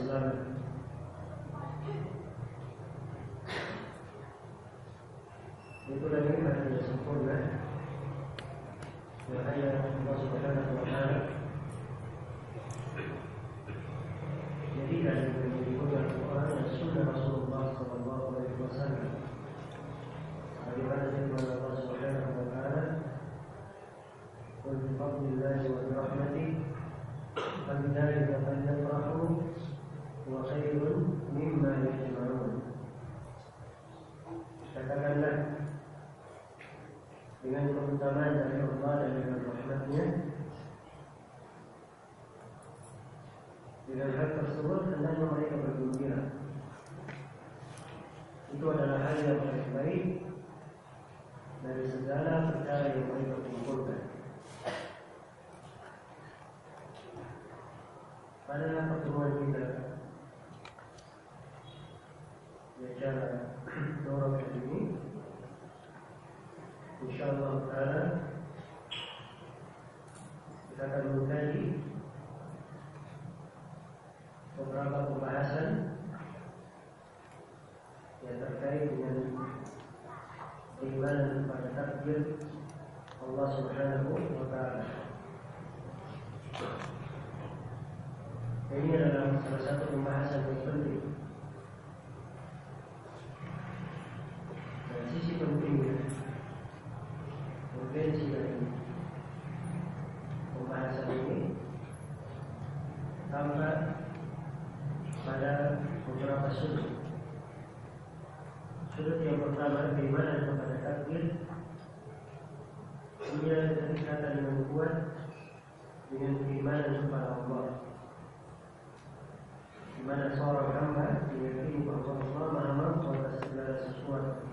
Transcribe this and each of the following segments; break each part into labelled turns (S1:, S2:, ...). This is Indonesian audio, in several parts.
S1: 11 tambah pada beberapa sudut. Sudut yang pertama beriman kepada takdir? Dia kedekatan yang kuat dengan keimanan kepada Allah. Di mana seorang hamba diyakini bahwa Allah maha mampu atas segala sesuatu.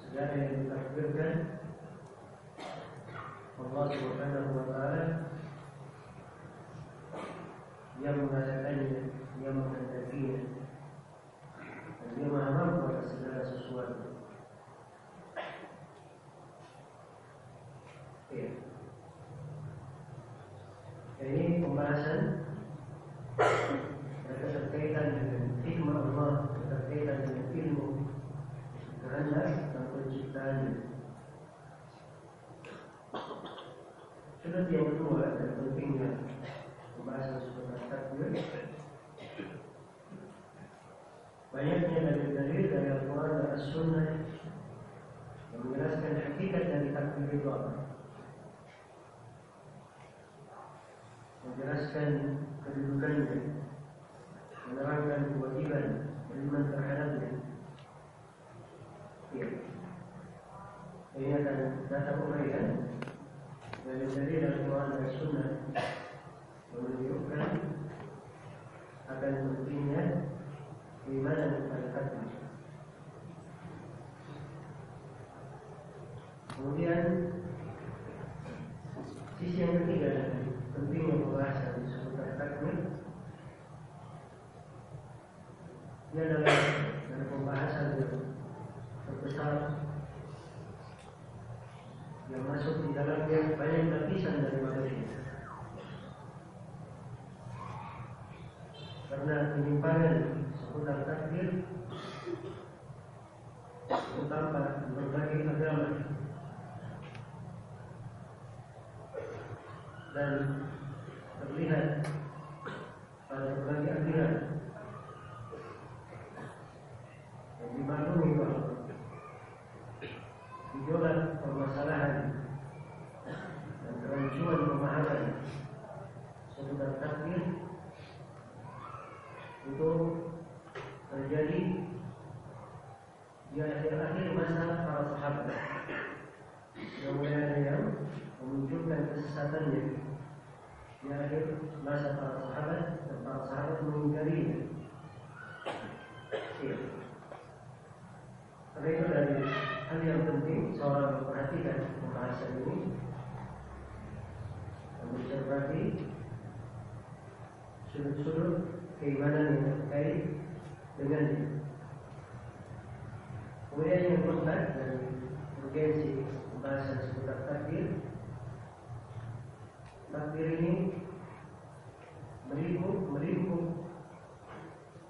S1: Segala yang ditakdirkan Allah Subhanahu wa taala mengadakannya dia menghendakinya dan dia maha mampu atas segala sesuatu. Ya. ini pembahasan keterkaitan dengan hikmah Allah keterkaitan dengan ilmu kehendak dan penciptaannya. Sudah yang kedua dan pentingnya banyaknya dari dalil dari Al-Quran dan As-Sunnah yang menjelaskan hakikat dari takbir itu apa. Menjelaskan kedudukannya, menerangkan kewajiban beriman terhadapnya. Ya. Ini akan datang uraian dari dalil Al-Quran dan As-Sunnah menunjukkan akan pentingnya keimanan pada takdir. Kemudian sisi yang ketiga dari pentingnya pembahasan takdir ini adalah dari pembahasan yang terbesar yang masuk di dalamnya banyak lapisan dari manusia. Karena penyimpangan seputar takdir di berbagai agama. Dan terlihat pada berbagai aliran yang dimaklumi bahwa gejolak permasalahan dan kerancuan pemahaman seputar takdir itu terjadi di akhir-akhir masa para sahabat yang ada yang menunjukkan kesesatannya di akhir masa para sahabat dan para sahabat mengingkarinya. Ya. Karena itu dari hal yang penting seorang memperhatikan pembahasan ini dan mencermati sudut-sudut keimanan yang terkait dengannya. Kemudian yang keempat dari urgensi pembahasan seputar takdir Takdir ini melingkup, melingkup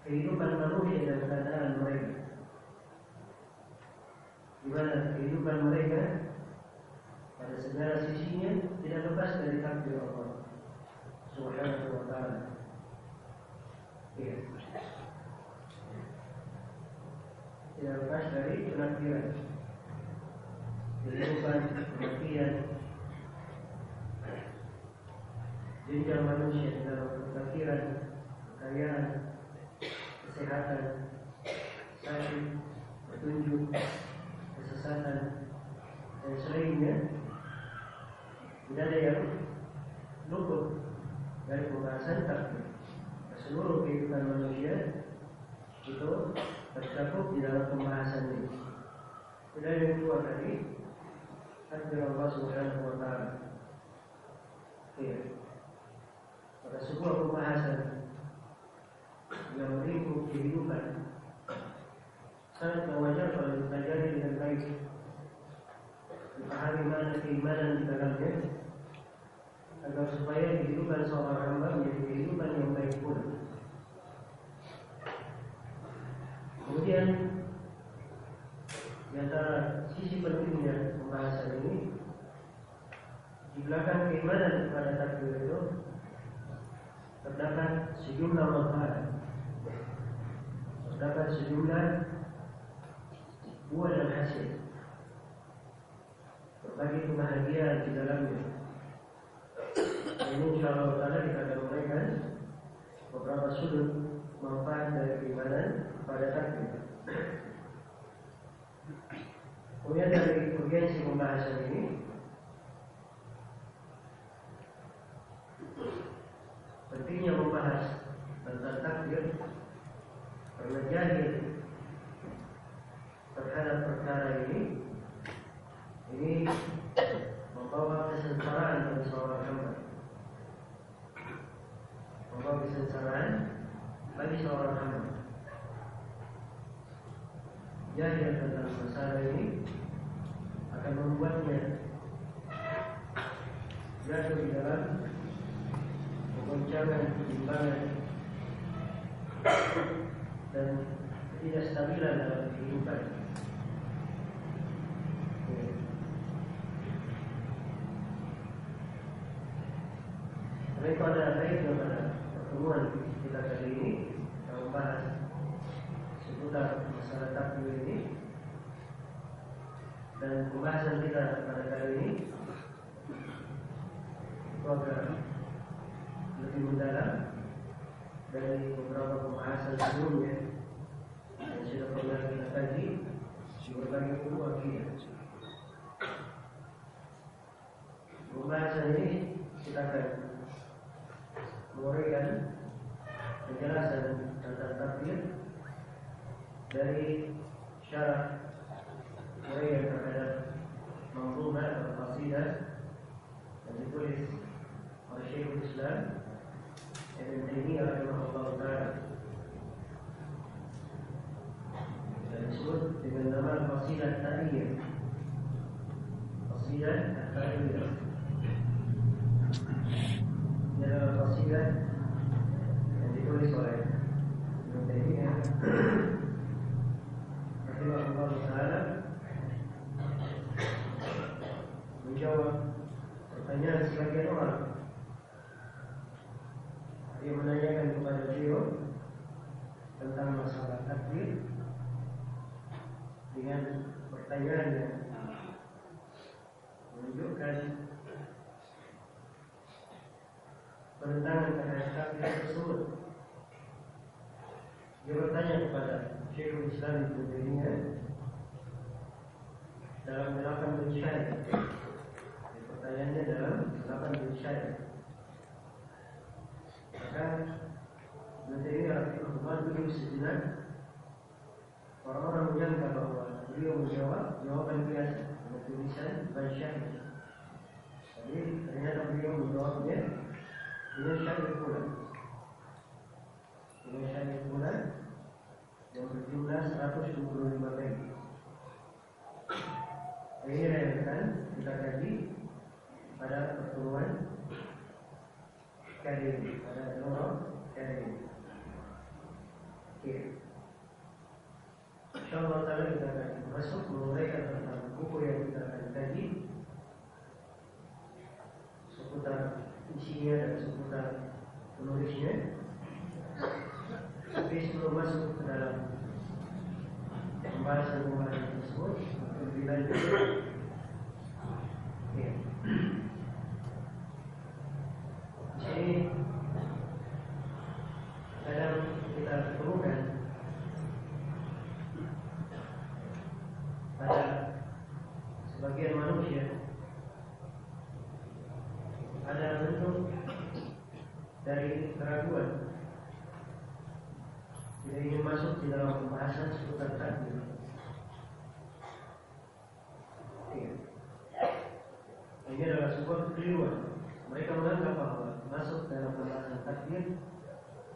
S1: kehidupan manusia dan keadaan mereka. Di mana kehidupan mereka pada segala sisinya tidak lepas dari takdir Allah Subhanahu wa taala. Ya. Tidak lepas dari penakdiran. Kehidupan, kematian, jenjang manusia dalam kefakiran, kekayaan, kesehatan, sakit, petunjuk, kesesatan, dan selainnya tidak ada yang luput dari pembahasan takdir. Seluruh kehidupan manusia itu tercakup di dalam pembahasan ini. Tidak yang kedua tadi takdir Allah Subhanahu wa taala. Iya. Pada sebuah pembahasan yang melingkup kehidupan sangat wajar kalau dipelajari dengan baik dipahami mana keimanan di dalamnya agar supaya kehidupan seorang hamba menjadi kehidupan yang baik pula. Kemudian di antara sisi pentingnya pembahasan ini di belakang keimanan kepada takdir itu terdapat sejumlah manfaat, terdapat sejumlah buah dan hasil, berbagai kebahagiaan di dalamnya. Ini insya Allah kita akan uraikan beberapa sudut manfaat dari keimanan pada takdir. Kemudian dari urgensi pembahasan ini pentingnya membahas tentang takdir karena terhadap perkara ini ini membawa kesengsaraan bagi seorang hamba membawa kesengsaraan bagi seorang hamba jahil tentang masalah ini akan membuatnya jatuh di dalam goncangan, timbangan dan ketidakstabilan dalam kehidupan. Itu ada baiknya pada pertemuan kita kali ini membahas seputar masalah takdir ini dan pembahasan kita pada kali ini itu agak lebih mendalam dari beberapa pembahasan sebelumnya yang sudah pernah kita kaji berbagai buku akidah. Pembahasan ini kita akan memberikan penjelasan tentang takdir dari syarat mereka terhadap manzumah atau qasidah yang ditulis oleh Syekhul Islam Ibn Taimiyah rahimahullah taala. Dan disebut dengan nama qasidah Ta'iyah qasidah Ta'iyah ini adalah qasidah yang ditulis oleh Taimiyah rahimahullah taala menjawab pertanyaan sebagian orang dia menanyakan kepada beliau tentang masalah takdir dengan pertanyaan yang menunjukkan penentangan terhadap takdir tersebut. Dia bertanya kepada Syekhul Islam Ibnu Taimiyah dalam delapan bencana. Pertanyaannya dalam delapan bencana. Maka nanti ini Rahimahullah beliau sejenak Orang-orang menyangka bahwa beliau menjawab jawaban biasa dengan tulisan Bansyahid Jadi ternyata beliau menjawabnya dengan syahid pula Dengan syahid pula yang berjumlah 125 baik Ini akan kita kaji pada pertemuan kali ini pada nomor kali ini. Oke. InsyaAllah kita akan masuk menguraikan tentang buku yang kita akan kaji seputar isinya dan seputar penulisnya. Tapi sebelum masuk ke dalam pembahasan-pembahasan tersebut, lebih lanjut. Ya. Jadi kadang kita temukan pada sebagian manusia ada bentuk dari keraguan tidak ingin masuk di dalam pembahasan seputar takdir. Iya. Ini adalah sebuah kekeliruan. Mereka menganggap bahwa masuk dalam pembahasan takdir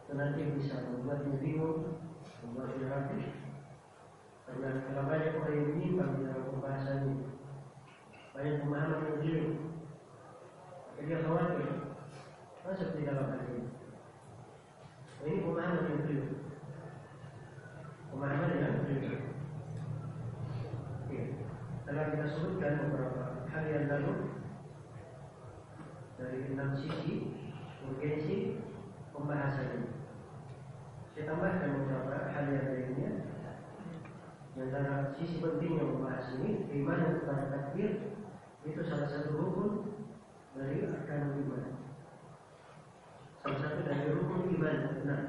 S1: itu nanti bisa membuatnya bingung, membuatnya ragu. Karena kalau banyak orang yang menyimpang di dalam pembahasan ini, banyak pemahaman yang keliru. Maka dia khawatir masuk di dalam hal ini. Nah, ini pemahaman yang keliru. Pemahaman yang keliru. Ya. Telah kita sebutkan beberapa hal yang lalu dari enam sisi urgensi pembahasan ini. Tambahkan beberapa hal yang lainnya. Antara sisi pentingnya membahas ini, keimanan kepada takdir itu salah satu rukun dari arkan iman. Salah satu dari rukun iman benar.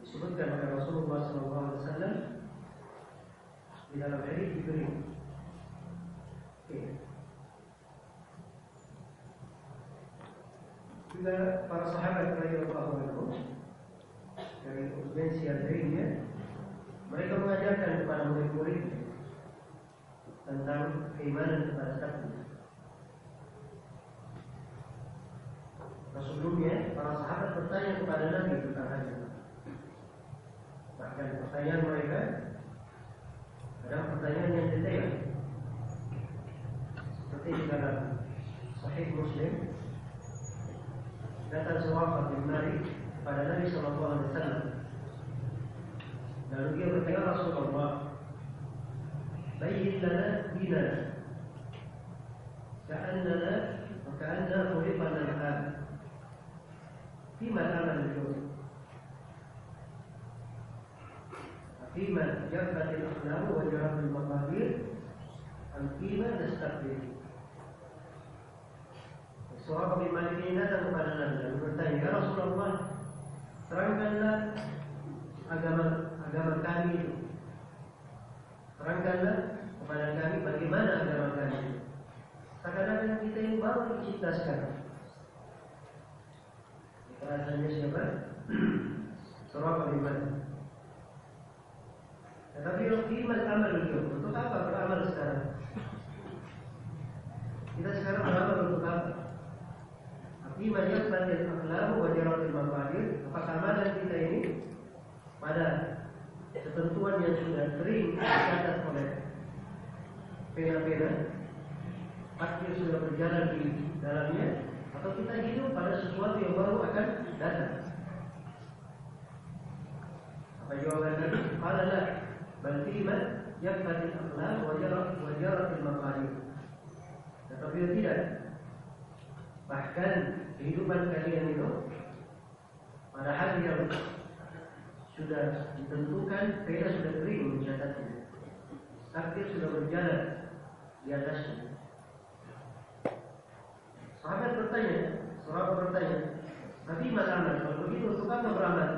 S1: Disebutkan oleh Rasulullah SAW di dalam hadis Jibril. Juga para sahabat radhiyallahu anhum dari urgensi yang lainnya, mereka mengajarkan kepada murid-murid tentang keimanan kepada takdir. Nah sebelumnya para sahabat bertanya kepada Nabi tentang hal ini. Bahkan pertanyaan mereka adalah pertanyaan yang detail. Seperti di dalam Sahih Muslim datang seorang bin Malik pada Nabi Sallallahu Alaihi Wasallam. Lalu dia bertanya Rasulullah Bayyin lana dinana كأننا وكأننا خلقنا الآن فيما الأمل اليوم فيما جفت الأقلام وجرت المقادير أم فيما نستقبل Surah bin Malik ini datang kepada Nabi dan bertanya, Ya Rasulullah, terangkanlah agama agama kami itu. Terangkanlah kepada kami bagaimana agama kami itu. Kadang-kadang kita ini baru dicipta sekarang. Bahasanya siapa? Surah Malik. Tetapi iman amal itu untuk apa beramal sekarang? Kita sekarang beramal untuk apa? Iman yang batin akhlamu wa jaratil maqadir Apakah amalan kita ini? Pada ketentuan yang sudah sering dicatat oleh Pena-pena. Takdir sudah berjalan di dalamnya. Atau kita hidup pada sesuatu yang baru akan datang. Apa jawaban tadi? Qala la Bal iman Yakbatil akhlaq wa jaratil maqadir Tetapi tidak Bahkan kehidupan kalian itu pada hari yang sudah ditentukan, pena sudah kering mencatatnya. Takdir sudah berjalan di atasnya. Sahabat bertanya, sahabat bertanya, Nabi beramal, kalau begitu untuk apa beramal?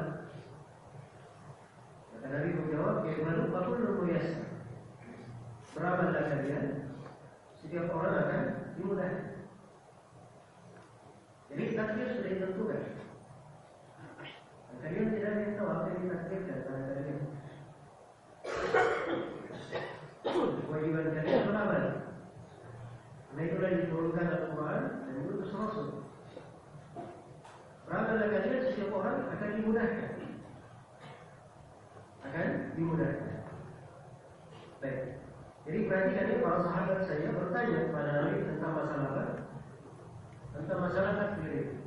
S1: Kata Nabi menjawab, ya malu fakul muyasa. Beramallah kalian, setiap orang akan dimudahkan. Jadi takdir sudah ditentukan. Dan kalian tidak ada yang tahu apa yang ditakdirkan pada kalian. Kewajiban kalian beramal. Karena itulah diturunkan Al-Quran dan diutus Rasul. Beramallah kalian setiap orang akan dimudahkan. Akan dimudahkan. Baik. Jadi perhatikan ini para sahabat saya bertanya kepada Nabi tentang masalah apa? Tentang masalah takdir.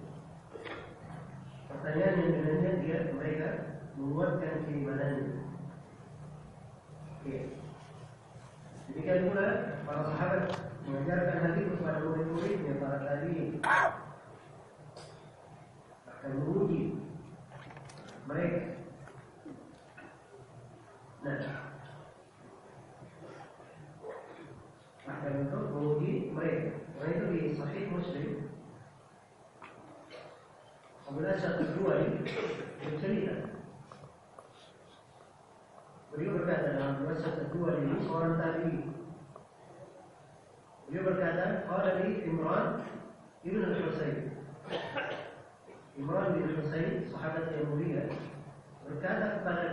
S1: Pertanyaan yang dengannya dia mereka menguatkan keimanannya. Oke. Demikian pula para sahabat mengajarkan hal itu kepada murid-muridnya para tadi akan menguji mereka. Nah, akan untuk menguji mereka. Karena itu di Sahih Muslim Kemudian satu dua ini bercerita. Beliau berkata dalam dua satu dua ini seorang tadi. Beliau berkata, Qala li Imran Ibn al-Husayn. Imran bin Husayn, sahabat yang mulia, berkata kepada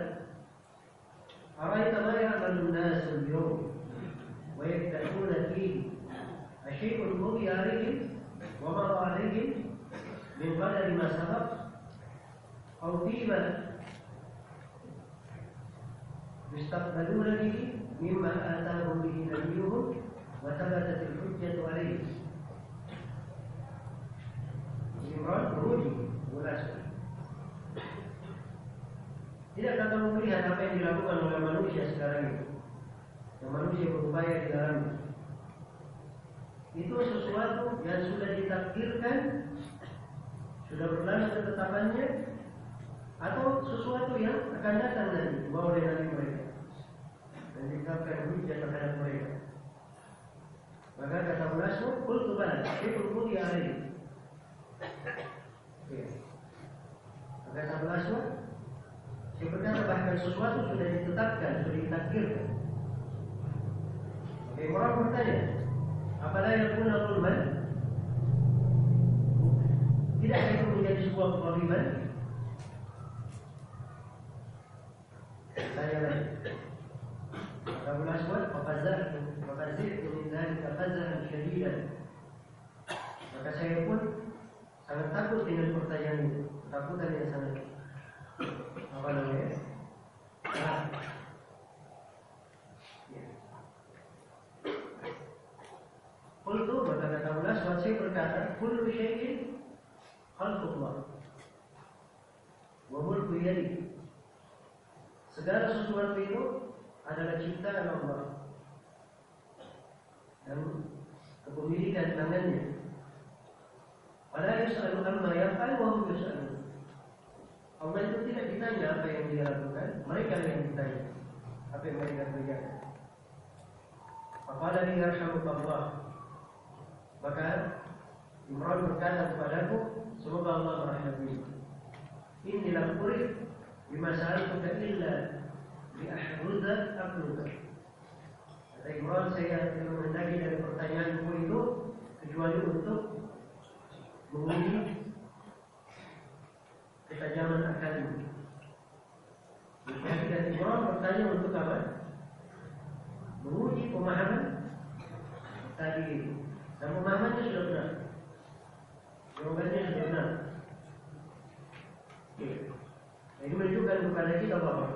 S1: Araita ma ya'malu an-nas al-yawm wa من قدر ما سبق أو فيما يستقبلون به مما آتاهم به نبيهم وثبتت الحجة عليه Imran meruji munasib. Tidak kamu melihat apa yang dilakukan oleh manusia sekarang ini. Yang manusia berupaya di dalamnya. Itu sesuatu yang sudah ditakdirkan sudah berlalu ketetapannya atau sesuatu yang akan datang nanti dibawa oleh Nabi mereka dan dikatakan hujah terhadap mereka. Maka kata munasib, kul tuban, syekul kudi alaih. Maka kata munasib, sebenarnya bahkan sesuatu sudah ditetapkan, sudah ditakdirkan. Oke, orang bertanya, apalagi yang punya ulman? Tidak itu menjadi sebuah kezaliman? Saya. Abu Aswad Fakazah Fakazih min dhalika fazahan syadidan Maka saya pun sangat takut dengan pertanyaan itu Takutan yang sangat Apa namanya? Nah. Ya. Kultu maka kata Aswad saya berkata Kullu syai'in khalqullah Wa mulku segala sesuatu itu adalah ciptaan Allah dan kepemilikan tangannya. Pada yus'alu amma yaf'al wa hum yus'alun. Allah itu tidak ditanya apa yang dia lakukan, mereka yang ditanya apa yang mereka kerjakan. Apabila Allah Maka Imran berkata kepadaku Semoga Allah merahmati. Inilah kurik Bima sa'altuka illa Bi'ahruza abluka Kata Imran saya tidak menghendaki dari pertanyaanku itu Kecuali untuk Menguji Ketajaman akalmu Jadi Imran bertanya untuk apa? Menguji pemahaman Tadi itu. Dan pemahamannya sudah benar Jawabannya sudah benar Ini menunjukkan kepada kita bahwa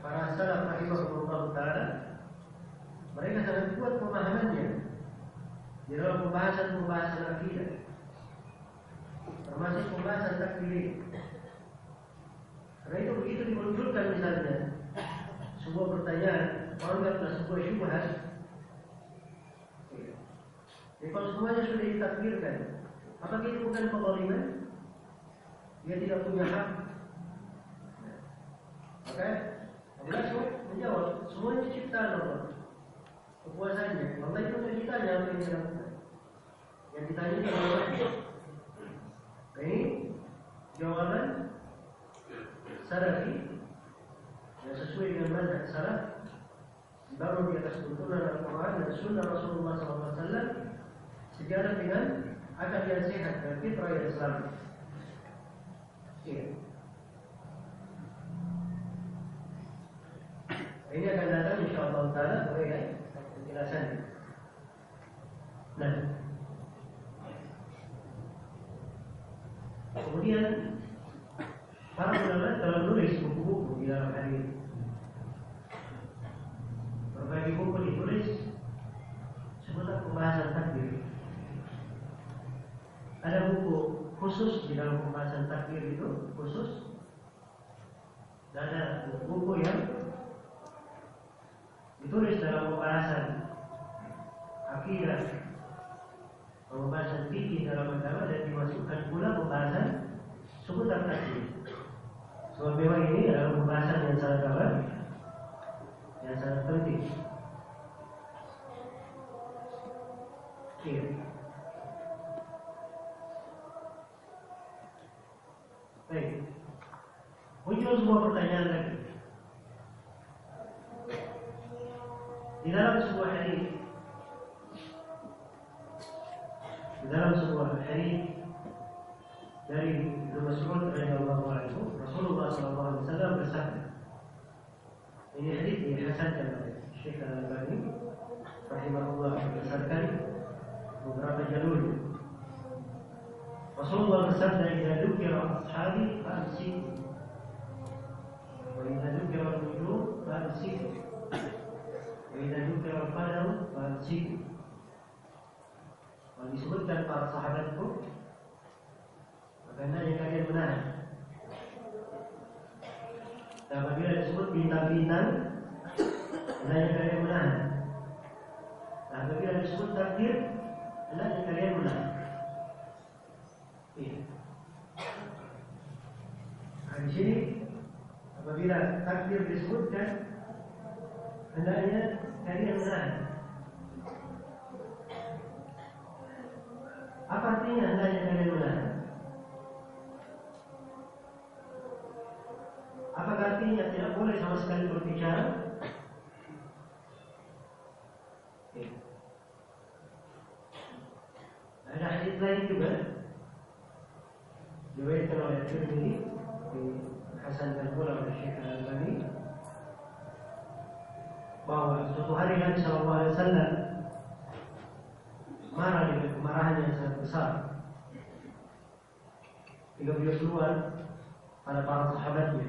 S1: Para salaf rahimahullah ta'ala Mereka sangat kuat pemahamannya Di pembahasan-pembahasan akidah Termasuk pembahasan takdir Karena itu begitu dimunculkan misalnya Sebuah pertanyaan Anggaplah sebuah syubhat Jadi kalau semuanya sudah ditakdirkan Apakah itu bukan kezaliman? Dia tidak punya hak. Maka Allah menjawab, semuanya ciptaan Allah. Kekuasaannya. Allah itu ditanya apa yang dilakukan. Yang ditanya Allah. Ini jawaban salafi yang sesuai dengan manhaj salaf dibangun di atas tuntunan Al-Quran dan Sunnah Rasulullah SAW sejalan dengan akal yang sehat dan fitrah yang selamat. Iya. Ini akan datang insya Allah Taala boleh ya penjelasan. Nah, kemudian para ulama telah menulis buku-buku di dalam hari ini. Berbagai buku ditulis seputar pembahasan takdir. Ada buku khusus di dalam pembahasan takdir itu khusus. Dan ada buku yang ditulis dalam pembahasan akidah, pembahasan fikih dalam agama dan dimasukkan pula pembahasan seputar takdir. Sebab memang ini adalah pembahasan yang sangat apa? Yang sangat penting. Iya. Baik. Muncul sebuah pertanyaan lagi. Di dalam sebuah hadis di dalam sebuah hadis dari Ibnu Mas'ud radhiyallahu anhu Rasulullah sallallahu alaihi wasallam bersabda Ini hadis dihasankan oleh Syekh Al-Albani rahimahullah berdasarkan beberapa jalur Rasulullah bersabda "Idza dzukira ashabi fa'siku wa idza dzukira al-nujum fa'siku wa idza dzukira al-qadar fa'siku Kalau disebutkan para sahabatku maka hendaknya kalian menahan dan apabila disebut bintang-bintang hendaknya kalian menahan dan apabila disebut takdir hendaknya kalian menahan Iya. Nah, di sini apabila takdir disebutkan hendaknya kalian menahan. Apa artinya hendaknya kalian menahan? Apakah artinya tidak boleh sama sekali berbicara? Iya. Ada hadis lain juga diriwayatkan oleh Tirmidzi dihasankan pula oleh Syekh Al-Albani bahwa suatu hari Nabi Shallallahu Alaihi Wasallam marah dengan kemarahan yang sangat besar. Hingga beliau keluar pada para sahabatnya.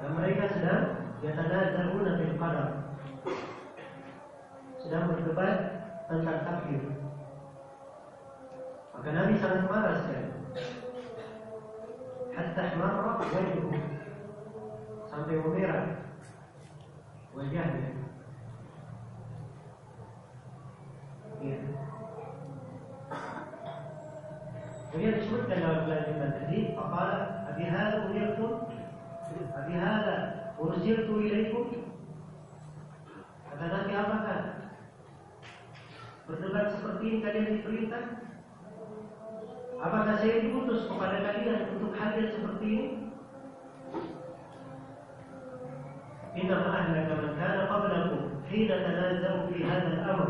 S1: Dan mereka sedang yatanazzaluna fil qadar. Sedang berdebat tentang takdir. Maka Nabi sangat marah sekali. Hatta ihmarra wajhuhu sampai memerah wajahnya. Ya. Kemudian disebutkan dalam kelanjutan tadi, faqala abi hadza umirtum abi hadza ursiltu ilaikum Kata Nabi apakah berdebat seperti ini kalian diperintah? Apakah saya diutus kepada kalian untuk hadir seperti ini? إنما أهلك من كان قبلكم حين تنازعوا في هذا الأمر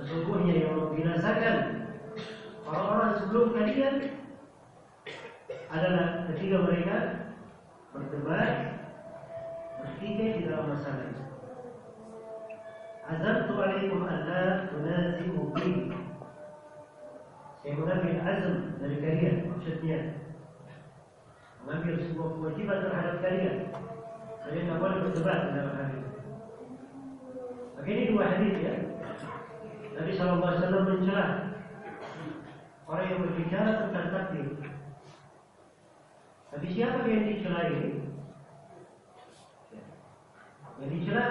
S1: Sesungguhnya yang membinasakan orang-orang sebelum kalian adalah ketika mereka berdebat, bertikai di dalam masalah itu. Azamtu alaikum alla tunazimu bi. Saya mengambil azam dari kalian, maksudnya mengambil sebuah kewajiban terhadap kalian. Kalian tak boleh berdebat dalam hal ini. Oke, ini dua hadis ya. Nabi SAW mencela orang yang berbicara tentang takdir. Tapi siapa yang dicela ini? Yang dicela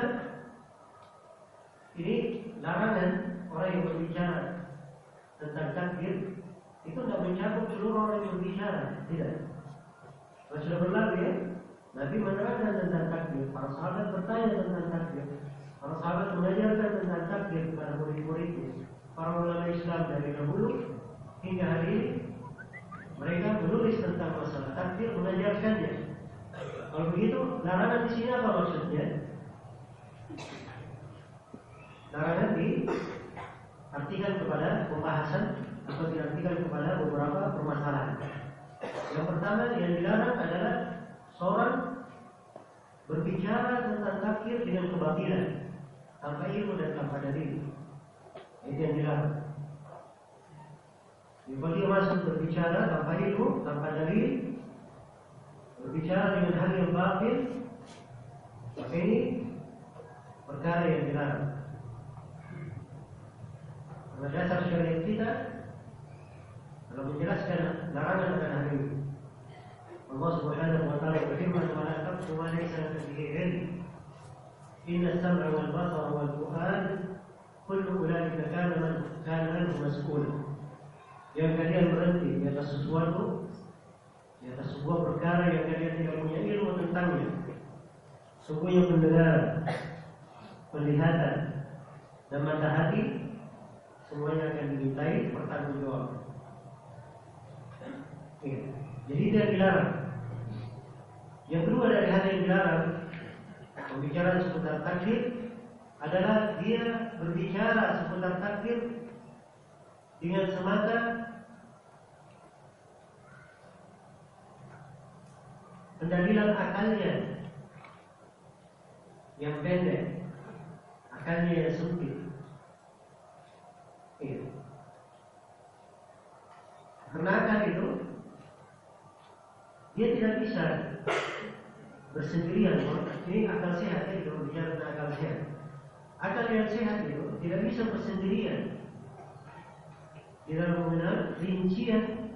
S1: ini larangan orang yang berbicara tentang takdir itu tidak mencakup seluruh orang yang berbicara, tidak. Kalau sudah berlalu ya, Nabi menerangkan tentang takdir. Para sahabat bertanya tentang takdir. Para sahabat mengajarkan tentang takdir kepada murid-muridnya. Para ulama Islam dari dahulu hingga hari ini mereka menulis tentang masalah takdir, mengajarkannya. Kalau begitu, larangan di sini apa maksudnya? Larangan diartikan kepada pembahasan atau diartikan kepada beberapa permasalahan. Yang pertama yang dilarang adalah seorang berbicara tentang takdir dengan kebatilan tanpa ilmu dan tanpa dalil. Itu yang dilarang. Dia masuk berbicara tanpa ilmu, tanpa dalil, berbicara dengan hal yang batil, maka ini perkara yang dilarang. Karena dasar syariat kita kalau menjelaskan larangan akan hal ini. Allah Subhanahu wa taala berfirman, "Wa la taqfu ma laysa ilm. Wal basara wal fu'ad kullu ulaika kana man kana anhu mas'ula." Yang kalian berhenti di atas sesuatu di atas sebuah perkara yang kalian tidak punya ilmu tentangnya. Sungguhnya pendengar, penglihatan, dan mata hati semuanya akan dimintai pertanggungjawab. Jadi tidak dilarang. Yang kedua dari hal yang dilarang Pembicaraan seputar takdir Adalah dia berbicara seputar takdir Dengan semata Pendalilan akalnya Yang pendek Akalnya yang sempit. Iya. Karena akal itu? Dia tidak bisa bersendirian. Ini akal sehat ya, kita berbicara tentang sehat. Akal yang sehat itu tidak bisa bersendirian. Tidak mengenal rincian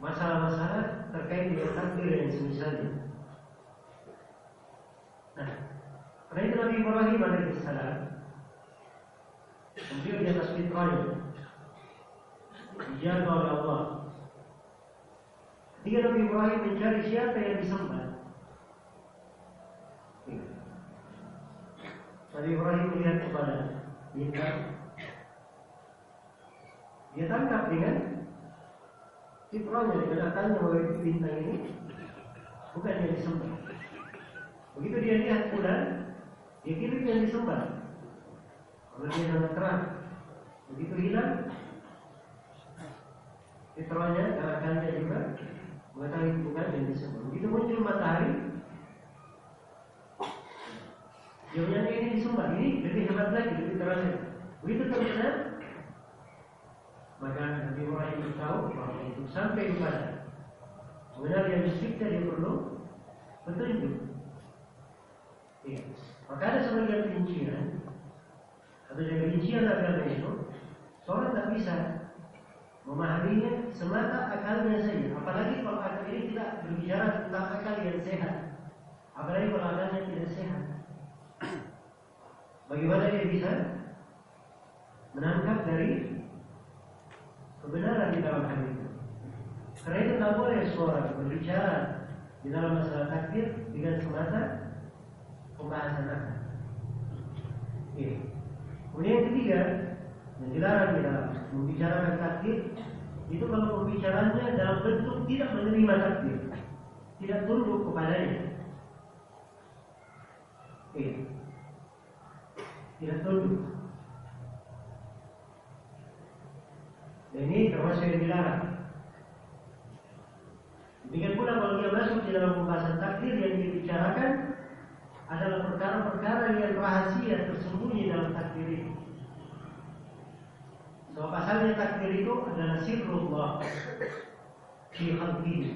S1: masalah-masalah terkait dengan takdir yang semisalnya. Nah, karena itu Nabi Ibrahim alaihissalam beliau di atas fitrahnya dijaga oleh Allah Ketika Nabi Ibrahim mencari siapa yang disembah. Nabi Ibrahim melihat kepada bintang. Dia tangkap dengan fitrahnya dengan akalnya bahwa itu bintang ini bukan yang disembah. Begitu dia lihat bulan, dia kira yang disembah. Kalau dia sangat terang, begitu hilang, fitrahnya akalnya juga mengetahui bukan yang disembah. Begitu muncul matahari, menyangka ini disembah. Ini lebih hebat lagi, lebih terang. Begitu terlihat, maka Nabi Ibrahim tahu bahwa untuk sampai kepada mengenal yang dicipta dia perlu petunjuk. Ya. Maka ada sebagian rincian atau dari rincian agama itu, seorang tak bisa memahaminya semata akalnya saja. Apalagi kalau akal ini tidak berbicara tentang akal yang sehat. Apalagi kalau akalnya tidak sehat. Bagaimana dia bisa menangkap dari kebenaran di dalam hal itu? Karena itu tak boleh seorang berbicara di dalam masalah takdir dengan semata pembahasan akal. Ini. Kemudian ketiga, yang dilarang di dalam membicarakan takdir itu kalau pembicaranya dalam bentuk tidak menerima takdir, tidak tunduk kepadanya. Iya. Tidak tunduk. Dan ini termasuk yang dilarang. Demikian pula kalau dia masuk di dalam pembahasan takdir yang dibicarakan adalah perkara-perkara yang rahasia tersembunyi dalam takdir itu. Sebab asalnya takdir itu adalah sirrullah fi khalqihi.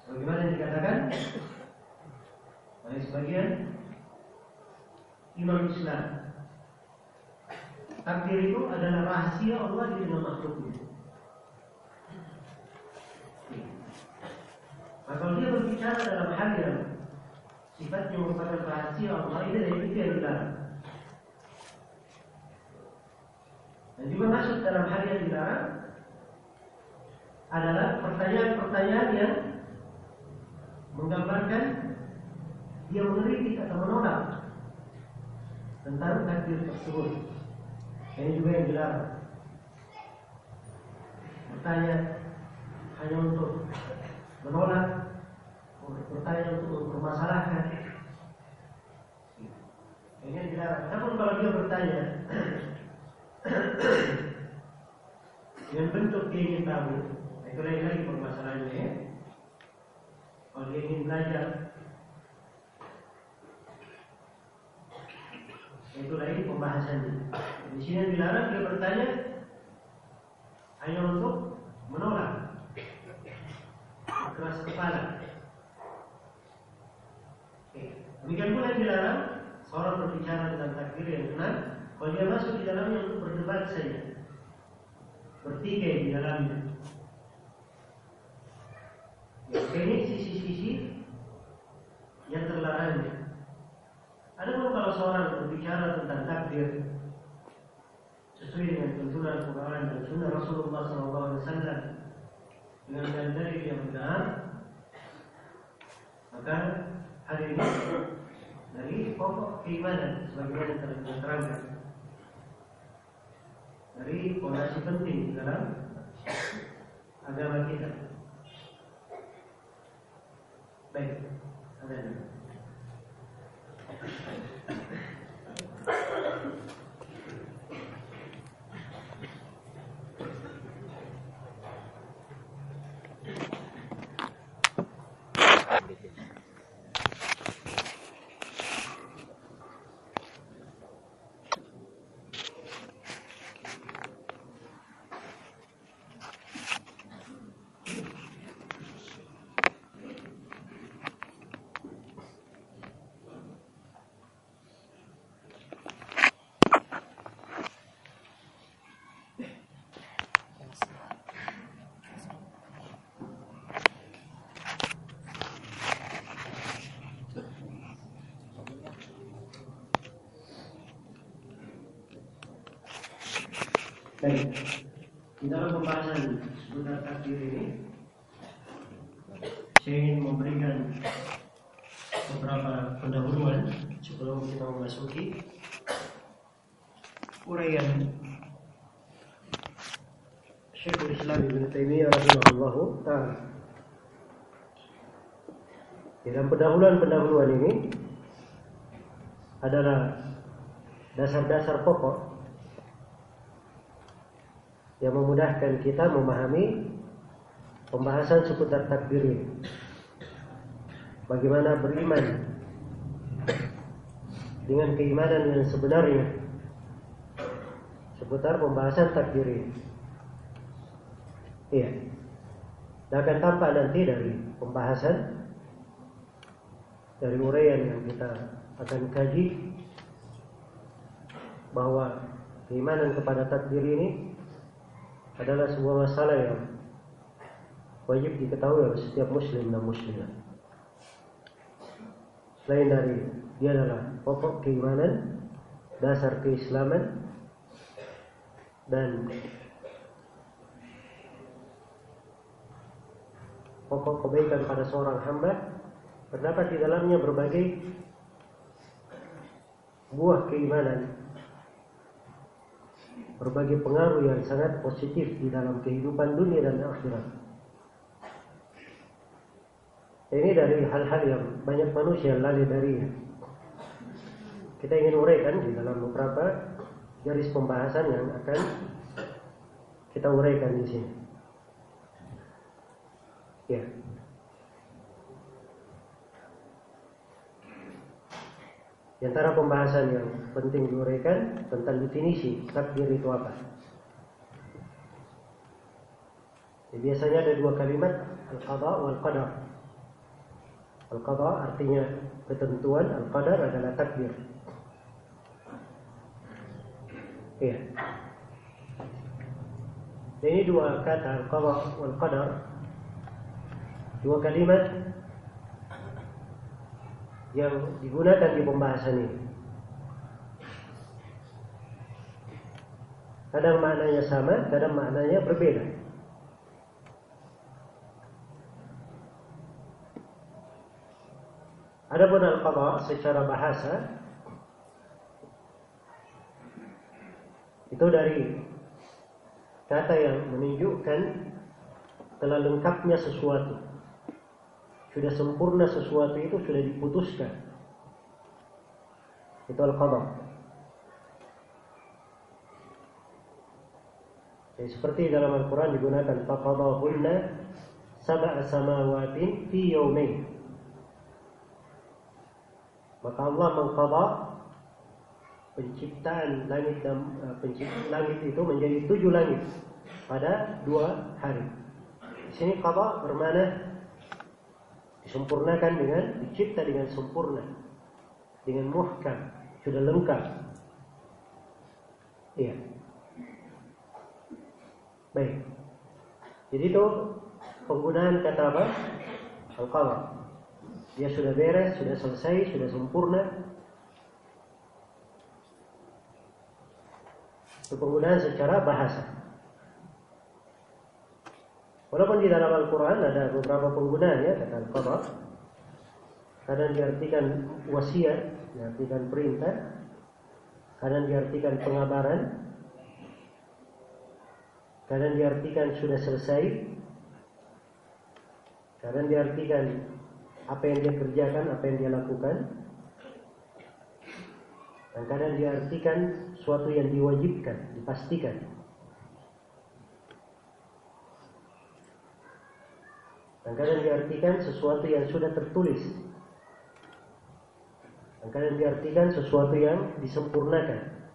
S1: Sebagaimana yang dikatakan oleh sebagian imam Islam. Takdir itu adalah rahasia Allah di tengah makhluknya. Maka kalau dia berbicara dalam hal yang sifatnya merupakan rahasia Allah ini dari itu yang dilarang. Dan juga masuk dalam hal yang dilarang adalah pertanyaan-pertanyaan yang menggambarkan dia mengeritik atau menolak tentang takdir tersebut. Ini juga yang dilarang. Bertanya hanya untuk menolak, bertanya untuk mempermasalahkan. Ini yang dilarang. Namun kalau dia bertanya dengan bentuk dia ingin tahu, itu lain lagi permasalahannya ya. Kalau dia ingin belajar, itu lagi pembahasannya. Di sini yang dilarang dia bertanya hanya untuk menolak keras kepala. Oke. Demikian pula yang dilarang seorang berbicara tentang takdir yang benar kalau dia masuk di dalamnya untuk berdebat saja, bertikai di dalamnya. Ya, ini sisi-sisi yang terlarangnya. Ada pun kalau seorang berbicara tentang takdir sesuai dengan tuntunan Al-Quran dan Sunnah Rasulullah SAW dengan dalil yang benar, maka hari ini dari pokok keimanan sebagaimana telah diterangkan dari fondasi penting dalam agama kita. Baik, ada. Baik. Di dalam pembahasan seputar takdir ini saya ingin memberikan beberapa pendahuluan sebelum kita memasuki uraian Syekhul Islam Ibn Taimiyah rahimahullah taala. Di dalam pendahuluan-pendahuluan ini adalah dasar-dasar pokok yang memudahkan kita memahami pembahasan seputar takdir. Bagaimana beriman dengan keimanan yang sebenarnya seputar pembahasan takdir. Iya. Dan akan tampak nanti dari pembahasan dari uraian yang kita akan kaji bahwa keimanan kepada takdir ini adalah sebuah masalah yang wajib diketahui oleh setiap muslim dan muslimah. Selain dari dia adalah pokok keimanan, dasar keislaman, dan pokok kebaikan pada seorang hamba, terdapat di dalamnya berbagai buah keimanan berbagai pengaruh yang sangat positif di dalam kehidupan dunia dan akhirat. Ini dari hal-hal yang banyak manusia lalai darinya. Kita ingin uraikan di dalam beberapa garis pembahasan yang akan kita uraikan di sini. Ya. Di antara pembahasan yang penting diuraikan tentang definisi takdir itu apa. Ya, biasanya ada dua kalimat al-qada wal qadar. Al-qada artinya ketentuan, al-qadar adalah takdir. Iya. Ini dua kata al-qada wal qadar. Dua kalimat yang digunakan di pembahasan ini. Kadang maknanya sama, kadang maknanya berbeda. Adapun al-qada secara bahasa itu dari kata yang menunjukkan telah lengkapnya sesuatu sudah sempurna sesuatu itu sudah diputuskan. Itu al-qadar. Ya, seperti dalam Al-Quran digunakan faqadahunna sab'a samawatin fi yawmain. Maka Allah mengqada penciptaan langit dan uh, penciptaan langit itu menjadi tujuh langit pada dua hari. Di sini qada bermana disempurnakan dengan dicipta dengan sempurna. Dengan muhkam. Sudah lengkap. Iya. Baik. Jadi itu penggunaan kata apa? Al dia sudah beres sudah selesai sudah sempurna. Itu penggunaan secara bahasa Walaupun di dalam Al-Quran ada beberapa penggunaan ya kata al-qadha. Kadang diartikan wasiat, diartikan perintah, kadang diartikan pengabaran, kadang diartikan sudah selesai, kadang diartikan apa yang dia kerjakan, apa yang dia lakukan, dan kadang diartikan suatu yang diwajibkan, dipastikan. Kadang-kadang diartikan sesuatu yang sudah tertulis. Kadang-kadang diartikan sesuatu yang disempurnakan.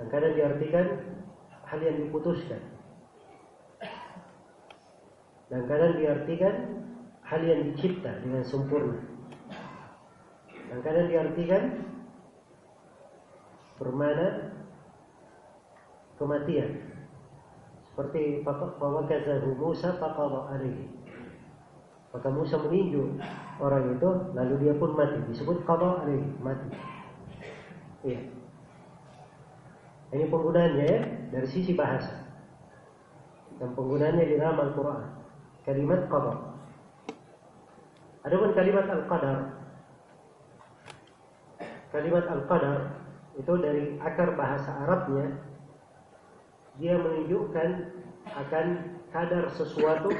S1: Kadang-kadang diartikan hal yang diputuskan. Dan kadang diartikan hal yang dicipta dengan sempurna. Dan kadang diartikan bermana kematian. Seperti fawakazahu Musa faqadha alaihi. Maka Musa meninju orang itu lalu dia pun mati. Disebut qadha alaihi, mati. Iya. Ini penggunaannya ya dari sisi bahasa. Dan penggunaannya di dalam Al-Qur'an. Kalimat qadha. Adapun kalimat al-qadar Kalimat al-qadar itu dari akar bahasa Arabnya dia menunjukkan akan kadar sesuatu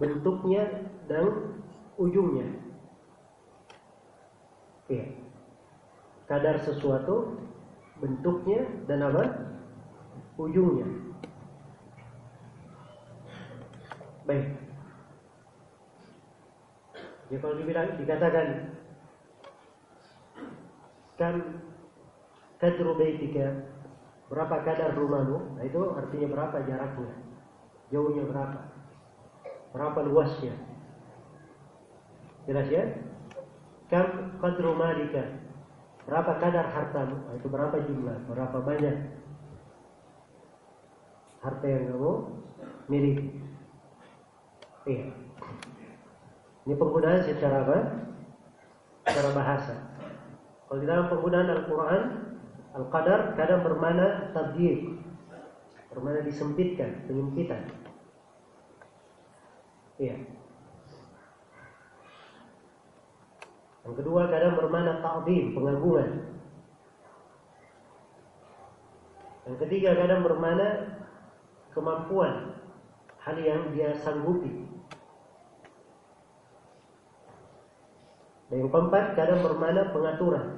S1: bentuknya dan ujungnya. Ya. Kadar sesuatu bentuknya dan apa? Ujungnya. Baik. Ya kalau dibilang dikatakan kan kadru Berapa kadar rumahmu? Nah itu artinya berapa jaraknya? Jauhnya berapa? Berapa luasnya? Jelas ya? Kam qadru? Berapa kadar hartamu? Nah, itu berapa jumlah? Berapa banyak harta yang kamu miliki. Iya. Ini penggunaan secara apa? Secara bahasa. Kalau di dalam penggunaan Al-Quran, Al-Qadar kadang bermana tabdir, bermana disempitkan, penyempitan. Iya. Yang kedua kadang bermana ta'zim, pengagungan. Yang ketiga kadang bermana kemampuan, hal yang dia sanggupi. Dan yang keempat kadang bermana pengaturan.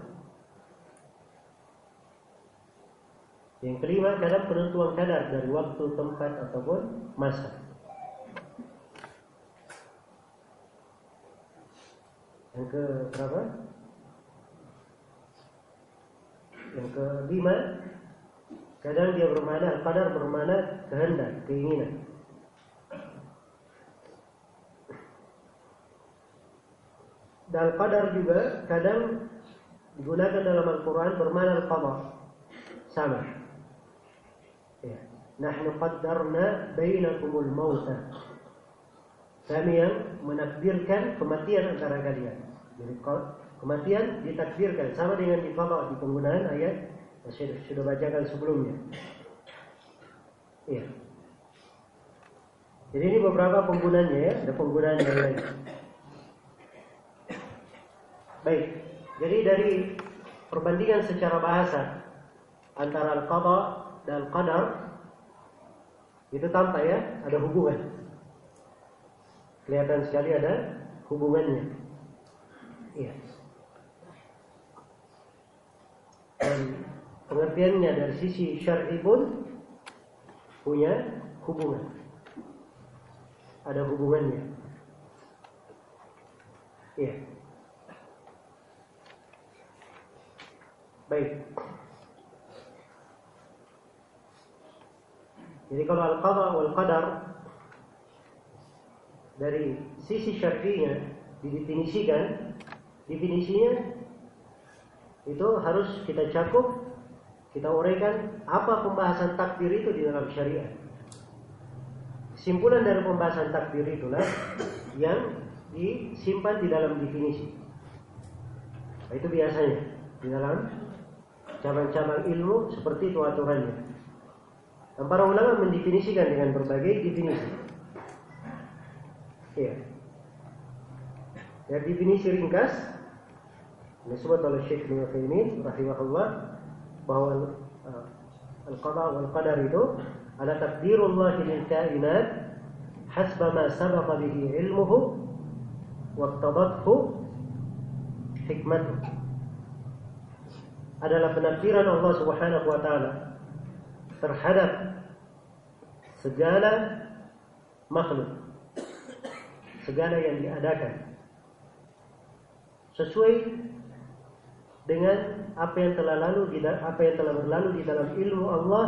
S1: Yang kelima kadang penentuan kadar dari waktu, tempat ataupun masa. Yang ke berapa? Yang kelima kadang dia bermana kadar bermana kehendak, keinginan. Dan qadar juga kadang digunakan dalam Al-Quran bermana al-qadar. Sama. Ya. Nahnu qaddarna bainakumul mauta. Kami yang menakdirkan kematian antara kalian. Jadi kematian ditakdirkan sama dengan di di penggunaan ayat yang sudah, sudah bacakan sebelumnya. Iya. Jadi ini beberapa penggunaannya ya, ada penggunaan yang lain. Baik, jadi dari perbandingan secara bahasa antara al-qada dan al-qadar itu tampak ya ada hubungan. Kelihatan sekali ada hubungannya. Iya. Dan pengertiannya dari sisi syar'i pun punya hubungan. Ada hubungannya. Iya. Baik. Jadi kalau al-qadha wal qadar dari sisi syar'inya didefinisikan, definisinya itu harus kita cakup, kita uraikan apa pembahasan takdir itu di dalam syariat. Kesimpulan dari pembahasan takdir itulah yang disimpan di dalam definisi. Nah, itu biasanya di dalam cabang-cabang ilmu seperti itu aturannya. Dan para ulama mendefinisikan dengan berbagai definisi. Ya. Ya definisi ringkas disebut oleh Syekh Ibnu rahimahullah bahwa uh, al-qada wal qadar itu ada takdirullah lil kainat hasba ma sabaqa bihi ilmuhu wa tadathu hikmatuhu adalah penafsiran Allah Subhanahu wa taala terhadap segala makhluk segala yang diadakan sesuai dengan apa yang telah lalu apa yang telah berlalu di dalam ilmu Allah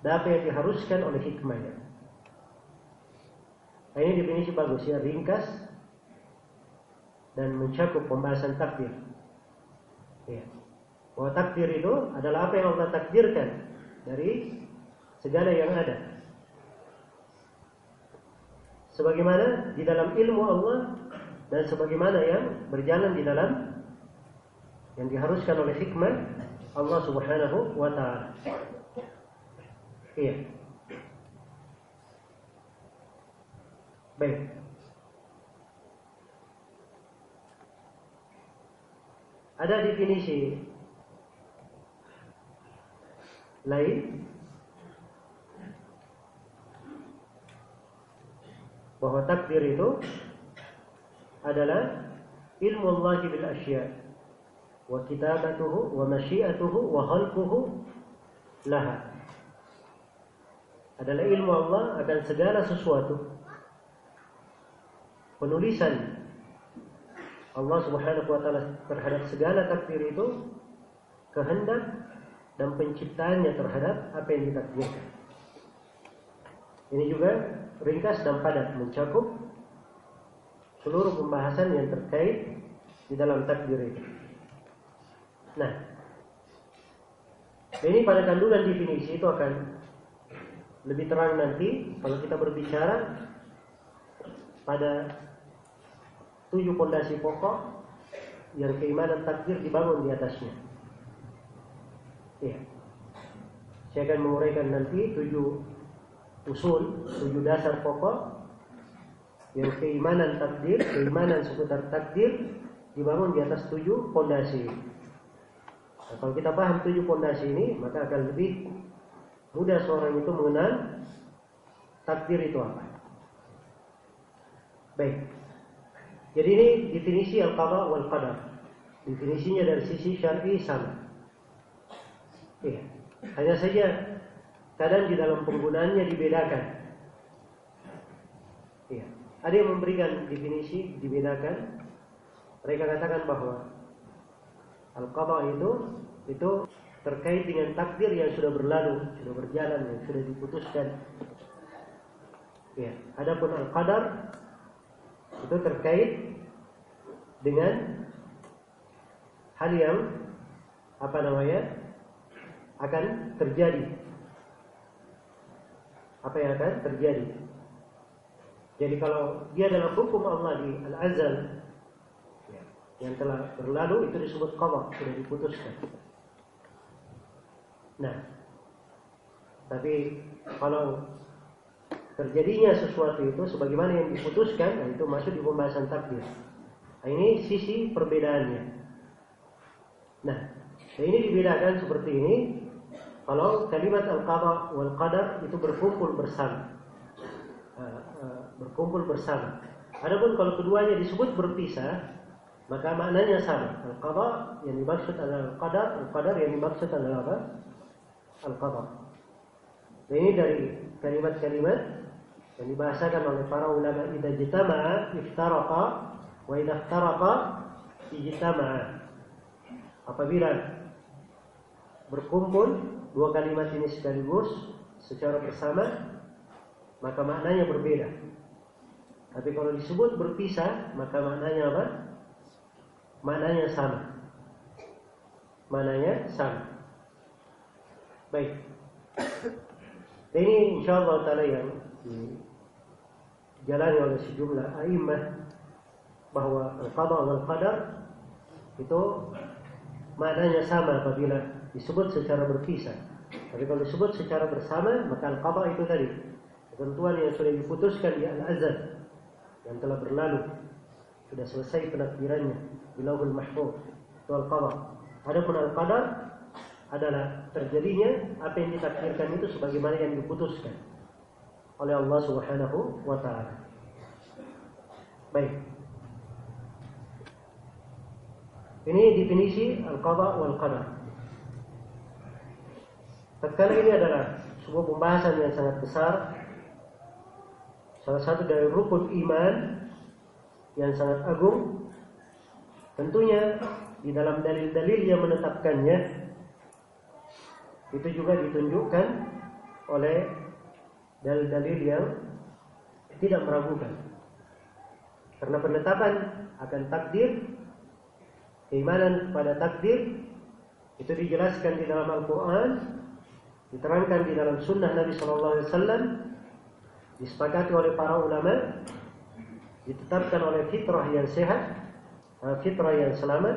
S1: dan apa yang diharuskan oleh hikmahnya. Nah, ini definisi bagus ya, ringkas dan mencakup pembahasan takdir. Ya. Bahwa takdir itu adalah apa yang Allah takdirkan dari segala yang ada. Sebagaimana di dalam ilmu Allah dan sebagaimana yang berjalan di dalam yang diharuskan oleh hikmah Allah Subhanahu wa taala. Iya. Baik. Ada definisi lain? Bahwa takdir itu adalah ilmu Allah bil asya. Wa kitabatuhu wa masyiatuhu wa khalquhu laha. Adalah ilmu Allah akan segala sesuatu. Penulisan Allah Subhanahu wa taala terhadap segala takdir itu kehendak dan penciptaannya terhadap apa yang ditakdirkan. Ini juga ringkas dan padat mencakup seluruh pembahasan yang terkait di dalam takdir itu. Nah, ini pada kandungan definisi itu akan lebih terang nanti kalau kita berbicara pada tujuh pondasi pokok yang keimanan takdir dibangun di atasnya. Ya. Saya akan menguraikan nanti tujuh usul, tujuh dasar pokok yang keimanan takdir, keimanan seputar takdir dibangun di atas tujuh pondasi. Nah, kalau kita paham tujuh pondasi ini, maka akan lebih mudah seorang itu mengenal takdir itu apa. Baik. Jadi ini definisi al-qada wal qadar. Definisinya dari sisi syar'i sama. Iya. Hanya saja kadang di dalam penggunaannya dibedakan. Iya. Ada yang memberikan definisi dibedakan. Mereka katakan bahwa al-qada itu itu terkait dengan takdir yang sudah berlalu, sudah berjalan, yang sudah diputuskan. Ya, adapun al-qadar itu terkait dengan hal yang apa namanya akan terjadi. Apa yang akan terjadi? Jadi kalau dia adalah hukum Allah di al-azal ya, yang telah berlalu itu disebut qada, sudah diputuskan. Nah, tapi kalau terjadinya sesuatu itu sebagaimana yang diputuskan, nah itu masuk di pembahasan takdir. Nah, ini sisi perbedaannya. Nah, nah ini dibedakan seperti ini. Kalau kalimat al-qada wal qadar itu berkumpul bersama. Uh, uh, berkumpul bersama. Adapun kalau keduanya disebut berpisah, maka maknanya sama. Al-qada yang dimaksud adalah al-qadar, al-qadar yang dimaksud adalah apa? Al-qada. Nah, ini dari kalimat-kalimat yang dibahasakan oleh para ulama idza jitama'a iftaraqa wa idza iftaraqa ijtama'a apabila berkumpul dua kalimat ini sekaligus secara bersama maka maknanya berbeda. Tapi kalau disebut berpisah maka maknanya apa? Maknanya sama. Maknanya sama. Baik. Ini insyaallah taala yang dijalani oleh sejumlah a'immah bahwa al-qada wal qadar itu maknanya sama apabila disebut secara berpisah. Tapi kalau disebut secara bersama, maka al-qada itu tadi ketentuan yang sudah diputuskan di al-azal yang telah berlalu sudah selesai penakdirannya di lauhul mahfuz itu al-qada. Adapun al-qadar adalah terjadinya apa yang ditakdirkan itu sebagaimana yang diputuskan oleh Allah Subhanahu wa taala. Baik. Ini definisi al-qada wal qadar. Tatkala ini adalah sebuah pembahasan yang sangat besar. Salah satu dari rukun iman yang sangat agung. Tentunya di dalam dalil-dalil yang menetapkannya itu juga ditunjukkan oleh dalil-dalil yang tidak meragukan. Karena penetapan akan takdir, keimanan pada takdir itu dijelaskan di dalam Al-Quran, diterangkan di dalam Sunnah Nabi Sallallahu Alaihi Wasallam, disepakati oleh para ulama, ditetapkan oleh fitrah yang sehat, eh, fitrah yang selamat,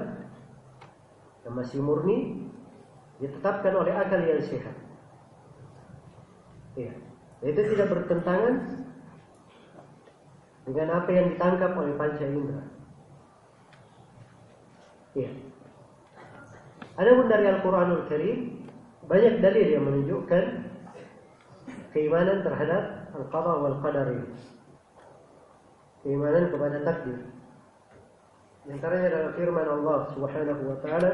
S1: yang masih murni, ditetapkan oleh akal yang sehat. Iya. Itu tidak bertentangan dengan apa yang ditangkap oleh panca indera. Ya. Adapun dari Al-Quranul Karim banyak dalil yang menunjukkan keimanan terhadap al-qada wal qadar. Keimanan kepada takdir. Di antaranya adalah firman Allah Subhanahu wa taala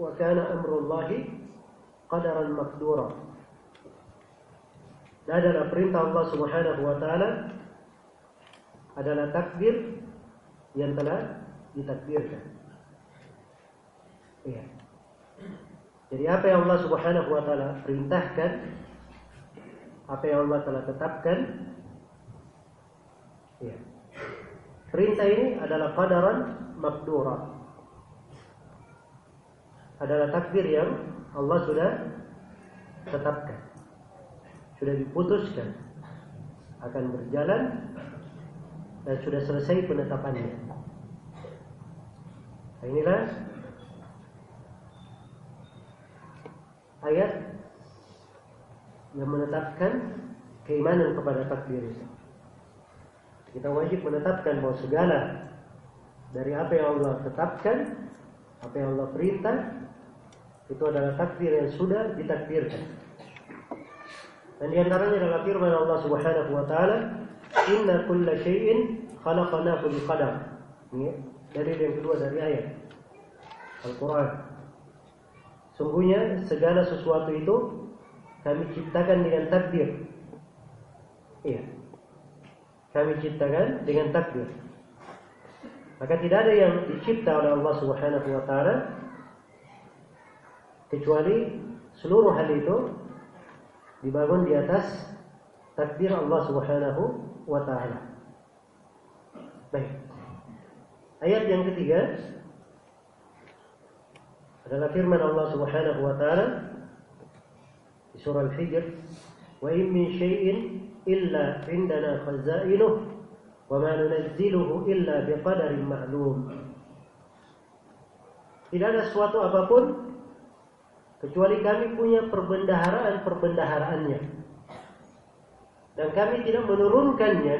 S1: wa kana amrullahi qadaran maqdura dan adalah perintah Allah Subhanahu wa taala adalah takdir yang telah ditakdirkan. Iya. Jadi apa yang Allah Subhanahu wa taala perintahkan, apa yang Allah telah tetapkan, iya. Perintah ini adalah qadaran makdura. Adalah takdir yang Allah sudah tetapkan. sudah diputuskan akan berjalan dan sudah selesai penetapannya. Nah, inilah ayat yang menetapkan keimanan kepada takdir itu. Kita wajib menetapkan bahwa segala dari apa yang Allah tetapkan, apa yang Allah perintah, itu adalah takdir yang sudah ditakdirkan. Dan di antaranya adalah firman Allah Subhanahu wa taala, "Inna kulla syai'in khalaqnahu biqadar." Ini dari yang kedua dari ayat Al-Qur'an. Sungguhnya segala sesuatu itu kami ciptakan dengan takdir. Iya. Kami ciptakan dengan takdir. Maka tidak ada yang dicipta oleh Allah Subhanahu wa taala kecuali seluruh hal itu dibangun di atas takdir Allah Subhanahu wa taala. Baik. Ayat yang ketiga adalah firman Allah Subhanahu wa taala di surah Al-Hijr, "Wa in min syai'in illa 'indana khazainuh wa ma nunazziluhu illa biqadarin ma'lum." Tidak ada sesuatu apa pun kecuali kami punya perbendaharaan-perbendaharaannya. Dan kami tidak menurunkannya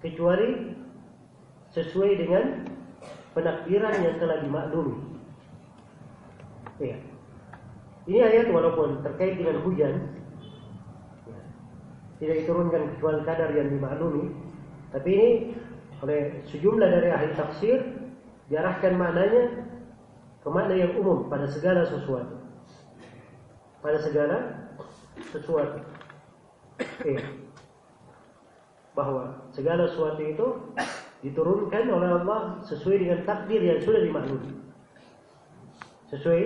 S1: kecuali sesuai dengan penakdiran yang telah dimaklumi. Ya. Ini ayat walaupun terkait dengan hujan, ya, tidak diturunkan kecuali kadar yang dimaklumi, tapi ini oleh sejumlah dari ahli tafsir diarahkan maknanya ke makna yang umum pada segala sesuatu. Pada segala sesuatu. Ya. Bahwa segala sesuatu itu diturunkan oleh Allah sesuai dengan takdir yang sudah dimaklumi. Sesuai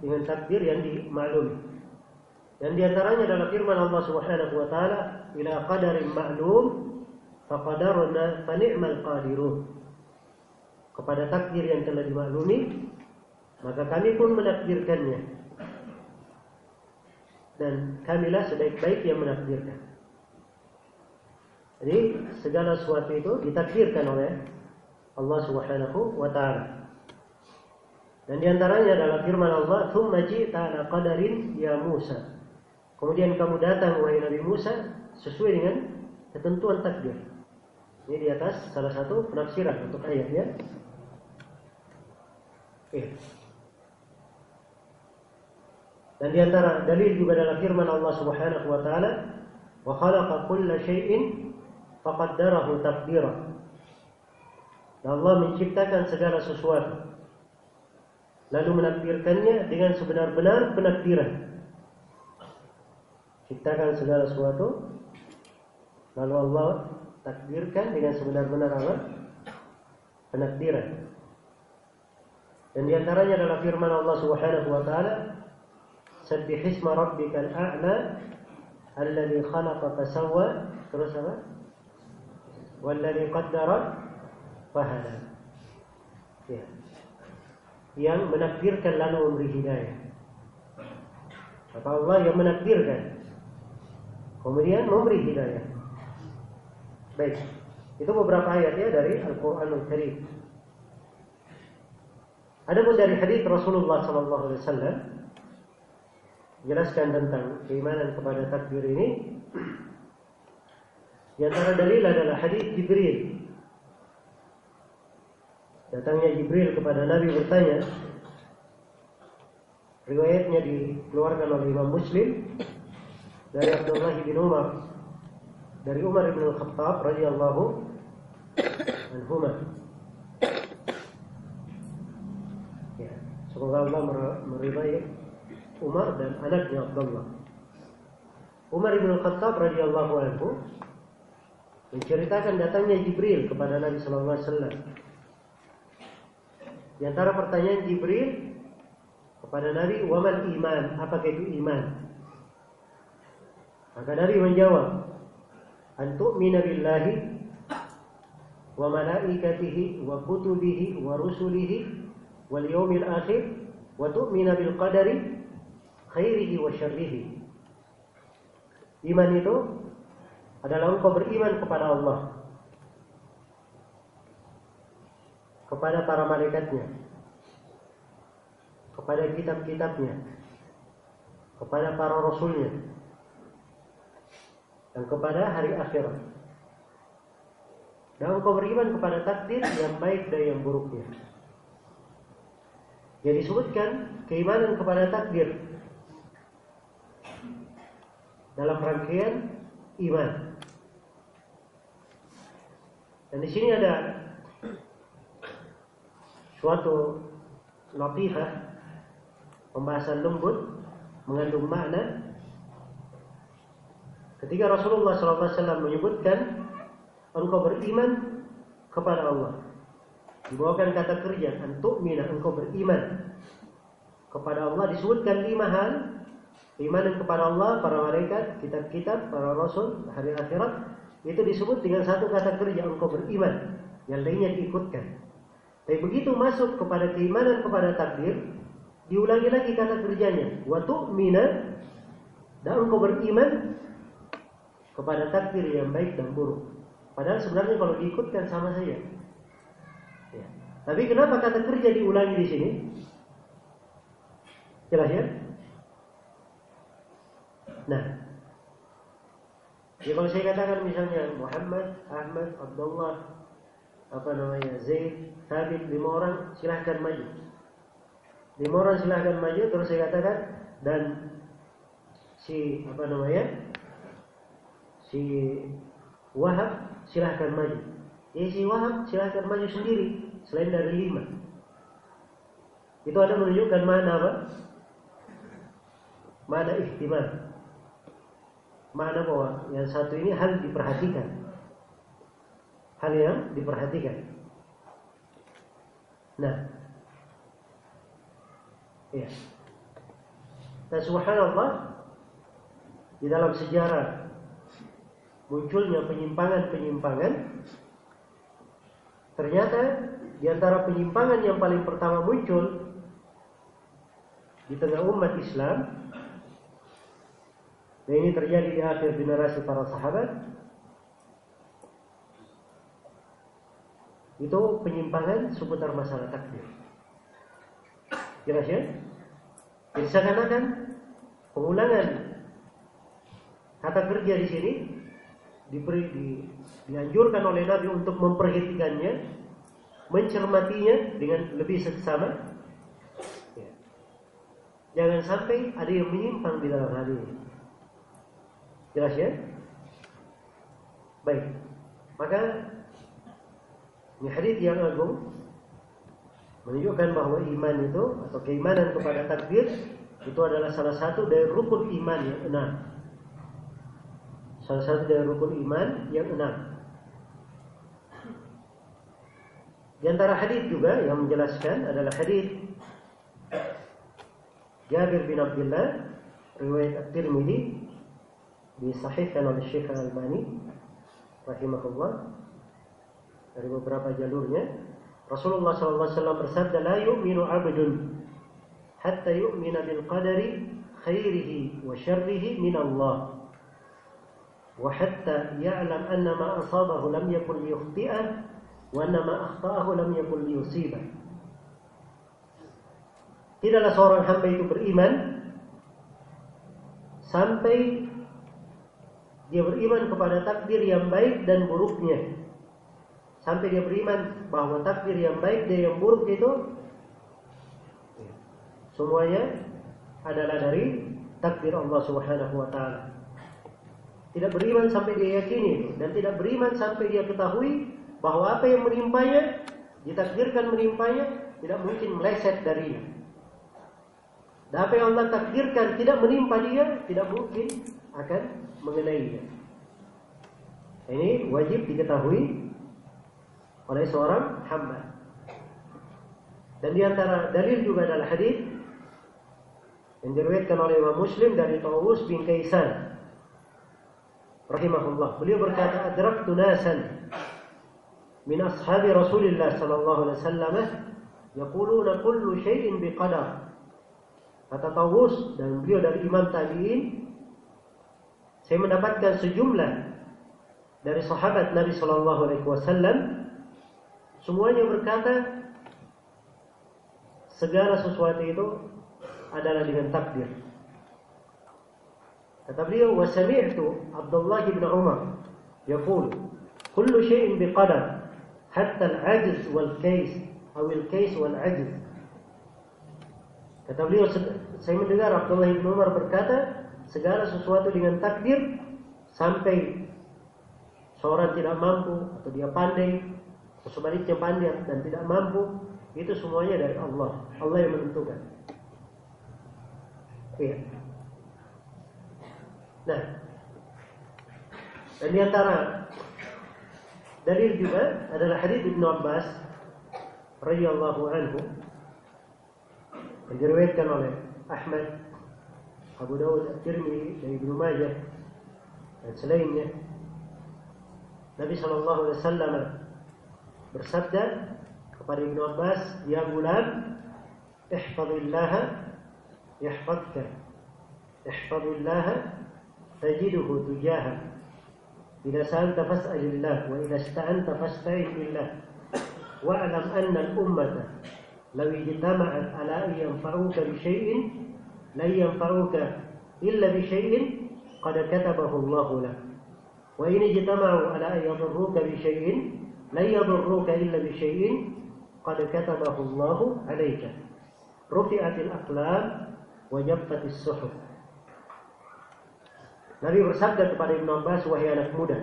S1: dengan takdir yang dimaklumi. Dan di antaranya adalah firman Allah Subhanahu wa taala, "Ila qadarin ma'lum faqadarna fa ni'mal qadirun." Kepada takdir yang telah dimaklumi, maka kami pun menakdirkannya. Dan kamilah sebaik-baik yang menakdirkan. Jadi segala sesuatu itu ditakdirkan oleh Allah Subhanahu wa taala. Dan di antaranya adalah firman Allah, "Tsumma ji'ta ala qadarin ya Musa." Kemudian kamu datang wahai Nabi Musa sesuai dengan ketentuan takdir. Ini di atas salah satu penafsiran untuk ayatnya. Iya. Dan di antara dalil juga adalah firman Allah Subhanahu wa taala, "Wa khalaqa kulla syai'in faqaddarahu taqdira." Allah menciptakan segala sesuatu lalu menakdirkannya dengan sebenar-benar penakdiran. Ciptakan segala sesuatu lalu Allah takdirkan dengan sebenar-benar apa? Penakdiran. Dan di antaranya adalah firman Allah Subhanahu wa taala, Sabbih isma rabbikal a'la alladhi khalaqa fasawwa terus apa? Walladhi qaddara fahada. Ya. Yang menakdirkan lalu memberi hidayah. Apa Allah yang menakdirkan. Kemudian memberi hidayah. Baik. Itu beberapa ayat ya dari Al-Qur'anul Karim. Adapun dari hadis Rasulullah sallallahu alaihi wasallam jelaskan tentang keimanan kepada takdir ini. Di antara dalil adalah hadis Jibril. Datangnya Jibril kepada Nabi bertanya. Riwayatnya dikeluarkan oleh Imam Muslim dari Abdullah bin Umar dari Umar bin Al-Khattab radhiyallahu anhuma. Ya, semoga Allah meridai Umar dan anaknya Abdullah. Umar bin Khattab radhiyallahu anhu menceritakan datangnya Jibril kepada Nabi sallallahu alaihi wasallam. Di antara pertanyaan Jibril kepada Nabi, "Wa mal iman?" Apakah itu iman? Maka Nabi menjawab, "An tu'mina billahi wa malaikatihi wa kutubihi wa rusulihi wal yawmil akhir wa tu'mina bil qadari khairihi wa syarrihi. Iman itu adalah engkau beriman kepada Allah. Kepada para malaikatnya. Kepada kitab-kitabnya. Kepada para rasulnya. Dan kepada hari akhirat. Dan engkau beriman kepada takdir yang baik dan yang buruknya. Jadi disebutkan keimanan kepada takdir dalam rangkaian iman. Dan di sini ada suatu latifah pembahasan lembut mengandung makna. Ketika Rasulullah SAW menyebutkan engkau beriman kepada Allah. Dibawakan kata kerja untuk mina engkau beriman kepada Allah. Disebutkan lima hal Iman kepada Allah, para malaikat, kitab-kitab, para rasul, hari akhirat. Itu disebut dengan satu kata kerja engkau beriman, yang lainnya diikutkan. Tapi begitu masuk kepada keimanan kepada takdir, diulangi lagi kata kerjanya, wa tu'mina dan engkau beriman kepada takdir yang baik dan buruk. Padahal sebenarnya kalau diikutkan sama saja. Ya. Tapi kenapa kata kerja diulangi di sini? Jelas ya? Nah, ya kalau saya katakan misalnya Muhammad, Ahmad, Abdullah, apa namanya, Zaid, Thabit, lima orang silahkan maju. Lima orang silahkan maju, terus saya katakan dan si apa namanya, si Wahab silahkan maju. Ya si Wahab silahkan maju sendiri selain dari lima. Itu ada menunjukkan mana apa? Mana ihtimal Mana bahwa yang satu ini hal diperhatikan. Hal yang diperhatikan. Nah. Ya. Dan subhanallah di dalam sejarah munculnya penyimpangan-penyimpangan ternyata di antara penyimpangan yang paling pertama muncul di tengah umat Islam dan ini terjadi di akhir generasi para sahabat. Itu penyimpangan seputar masalah takdir. Jelas ya? Jadi seakan-akan pengulangan kata kerja di sini diberi, di, dianjurkan oleh Nabi untuk memperhatikannya, mencermatinya dengan lebih seksama. Ya. Jangan sampai ada yang menyimpang di dalam hal ini. Jelas ya? Baik. Maka hadis yang agung menunjukkan bahwa iman itu atau keimanan kepada takdir itu adalah salah satu dari rukun iman yang enam. Salah satu dari rukun iman yang enam. Di antara hadis juga yang menjelaskan adalah hadis Jabir bin Abdullah riwayat At-Tirmidzi disahihkan oleh Syekh Al-Albani rahimahullah dari beberapa jalurnya Rasulullah SAW bersabda la yu'minu 'abdun hatta yu'mina bil qadari khairihi wa syarrihi min Allah ya'lam anna ma asabahu lam yakun liyukhti'ah wa anna ma akhta'ahu lam yakun liyusibah Tidaklah seorang hamba itu beriman sampai dia beriman kepada takdir yang baik dan buruknya. Sampai dia beriman bahwa takdir yang baik dan yang buruk itu semuanya adalah dari takdir Allah Subhanahu wa taala. Tidak beriman sampai dia yakini dan tidak beriman sampai dia ketahui bahwa apa yang menimpanya ditakdirkan menimpanya tidak mungkin meleset darinya. Dan apa yang Allah takdirkan tidak menimpa dia tidak mungkin akan mengenainya. Ini wajib diketahui oleh seorang hamba. Dan di antara dalil juga adalah hadis yang diriwayatkan oleh Imam Muslim dari Tawus bin Kaisan rahimahullah. Beliau berkata, "Adraktu nasan min ashabi Rasulillah sallallahu alaihi wasallam yaquluna kullu syai'in biqadar." Kata Tawus dan beliau dari Imam Tabi'in saya mendapatkan sejumlah dari sahabat Nabi Shallallahu Alaihi Wasallam semuanya berkata segala sesuatu itu adalah dengan takdir. Kata beliau, "Wasami'tu Abdullah bin Umar yaqul, kullu syai'in biqadar, hatta al-'ajz wal kays atau al-kays wal 'ajz." Kata beliau, saya mendengar Abdullah bin Umar berkata, segala sesuatu dengan takdir sampai seorang tidak mampu atau dia pandai sebaliknya pandai dan tidak mampu itu semuanya dari Allah. Allah yang menentukan. Iya. Nah, dan di antara dalil juga adalah hadis Ibnu Abbas radhiyallahu anhu yang diriwayatkan oleh Ahmad, Abu Dawud, At-Tirmidzi dan Ibnu Majah dan selainnya. Nabi Shallallahu Alaihi Wasallam bersabda kepada Ibnu Abbas, "Ya gulam, ihfazillah yahfazka. Ihfazillah تجده تجاهك إذا سألت فاسأل الله وإذا استعنت فاستعن بالله واعلم أن الأمة لو اجتمعت على أن ينفعوك بشيء لن ينفعوك إلا بشيء قد كتبه الله لك وإن اجتمعوا على أن يضروك بشيء لن يضروك إلا بشيء قد كتبه الله عليك رفعت الأقلام وجفت الصحف Nabi bersabda kepada Ibn Abbas, wahai anak muda,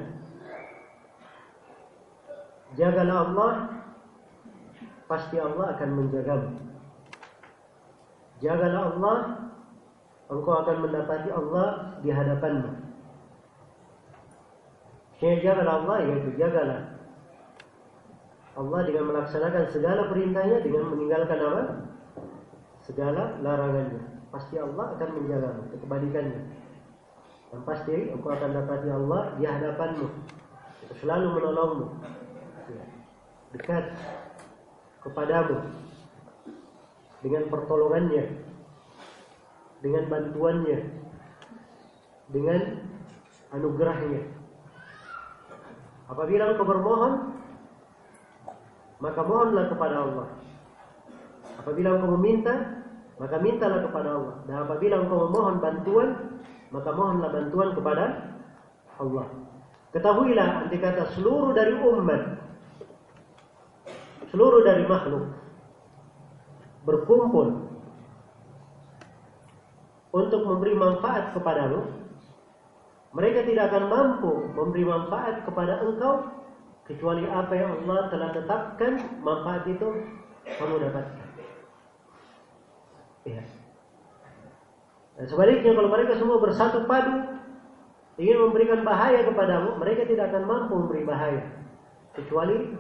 S1: jagalah Allah, pasti Allah akan menjagamu. Jagalah Allah, engkau akan mendapati Allah di hadapanmu. Jadi jagalah Allah, yaitu jagalah Allah dengan melaksanakan segala perintahnya dengan meninggalkan apa? Segala larangannya. Pasti Allah akan menjagamu, kebalikannya. Yang pasti engkau akan dapati Allah di hadapanmu. Selalu menolongmu. Ya. Dekat kepadamu. Dengan pertolongannya. Dengan bantuannya. Dengan anugerahnya. Apabila engkau bermohon, maka mohonlah kepada Allah. Apabila engkau meminta, maka mintalah kepada Allah. Dan apabila engkau memohon bantuan, maka mohonlah bantuan kepada Allah. Ketahuilah nanti kata seluruh dari umat, seluruh dari makhluk berkumpul untuk memberi manfaat kepadamu, mereka tidak akan mampu memberi manfaat kepada engkau kecuali apa yang Allah telah tetapkan manfaat itu kamu dapatkan. Ya. Dan sebaliknya kalau mereka semua bersatu padu ingin memberikan bahaya kepadamu, mereka tidak akan mampu memberi bahaya. Kecuali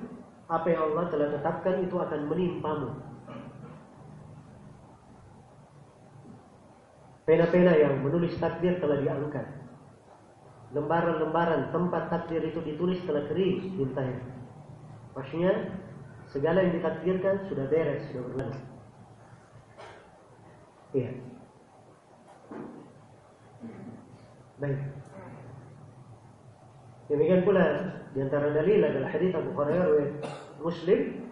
S1: apa yang Allah telah tetapkan itu akan menimpamu. Pena-pena yang menulis takdir telah diangkat. Lembaran-lembaran tempat takdir itu ditulis telah kering tintanya. Maksudnya segala yang ditakdirkan sudah beres, sudah berlalu. Iya. Baik. Demikian pula di antara dalil adalah hadis Abu Hurairah Muslim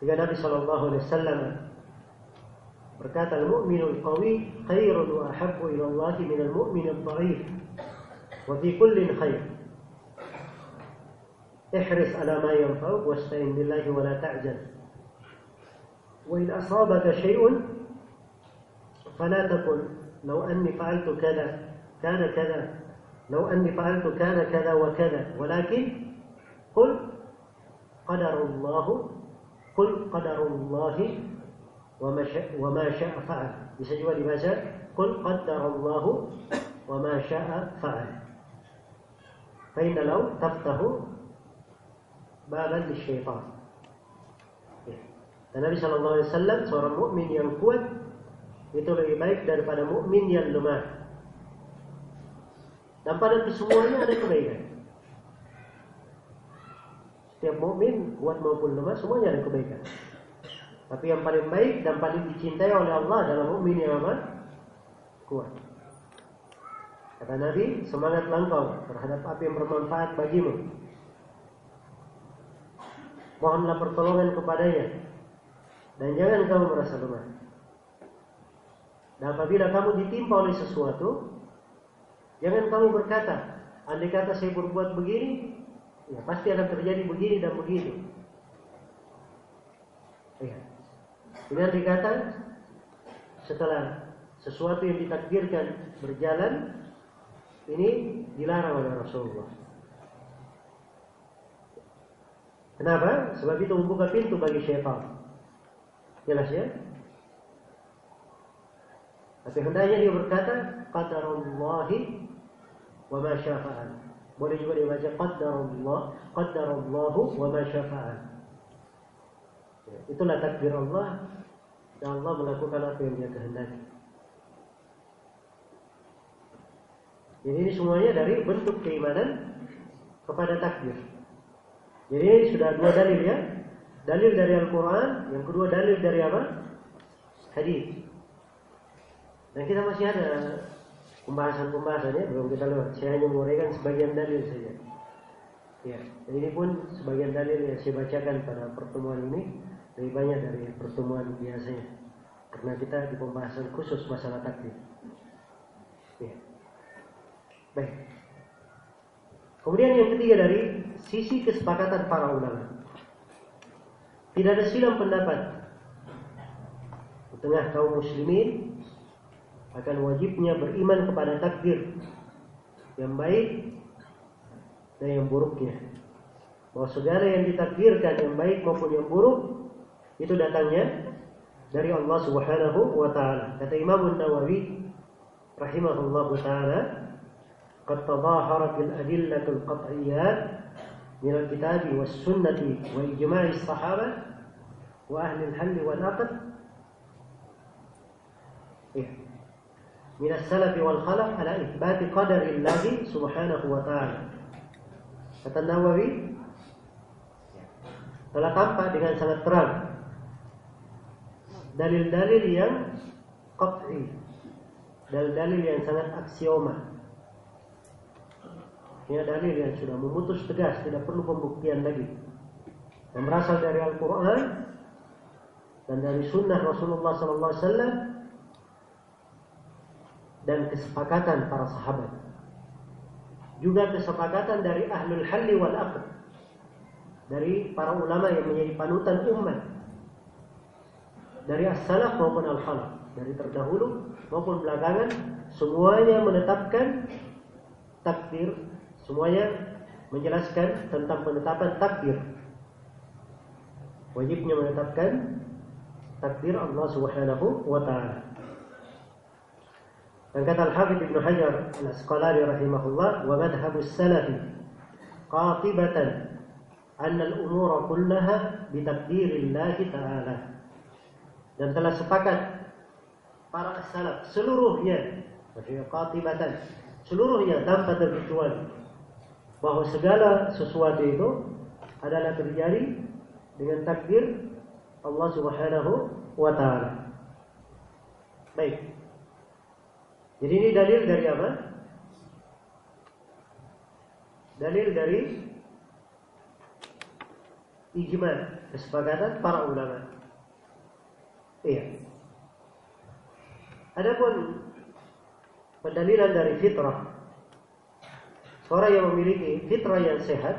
S1: jika Nabi sallallahu alaihi wasallam berkata al-mu'minul qawi khairun wa ahabbu ila Allah min al-mu'min al-dha'if fi kullin khair احرص على ما ينفعك واستعن بالله ولا تعجل. وإن أصابك شيء فلا تقل لو أني فعلت كذا كان كذا. لو أني فعلت كان كذا وكذا. ولكن قل قدر الله قل قدر الله وما شاء, وما شاء فعل. bisa لماذا؟ قل قدر الله وما شاء فعل. فإن لو تفتح بابا للشيطان Dan Nabi Shallallahu Alaihi Wasallam seorang mukmin yang kuat itu lebih baik daripada mukmin yang lemah. Dan pada kesemuanya ada kebaikan. Setiap mukmin kuat maupun lemah semuanya ada kebaikan. Tapi yang paling baik dan paling dicintai oleh Allah adalah mukmin yang apa? Kuat. Kata Nabi, semangatlah engkau terhadap apa yang bermanfaat bagimu. Mohonlah pertolongan kepadanya. Dan jangan kamu merasa lemah. Dan apabila kamu ditimpa oleh sesuatu, jangan kamu berkata, andai kata saya berbuat begini, ya pasti akan terjadi begini dan begitu. Ya. Ini andai kata setelah sesuatu yang ditakdirkan berjalan, ini dilarang oleh Rasulullah. Kenapa? Sebab itu membuka pintu bagi syaitan. Jelas ya? Tapi hendaknya dia berkata, Qadarullahi wa ma syafa'an. Boleh juga dibaca Qadarullah, Qadarullahu wa ma syafa'an. Ya, itulah takdir Allah dan Allah melakukan apa yang dia kehendaki. Jadi ini semuanya dari bentuk keimanan kepada takdir. Jadi sudah dua dalil ya. Dalil dari Al-Quran, yang kedua dalil dari apa? Hadis. Dan kita masih ada pembahasan-pembahasannya belum kita lewat. Saya hanya menguraikan sebagian dalil saja. Ya, dan ini pun sebagian dalil yang saya bacakan pada pertemuan ini lebih banyak dari pertemuan biasanya. Karena kita di pembahasan khusus masalah takdir. Baik. Kemudian yang ketiga dari sisi kesepakatan para ulama. Tidak ada silam pendapat di tengah kaum muslimin akan wajibnya beriman kepada takdir yang baik dan yang buruknya. Bahwa segala yang ditakdirkan yang baik maupun yang buruk itu datangnya dari Allah Subhanahu wa taala. Kata Imam Nawawi rahimahullahu taala, قد تظاهرت الأدلة القطعيات من الكتاب والسنة وإجماع الصحابة وأهل الحل والعقد من السلف والخلف على إثبات قدر الله سبحانه وتعالى. Kata Nawawi telah tampak dengan sangat terang? Dalil-dalil yang qat'i. Dalil-dalil yang sangat aksioma. Ini dalil yang sudah memutus tegas, tidak perlu pembuktian lagi. Yang berasal dari Al-Quran dan dari Sunnah Rasulullah SAW dan kesepakatan para sahabat. Juga kesepakatan dari Ahlul Halli wal Aqd. Dari para ulama yang menjadi panutan umat. Dari as-salaf maupun al-khalaf. Dari terdahulu maupun belakangan. Semuanya menetapkan takdir Semuanya menjelaskan tentang penetapan takdir. Wajibnya menetapkan takdir Allah Subhanahu wa taala. Dan kata Al-Hafidz Ibnu Hajar Al-Asqalani rahimahullah, "Wa madhhabus salafi qatibatan anna al-umura kullaha bi takdirillah taala." Dan telah sepakat para salaf seluruhnya, qatibatan, seluruhnya tanpa terkecuali bahwa segala sesuatu itu adalah terjadi dengan takdir Allah Subhanahu wa taala. Baik. Jadi ini dalil dari apa? Dalil dari ijma, kesepakatan para ulama. Iya. Adapun pendalilan dari fitrah Orang yang memiliki fitrah yang sehat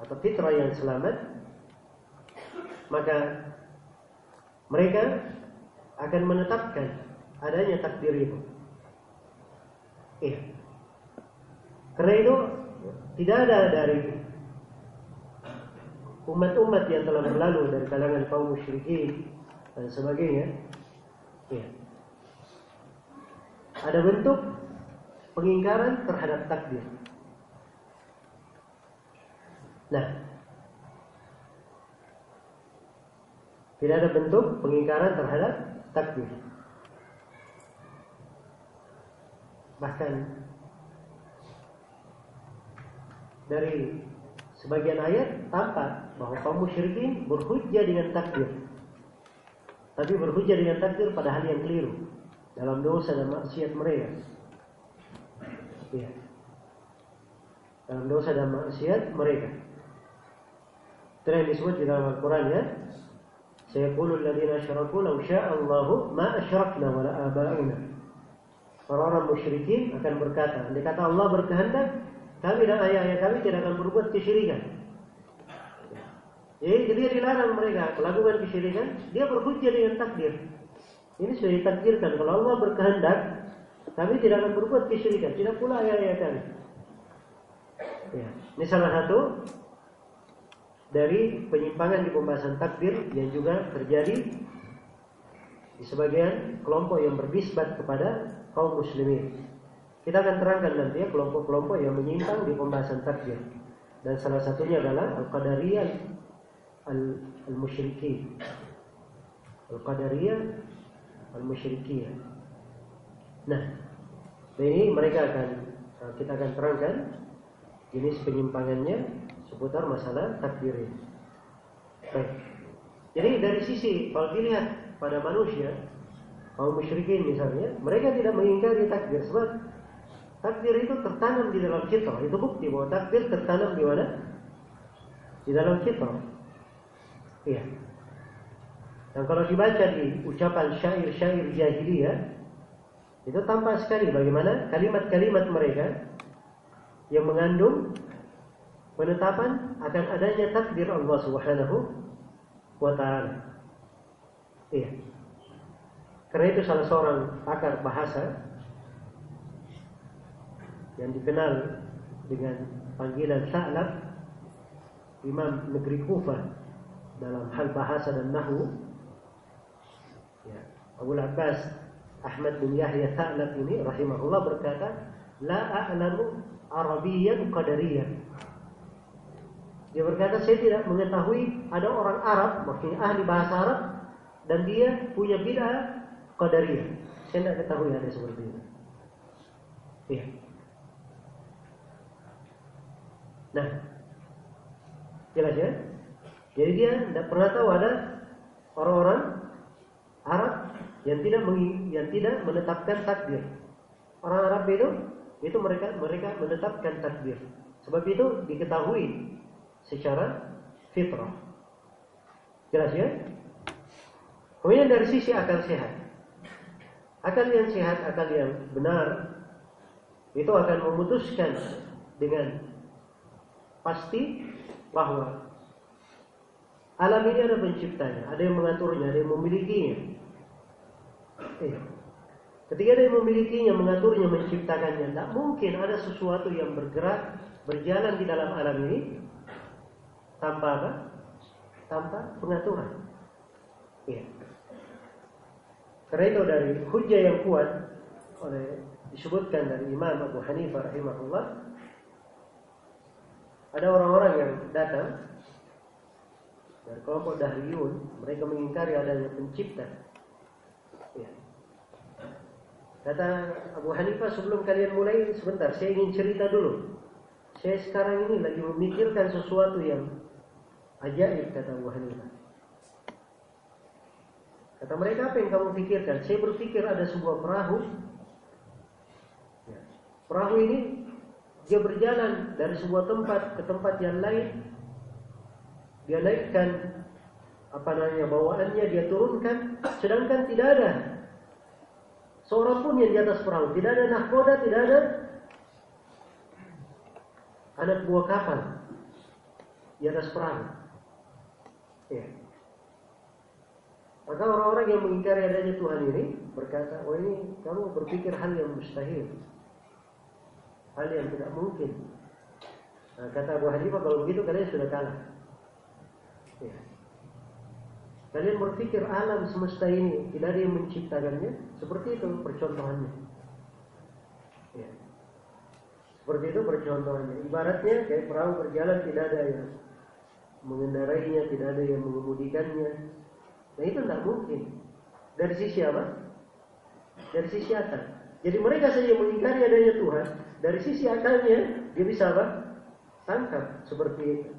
S1: atau fitrah yang selamat, maka mereka akan menetapkan adanya takdir itu. Iya. Karena itu tidak ada dari umat-umat yang telah berlalu dari kalangan kaum musyrikin dan sebagainya. Iya. Ada bentuk pengingkaran terhadap takdir. Nah, tidak ada bentuk pengingkaran terhadap takdir. Bahkan dari sebagian ayat tampak bahwa kaum musyrikin berhujjah dengan takdir. Tapi berhujjah dengan takdir pada hal yang keliru dalam dosa dan maksiat mereka. Ya. Dalam dosa dan maksiat mereka. Yang disebut di dalam Al-Quran ya. Sayaqulu alladziina asyraku law syaa Allahu ma asyrakna wala aba'una. Orang-orang musyrikin akan berkata, andai kata Allah berkehendak, kami dan ayah-ayah kami tidak akan berbuat kesyirikan. Jadi dia dilarang mereka melakukan kesyirikan, dia berhujjah dengan takdir. Ini sudah ditakdirkan. Kalau Allah berkehendak, kami tidak akan berbuat kesyirikan. Tidak pula ayah-ayah kami. Ya. Ini salah satu dari penyimpangan di pembahasan takdir yang juga terjadi di sebagian kelompok yang berbisbat kepada kaum muslimin. Kita akan terangkan nanti ya kelompok-kelompok yang menyimpang di pembahasan takdir. Dan salah satunya adalah Al-Qadariyah Al-Musyrikin. Al-Qadariyah Al-Musyrikiyah. Nah, ini mereka akan kita akan terangkan jenis penyimpangannya seputar masalah takdir. Baik. Jadi dari sisi kalau dilihat pada manusia kaum musyrikin misalnya, mereka tidak mengingkari takdir sebab takdir itu tertanam di dalam fitrah. Itu bukti bahwa takdir tertanam di mana? Di dalam fitrah. Iya. Dan kalau dibaca di ucapan syair-syair jahiliyah, itu tampak sekali bagaimana kalimat-kalimat mereka yang mengandung penetapan akan adanya takdir Allah Subhanahu wa taala. Iya. Karena itu salah seorang pakar bahasa yang dikenal dengan panggilan Sa'lab Imam negeri Kufah dalam hal bahasa dan nahu ya, Abu Abbas Ahmad bin Yahya Sa'lab ini rahimahullah berkata la a'lamu Arabiyan Qadariyan dia berkata saya tidak mengetahui ada orang Arab maksudnya ahli bahasa Arab dan dia punya bid'ah Qadariyah. Saya tidak ketahui ada seperti itu. Iya. Nah, jelas ya. Jadi dia tidak pernah tahu ada orang-orang Arab yang tidak yang tidak menetapkan takdir. Orang Arab itu itu mereka mereka menetapkan takdir. Sebab itu diketahui secara fitrah. Jelas ya? Kemudian dari sisi akal sehat. Akal yang sehat, akal yang benar itu akan memutuskan dengan pasti bahwa alam ini ada penciptanya, ada yang mengaturnya, ada yang memilikinya. Eh, ketika yang memilikinya, mengaturnya, menciptakannya, tidak mungkin ada sesuatu yang bergerak, berjalan di dalam alam ini tanpa apa? Tanpa pengaturan. Iya. Karena itu dari hujah yang kuat oleh disebutkan dari Imam Abu Hanifah rahimahullah ada orang-orang yang datang dari kelompok Dahriyun mereka mengingkari adanya pencipta ya. Kata Abu Hanifah sebelum kalian mulai sebentar saya ingin cerita dulu saya sekarang ini lagi memikirkan sesuatu yang ajaib kata Abu Hanifah Kata mereka, apa yang kamu pikirkan? Saya berpikir ada sebuah perahu. Ya. Perahu ini dia berjalan dari sebuah tempat ke tempat yang lain. Dia naikkan apa namanya bawaannya, dia turunkan, sedangkan tidak ada seorang pun yang di atas perahu. Tidak ada nahkoda, tidak ada anak buah kapal di atas perahu. Ya. Maka orang-orang yang mengingkari adanya Tuhan ini berkata, oh ini kamu berpikir hal yang mustahil. Hal yang tidak mungkin. Nah, kata Abu Hanifah, kalau begitu kalian sudah kalah. Ya. Kalian berpikir alam semesta ini tidak ada yang menciptakannya, seperti itu percontohannya. Ya. Seperti itu percontohannya. Ibaratnya kayak perahu berjalan tidak ada yang mengendarainya, tidak ada yang mengemudikannya, Nah itu tidak mungkin. Dari sisi apa? Dari sisi akal. Jadi mereka saja mengingkari adanya Tuhan. Dari sisi akalnya dia bisa apa? Tangkap seperti itu.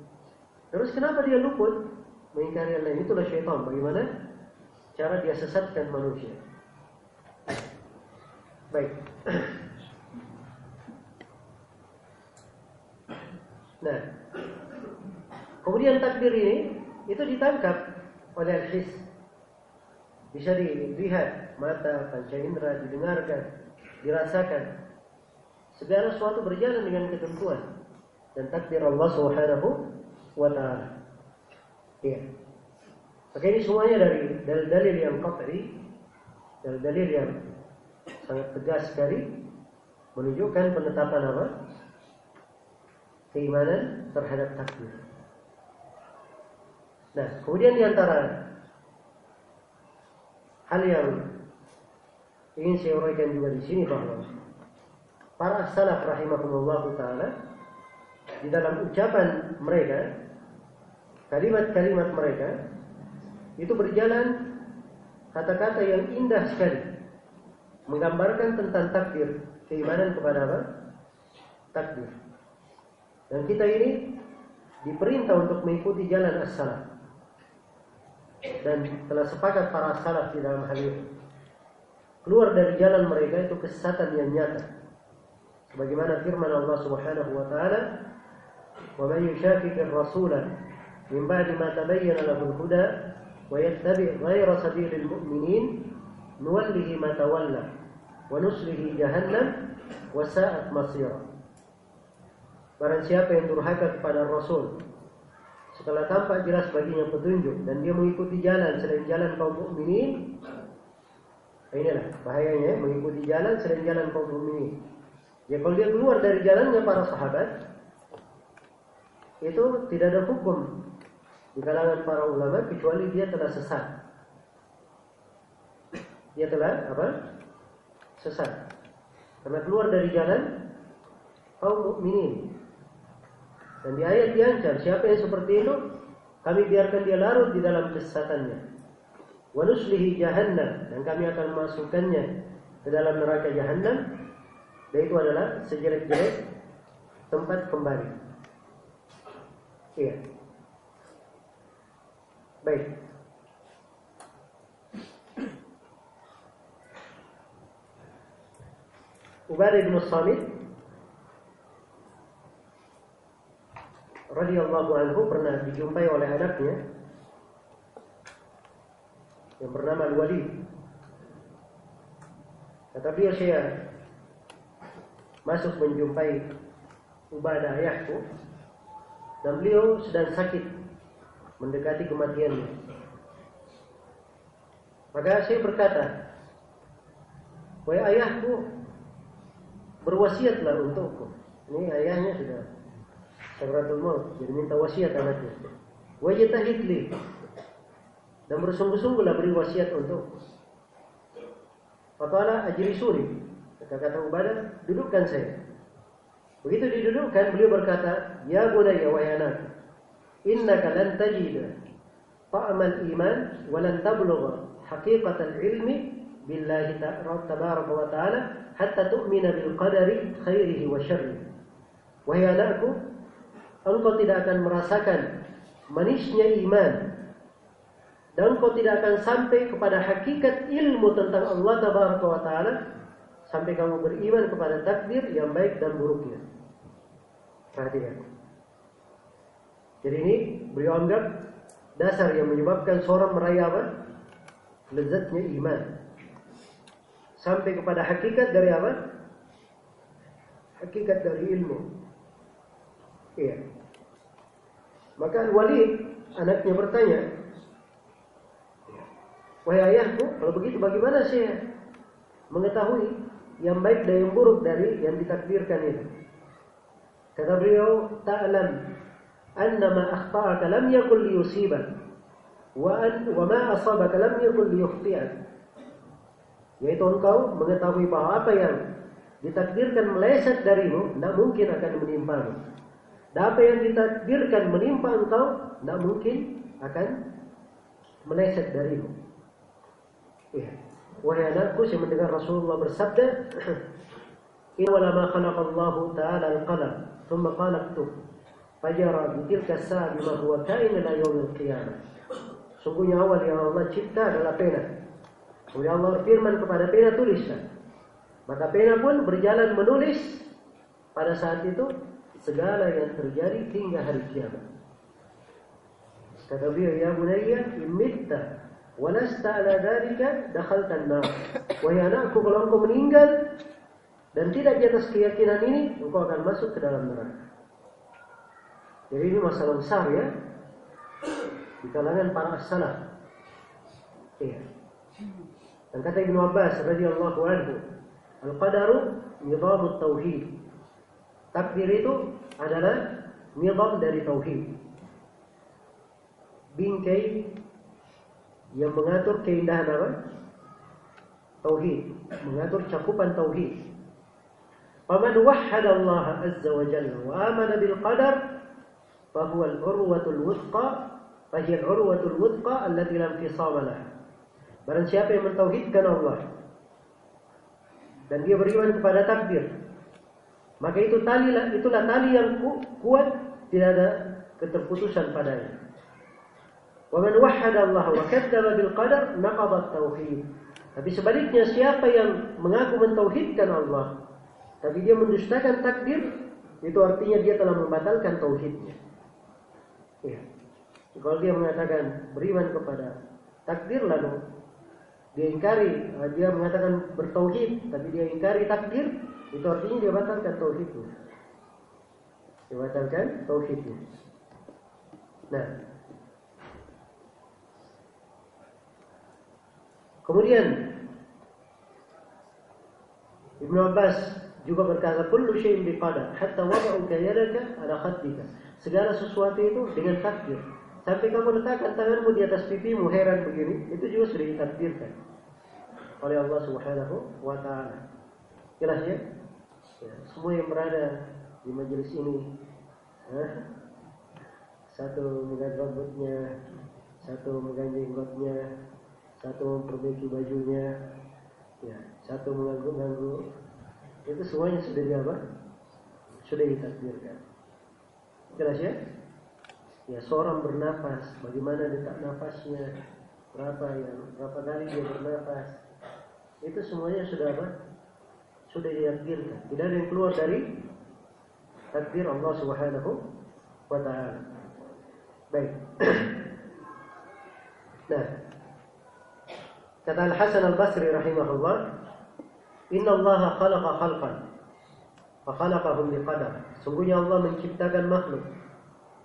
S1: Terus kenapa dia luput mengingkari Allah? Itulah syaitan. Bagaimana cara dia sesatkan manusia? Baik. Nah, kemudian takbir ini itu ditangkap oleh al-his. Bisa dilihat mata, panca indera, didengarkan, dirasakan. Segala sesuatu berjalan dengan ketentuan dan takdir Allah Subhanahu wa taala. Iya. Maka ini semuanya dari dalil-dalil yang qat'i, dalil-dalil yang sangat tegas sekali menunjukkan penetapan apa? Keimanan terhadap takdir. Nah, kemudian di antara hal yang ingin saya uraikan juga di sini bahwa para salaf rahimahumullah taala di dalam ucapan mereka kalimat-kalimat mereka itu berjalan kata-kata yang indah sekali menggambarkan tentang takdir keimanan kepada apa? takdir dan kita ini diperintah untuk mengikuti jalan as-salaf dan telah sepakat para salaf di dalam hal ini. Keluar dari jalan mereka itu kesesatan yang nyata. Sebagaimana firman Allah Subhanahu wa taala, "Wa man yushaqiqir rasula tabayyana lahu al-huda wa yattabi' ghayra sabilil mu'minin nuwallihi ma tawalla wa nuslihi jahannam wa sa'at masira." Barang siapa yang durhaka kepada Rasul setelah tampak jelas baginya petunjuk dan dia mengikuti jalan selain jalan kaum mukminin inilah bahayanya mengikuti jalan selain jalan kaum mukminin ya kalau dia keluar dari jalannya para sahabat itu tidak ada hukum di kalangan para ulama kecuali dia telah sesat dia telah apa sesat karena keluar dari jalan kaum mukminin dan di ayat diancam siapa yang seperti itu kami biarkan dia larut di dalam kesesatannya. Wa nuslihi jahannam dan kami akan memasukkannya ke dalam neraka jahannam. Dan itu adalah sejelek-jelek tempat kembali. Iya. Baik. Ubadah bin Samit radhiyallahu anhu pernah dijumpai oleh anaknya yang bernama Al-Walid. Kata beliau saya masuk menjumpai Ubadah ayahku dan beliau sedang sakit mendekati kematiannya. Maka saya berkata, "Wahai ayahku, berwasiatlah untukku." Ini ayahnya sudah sakratul maut, jadi minta wasiat anaknya. Wajitahid li. Dan bersungguh-sungguhlah beri wasiat untuk. Fatala ajri suri. Kata-kata Ubadah, dudukkan saya. Begitu didudukkan, beliau berkata, Ya bunayya wa anak, innaka lan tajida ta'amal iman wa lan tablugha haqiqatal ilmi billahi tabaraka wa ta'ala hatta tu'mina bil qadari khairihi wa syarrihi. Wahai anakku, engkau tidak akan merasakan manisnya iman dan engkau tidak akan sampai kepada hakikat ilmu tentang Allah Tabaraka wa taala sampai kamu beriman kepada takdir yang baik dan buruknya. Perhatikan. Jadi ini beliau anggap dasar yang menyebabkan seorang meraih apa? Lezatnya iman. Sampai kepada hakikat dari apa? Hakikat dari ilmu. Iya. Maka Walid anaknya bertanya, Wahai ayahku, kalau begitu bagaimana saya mengetahui yang baik dan yang buruk dari yang ditakdirkan itu? Kata beliau, ta'lam ma akhta'aka lam yakul liyusibak wa an wa ma lam yakul liyukhti'ak. Yaitu engkau mengetahui bahwa apa yang ditakdirkan meleset darimu tidak mungkin akan menimpamu. Dan apa yang ditakdirkan menimpa engkau tidak mungkin akan meleset darimu. Ya. Wahai anakku, saya mendengar Rasulullah bersabda, Inna wala ma khalaqallahu ta'ala al-qalam, thumma fajara bitilka bima huwa kain ila yawmil qiyamah. Sungguhnya awal yang Allah cipta adalah pena. Kemudian Allah firman kepada pena tulislah. Maka pena pun berjalan menulis pada saat itu segala yang terjadi hingga hari kiamat. Kata beliau, ya bunayya, imitta walasta ala dhalika dakhalta an-nar. Wahai anakku, kalau engkau meninggal dan tidak di atas keyakinan ini, engkau akan masuk ke dalam neraka. Jadi ini masalah besar ya di kalangan para salaf. Iya. Dan kata Ibnu Abbas radhiyallahu anhu, al-qadaru nizam tauhid. Takdir itu adalah nizam dari tauhid. Bingkai yang mengatur keindahan apa? Tauhid, mengatur cakupan tauhid. Faman wahhada Allah azza wa jalla wa amana bil qadar fahuwa al-urwatul wuthqa fahiya al-urwatul wuthqa allati lam fisama laha. Barang siapa yang mentauhidkan Allah dan dia beriman kepada takdir, maka itu tali itulah tali yang kuat, tidak ada keterputusan padanya. Wa man wahhada Allah wa kadzdzaba bil qadar naqada tauhid. Tapi sebaliknya siapa yang mengaku mentauhidkan Allah tapi dia mendustakan takdir, itu artinya dia telah membatalkan tauhidnya. Ya. Kalau dia mengatakan beriman kepada takdir lalu dia ingkari, eh, dia mengatakan bertauhid, tapi dia ingkari takdir, itu artinya dia batalkan tauhidnya. Dia batalkan tauhidnya. Nah, kemudian Ibnu Abbas juga berkata, "Kullu syai'in biqadar, hatta wada'uka yadaka ala khaddika." Segala sesuatu itu dengan takdir. Sampai kamu letakkan tanganmu di atas pipimu heran begini, itu juga sudah ditakdirkan oleh Allah Subhanahu wa taala. Jelas ya? ya? Semua yang berada di majelis ini eh, satu mengganti rambutnya, satu mengganti jenggotnya, satu memperbaiki bajunya, ya, satu mengganggu-ganggu. Itu semuanya sudah di apa? Sudah ditakdirkan. Jelas ya? Ya seorang bernafas, bagaimana detak nafasnya, berapa yang berapa kali dia bernafas, itu semuanya sudah apa? Sudah ditakdirkan. Tidak ada yang keluar dari takdir Allah Subhanahu wa taala. Baik. nah, kata Al Hasan Al Basri rahimahullah, Inna Allah khalaqa khalqan, fa khalaqahum biqadar. Sungguhnya Allah menciptakan makhluk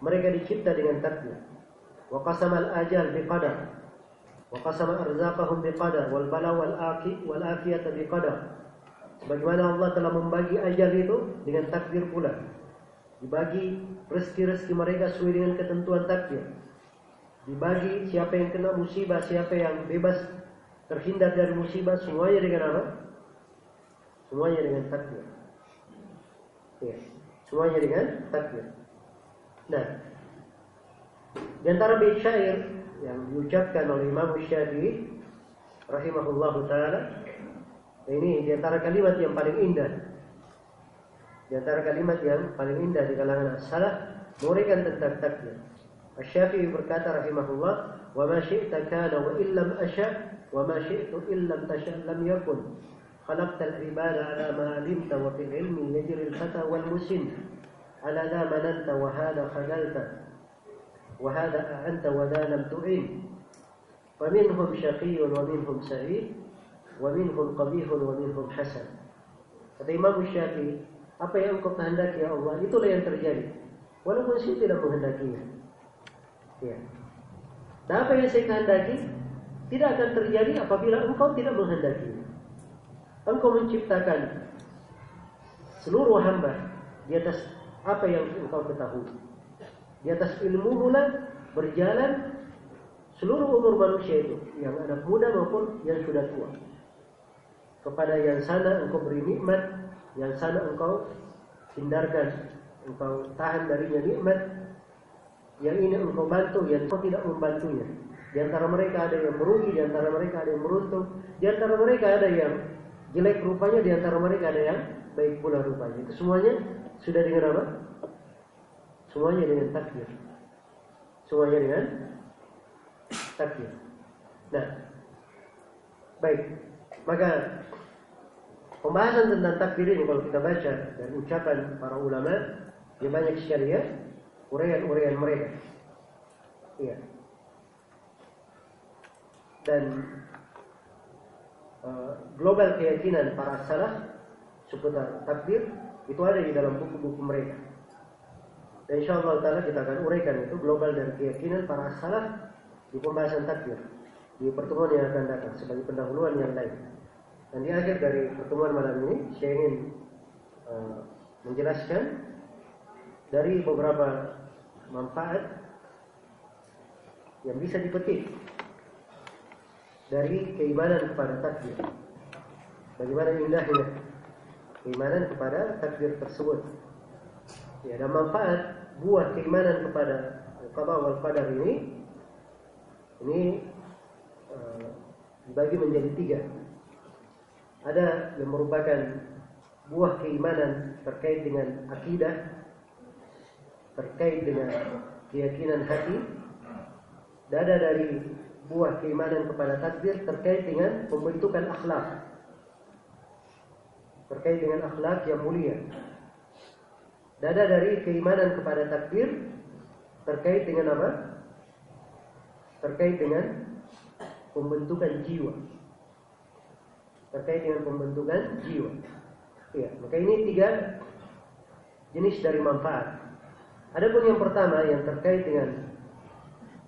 S1: mereka dicipta dengan takdir. Wa qasamal ajal biqadar. Wa qasama arzaqahum biqadar wal bala wal aki wal afiyata biqadar. Sebagaimana Allah telah membagi ajal itu dengan takdir pula. Dibagi rezeki-rezeki mereka sesuai dengan ketentuan takdir. Dibagi siapa yang kena musibah, siapa yang bebas terhindar dari musibah, semuanya dengan apa? Semuanya dengan takdir. Ya, semuanya dengan takdir. Nah, di antara bait syair yang diucapkan oleh Imam Syafi'i rahimahullahu taala ini di antara kalimat yang paling indah. Di antara kalimat yang paling indah di kalangan as-salaf menguraikan tentang takdir. Asy-Syafi'i berkata rahimahullah, "Wa ma syi'ta kana wa illam asya wa ma syi'tu illam tasha lam yakun." خلقت العباد على ما علمت وفي العلم يجري الفتى والمسن على ذا مننت وهذا خذلت وهذا أعنت وذا لم تعين فمنهم شقي ومنهم سعيد ومنهم قبيح ومنهم حسن kata Imam Syafi'i apa yang engkau kehendaki ya Allah itulah yang terjadi walaupun saya tidak menghendakinya ya dan apa yang saya kehendaki tidak akan terjadi apabila engkau tidak menghendakinya engkau menciptakan seluruh hamba di atas apa yang engkau ketahui. Di atas ilmu mula berjalan seluruh umur manusia itu, yang anak muda maupun yang sudah tua. Kepada yang sana engkau beri nikmat, yang sana engkau hindarkan, engkau tahan darinya nikmat. Yang ini engkau bantu, yang engkau tidak membantunya. Di antara mereka ada yang merugi, di antara mereka ada yang beruntung, di antara mereka ada yang jelek rupanya, di antara mereka ada yang baik pula rupanya. Itu semuanya sudah dengan apa? Semuanya dengan takdir. Semuanya dengan takdir. Nah, baik. Maka pembahasan tentang takdir ini kalau kita baca dan ucapan para ulama Di banyak syariat, uraian-uraian mereka. Iya. Dan global keyakinan para salaf seputar takdir itu ada di dalam buku-buku mereka. Dan insya Allah Ta'ala kita akan uraikan itu global dari keyakinan para salaf di pembahasan takdir di pertemuan yang akan datang sebagai pendahuluan yang lain. Dan di akhir dari pertemuan malam ini saya ingin uh, menjelaskan dari beberapa manfaat yang bisa dipetik dari keimanan kepada takdir. Bagaimana indahnya keimanan kepada takdir tersebut. Ya, dan manfaat buah keimanan kepada qada wal qadar ini ini uh, dibagi menjadi tiga. Ada yang merupakan buah keimanan terkait dengan akidah, terkait dengan keyakinan hati, dan ada dari buah keimanan kepada takdir terkait dengan pembentukan akhlak, terkait dengan akhlak yang mulia. Dada dari keimanan kepada takdir terkait dengan apa? Terkait dengan pembentukan jiwa. Terkait dengan pembentukan jiwa. Ya, maka ini tiga jenis dari manfaat. Adapun yang pertama yang terkait dengan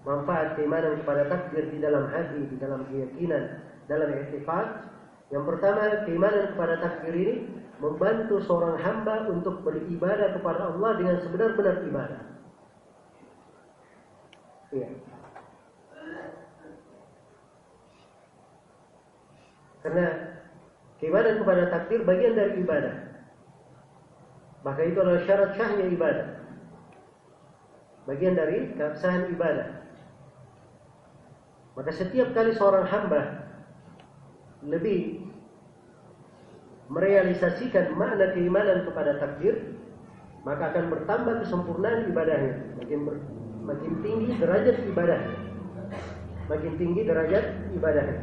S1: manfaat keimanan kepada takdir di dalam hati, di dalam keyakinan, dalam etikad. Yang pertama, keimanan kepada takdir ini membantu seorang hamba untuk beribadah kepada Allah dengan sebenar-benar ibadah. Iya. Karena keimanan kepada takdir bagian dari ibadah. Maka itu adalah syarat syahnya ibadah. Bagian dari keabsahan ibadah. Maka setiap kali seorang hamba lebih merealisasikan makna keimanan kepada takdir, maka akan bertambah kesempurnaan ibadahnya. Makin ber, makin tinggi derajat ibadah. Makin tinggi derajat ibadahnya.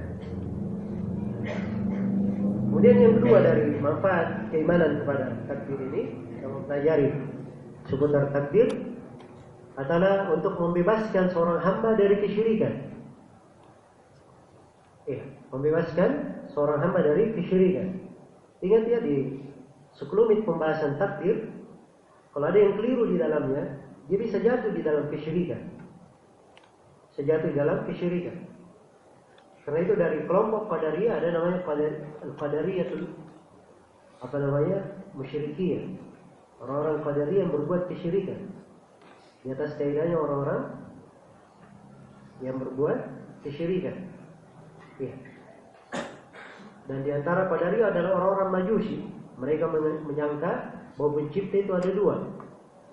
S1: Kemudian yang kedua dari manfaat keimanan kepada takdir ini, yang mempelajari seputar takdir adalah untuk membebaskan seorang hamba dari kesyirikan. Eh, membebaskan seorang hamba dari kesyirikan. Ingat ya di sekelumit pembahasan takdir, kalau ada yang keliru di dalamnya, dia bisa jatuh di dalam kesyirikan. Sejatuh di dalam kesyirikan. Karena itu dari kelompok Qadariyah ada namanya Qadariyah apa namanya? musyrikiyah. Orang-orang Qadariyah yang berbuat kesyirikan. Di atas kaidahnya orang-orang yang berbuat kesyirikan. Ya. Dan di antara Qadari adalah orang-orang Majusi. Mereka menyangka bahwa pencipta itu ada dua.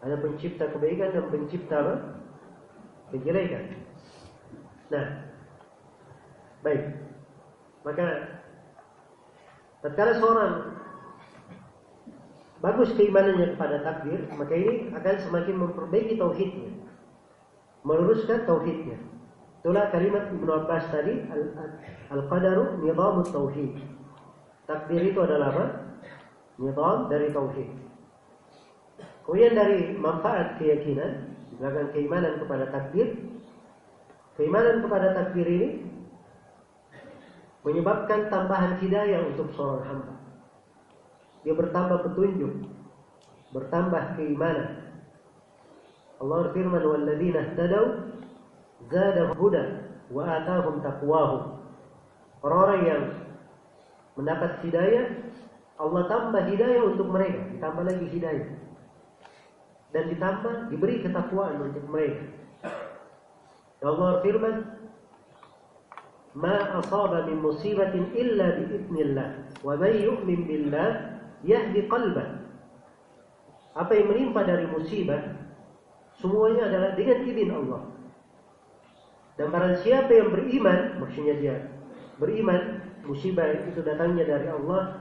S1: Ada pencipta kebaikan dan pencipta apa? kejelekan. Nah, baik. Maka tatkala seorang bagus keimanannya kepada takdir, maka ini akan semakin memperbaiki tauhidnya. Meluruskan tauhidnya. Itulah kalimat Ibnu Abbas tadi al-qadaru nizamut tauhid. Takdir itu adalah apa? Nizam dari tauhid. Kemudian dari manfaat keyakinan, belakang keimanan kepada takdir, keimanan kepada takdir ini menyebabkan tambahan hidayah untuk seorang hamba. Dia bertambah petunjuk, bertambah keimanan. Allah berfirman, "Walladzina ihtadaw zadahum huda wa atahum taqwahum. Orang-orang yang mendapat hidayah, Allah tambah hidayah untuk mereka, ditambah lagi hidayah. Dan ditambah diberi ketakwaan untuk mereka. Allah firman, "Ma asaba min musibatin illa bi idznillah, wa man yu'min billah yahdi qalbah." Apa yang menimpa dari musibah semuanya adalah dengan izin Allah. Dan barang siapa yang beriman, maksudnya dia beriman, musibah itu datangnya dari Allah,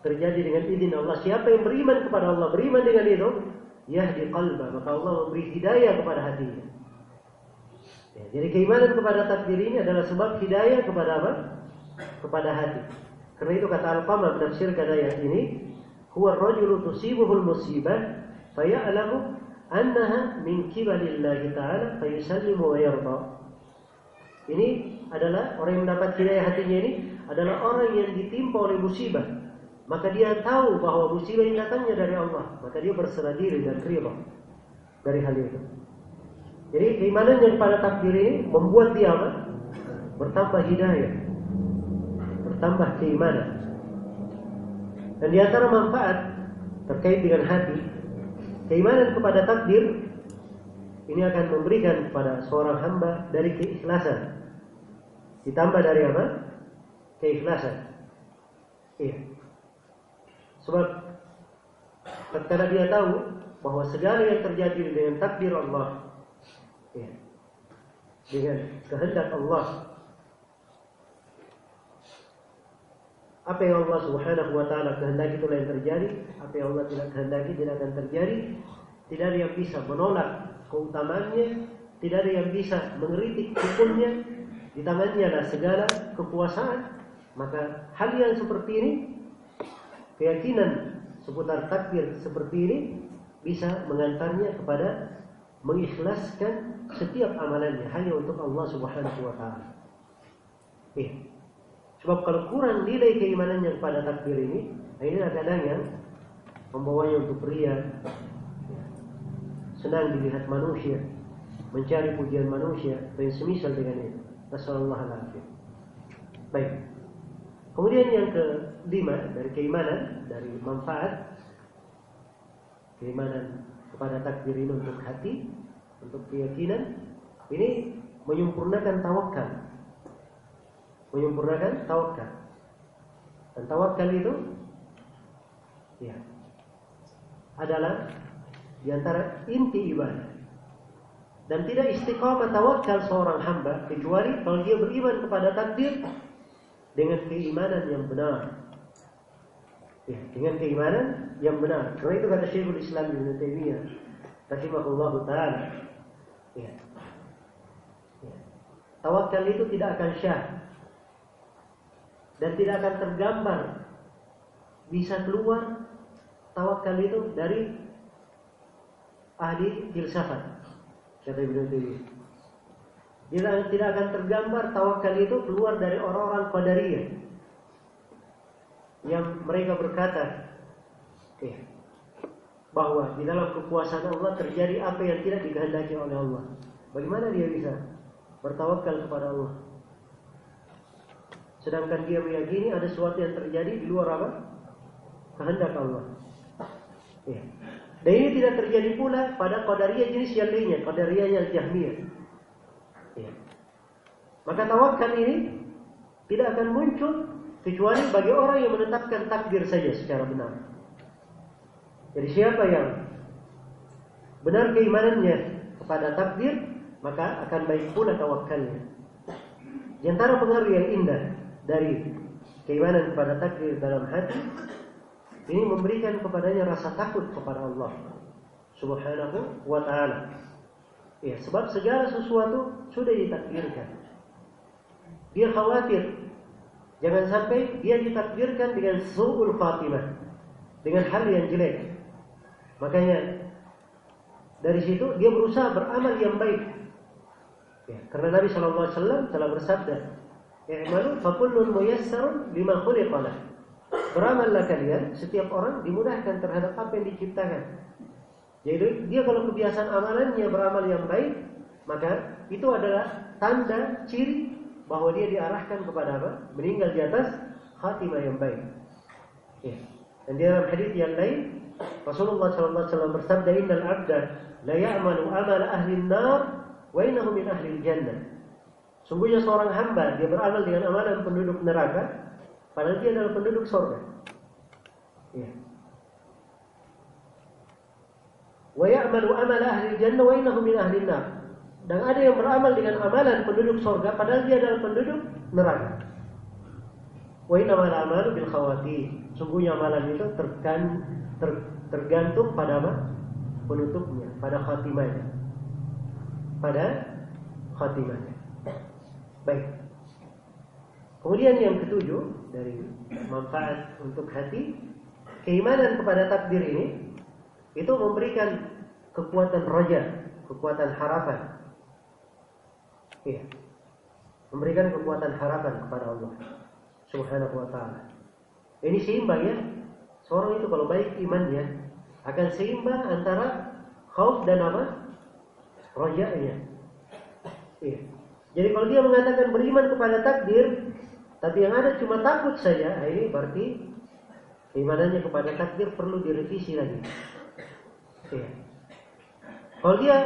S1: terjadi dengan izin Allah. Siapa yang beriman kepada Allah, beriman dengan itu, yahdi qalba, maka Allah memberi hidayah kepada hatinya. Ya, jadi keimanan kepada takdir ini adalah sebab hidayah kepada apa? Kepada hati. Karena itu kata Al-Qamah menafsirkan ayat ini, huwa rajulu tusibuhul musibah faya'lamu annaha min kibalillahi ta'ala fayusallimu wa yarda. Ini adalah orang yang mendapat hidayah hatinya ini adalah orang yang ditimpa oleh musibah. Maka dia tahu bahwa musibah ini datangnya dari Allah. Maka dia berserah diri dan ridha dari hal itu. Jadi keimanan yang pada takdir ini membuat dia apa? Bertambah hidayah. Bertambah keimanan. Dan di antara manfaat terkait dengan hati, keimanan kepada takdir ini akan memberikan kepada seorang hamba dari keikhlasan. Ditambah dari apa? Keikhlasan. Iya. Sebab tatkala dia tahu bahwa segala yang terjadi dengan takdir Allah, ya, dengan kehendak Allah, apa yang Allah Subhanahu wa taala kehendaki itulah yang terjadi, apa yang Allah tidak kehendaki tidak akan terjadi. Tidak ada yang bisa menolak keutamaannya, tidak ada yang bisa mengeritik hukumnya, di tangannya ada segala kekuasaan. Maka hal yang seperti ini keyakinan seputar takdir seperti ini bisa mengantarnya kepada mengikhlaskan setiap amalannya hanya untuk Allah Subhanahu wa taala. Eh, sebab kalau kurang nilai keimanannya kepada takdir ini, ini kadang yang membawanya untuk ria, senang dilihat manusia, mencari pujian manusia, dan semisal dengan itu. Nasallallahu Baik. Kemudian yang kelima dari keimanan, dari manfaat keimanan kepada takdir ini untuk hati, untuk keyakinan, ini menyempurnakan tawakal. Menyempurnakan tawakal. Dan tawakal itu ya adalah di antara inti ibadah. Dan tidak istiqamah tawakal seorang hamba kecuali kalau dia beriman kepada takdir dengan keimanan yang benar. Ya, dengan keimanan yang benar. Karena itu kata Syekhul Islam Ibn Taimiyah rahimahullah taala. Ya. ya. Tawakal itu tidak akan syah dan tidak akan tergambar bisa keluar tawakal itu dari ahli filsafat kata Ibn Taimiyah tidak, akan tergambar tawakal itu keluar dari orang-orang Qadariyah yang mereka berkata eh, bahwa di dalam kekuasaan Allah terjadi apa yang tidak dikehendaki oleh Allah. Bagaimana dia bisa bertawakal kepada Allah? Sedangkan dia meyakini ada sesuatu yang terjadi di luar apa? Kehendak Allah. Ya. Dan ini tidak terjadi pula pada Qadariyah jenis yang lainnya, Qadariyah yang Jahmiyah. Ya. Maka tawakal ini tidak akan muncul kecuali bagi orang yang menetapkan takdir saja secara benar. Jadi siapa yang benar keimanannya kepada takdir, maka akan baik pula tawakalnya. Di antara pengaruh yang indah dari keimanan kepada takdir dalam hati, ini memberikan kepadanya rasa takut kepada Allah Subhanahu wa taala. Ya, sebab segala sesuatu sudah ditakdirkan. Dia khawatir jangan sampai dia ditakdirkan dengan su'ul khatimah, dengan hal yang jelek. Makanya dari situ dia berusaha beramal yang baik. Ya, karena Nabi Shallallahu Alaihi Wasallam telah bersabda, "I'malu fakullun muyassarun lima khuliqalah." Beramallah kalian, setiap orang dimudahkan terhadap apa yang diciptakan. Jadi dia kalau kebiasaan amalannya beramal yang baik, maka itu adalah tanda ciri bahwa dia diarahkan kepada apa? Meninggal di atas khatimah yang baik. Ya. Dan di dalam hadis yang lain, Rasulullah SAW bersabda, "Innal 'abda la ya'malu amal ahli an-nar wa innahu min ahli jannah." Sungguhnya seorang hamba dia beramal dengan amalan penduduk neraka, padahal dia adalah penduduk surga. Ya. wa ya'malu amala ahli jannah wa innahu min ahli nar. Dan ada yang beramal dengan amalan penduduk surga padahal dia adalah penduduk neraka. Wa innamal amalu bil khawati. Sungguhnya amalan itu tergan, ter, tergantung pada apa? penutupnya, pada khatimahnya. Pada khatimahnya. Baik. Kemudian yang ketujuh dari manfaat untuk hati, keimanan kepada takdir ini itu memberikan kekuatan raja, kekuatan harapan. Iya. Memberikan kekuatan harapan kepada Allah Subhanahu wa taala. Ini seimbang ya. Seorang itu kalau baik imannya akan seimbang antara khauf dan apa? Raja'nya. Iya. Jadi kalau dia mengatakan beriman kepada takdir, tapi yang ada cuma takut saja, nah ini berarti keimanannya kepada takdir perlu direvisi lagi. Iya. Kalau dia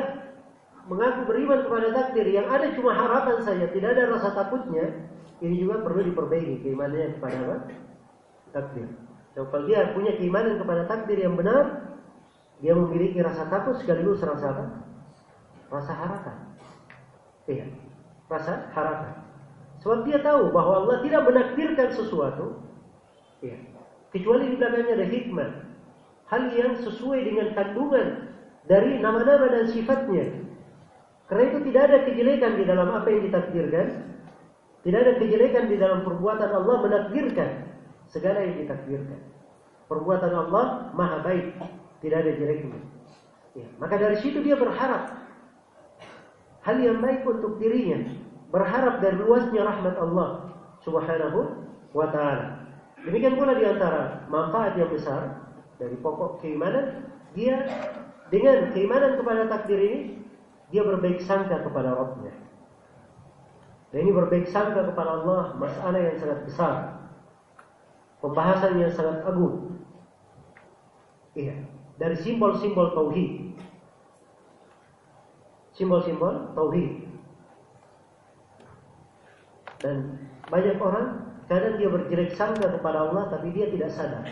S1: mengaku beriman kepada takdir, yang ada cuma harapan saja, tidak ada rasa takutnya, ini juga perlu diperbaiki keimanannya kepada apa? Takdir. So, kalau dia punya keimanan kepada takdir yang benar, dia memiliki rasa takut sekaligus rasa apa? Rasa harapan. Iya, rasa harapan. Sebab dia tahu bahwa Allah tidak menakdirkan sesuatu, iya, kecuali di belakangnya ada hikmah. Hal yang sesuai dengan kandungan dari nama-nama dan sifatnya. Karena itu tidak ada kejelekan di dalam apa yang ditakdirkan. Tidak ada kejelekan di dalam perbuatan Allah menakdirkan segala yang ditakdirkan. Perbuatan Allah maha baik, tidak ada jeleknya. Ya, maka dari situ dia berharap hal yang baik untuk dirinya, berharap dari luasnya rahmat Allah Subhanahu wa taala. Demikian pula di antara manfaat yang besar dari pokok keimanan, dia dengan keimanan kepada takdir ini, dia berbaik sangka kepada Rabbnya. Dan ini berbaik sangka kepada Allah, masalah yang sangat besar. Pembahasan yang sangat agung. Iya, dari simbol-simbol tauhid simbol-simbol tauhid. Dan banyak orang kadang dia berjelek sangka kepada Allah tapi dia tidak sadar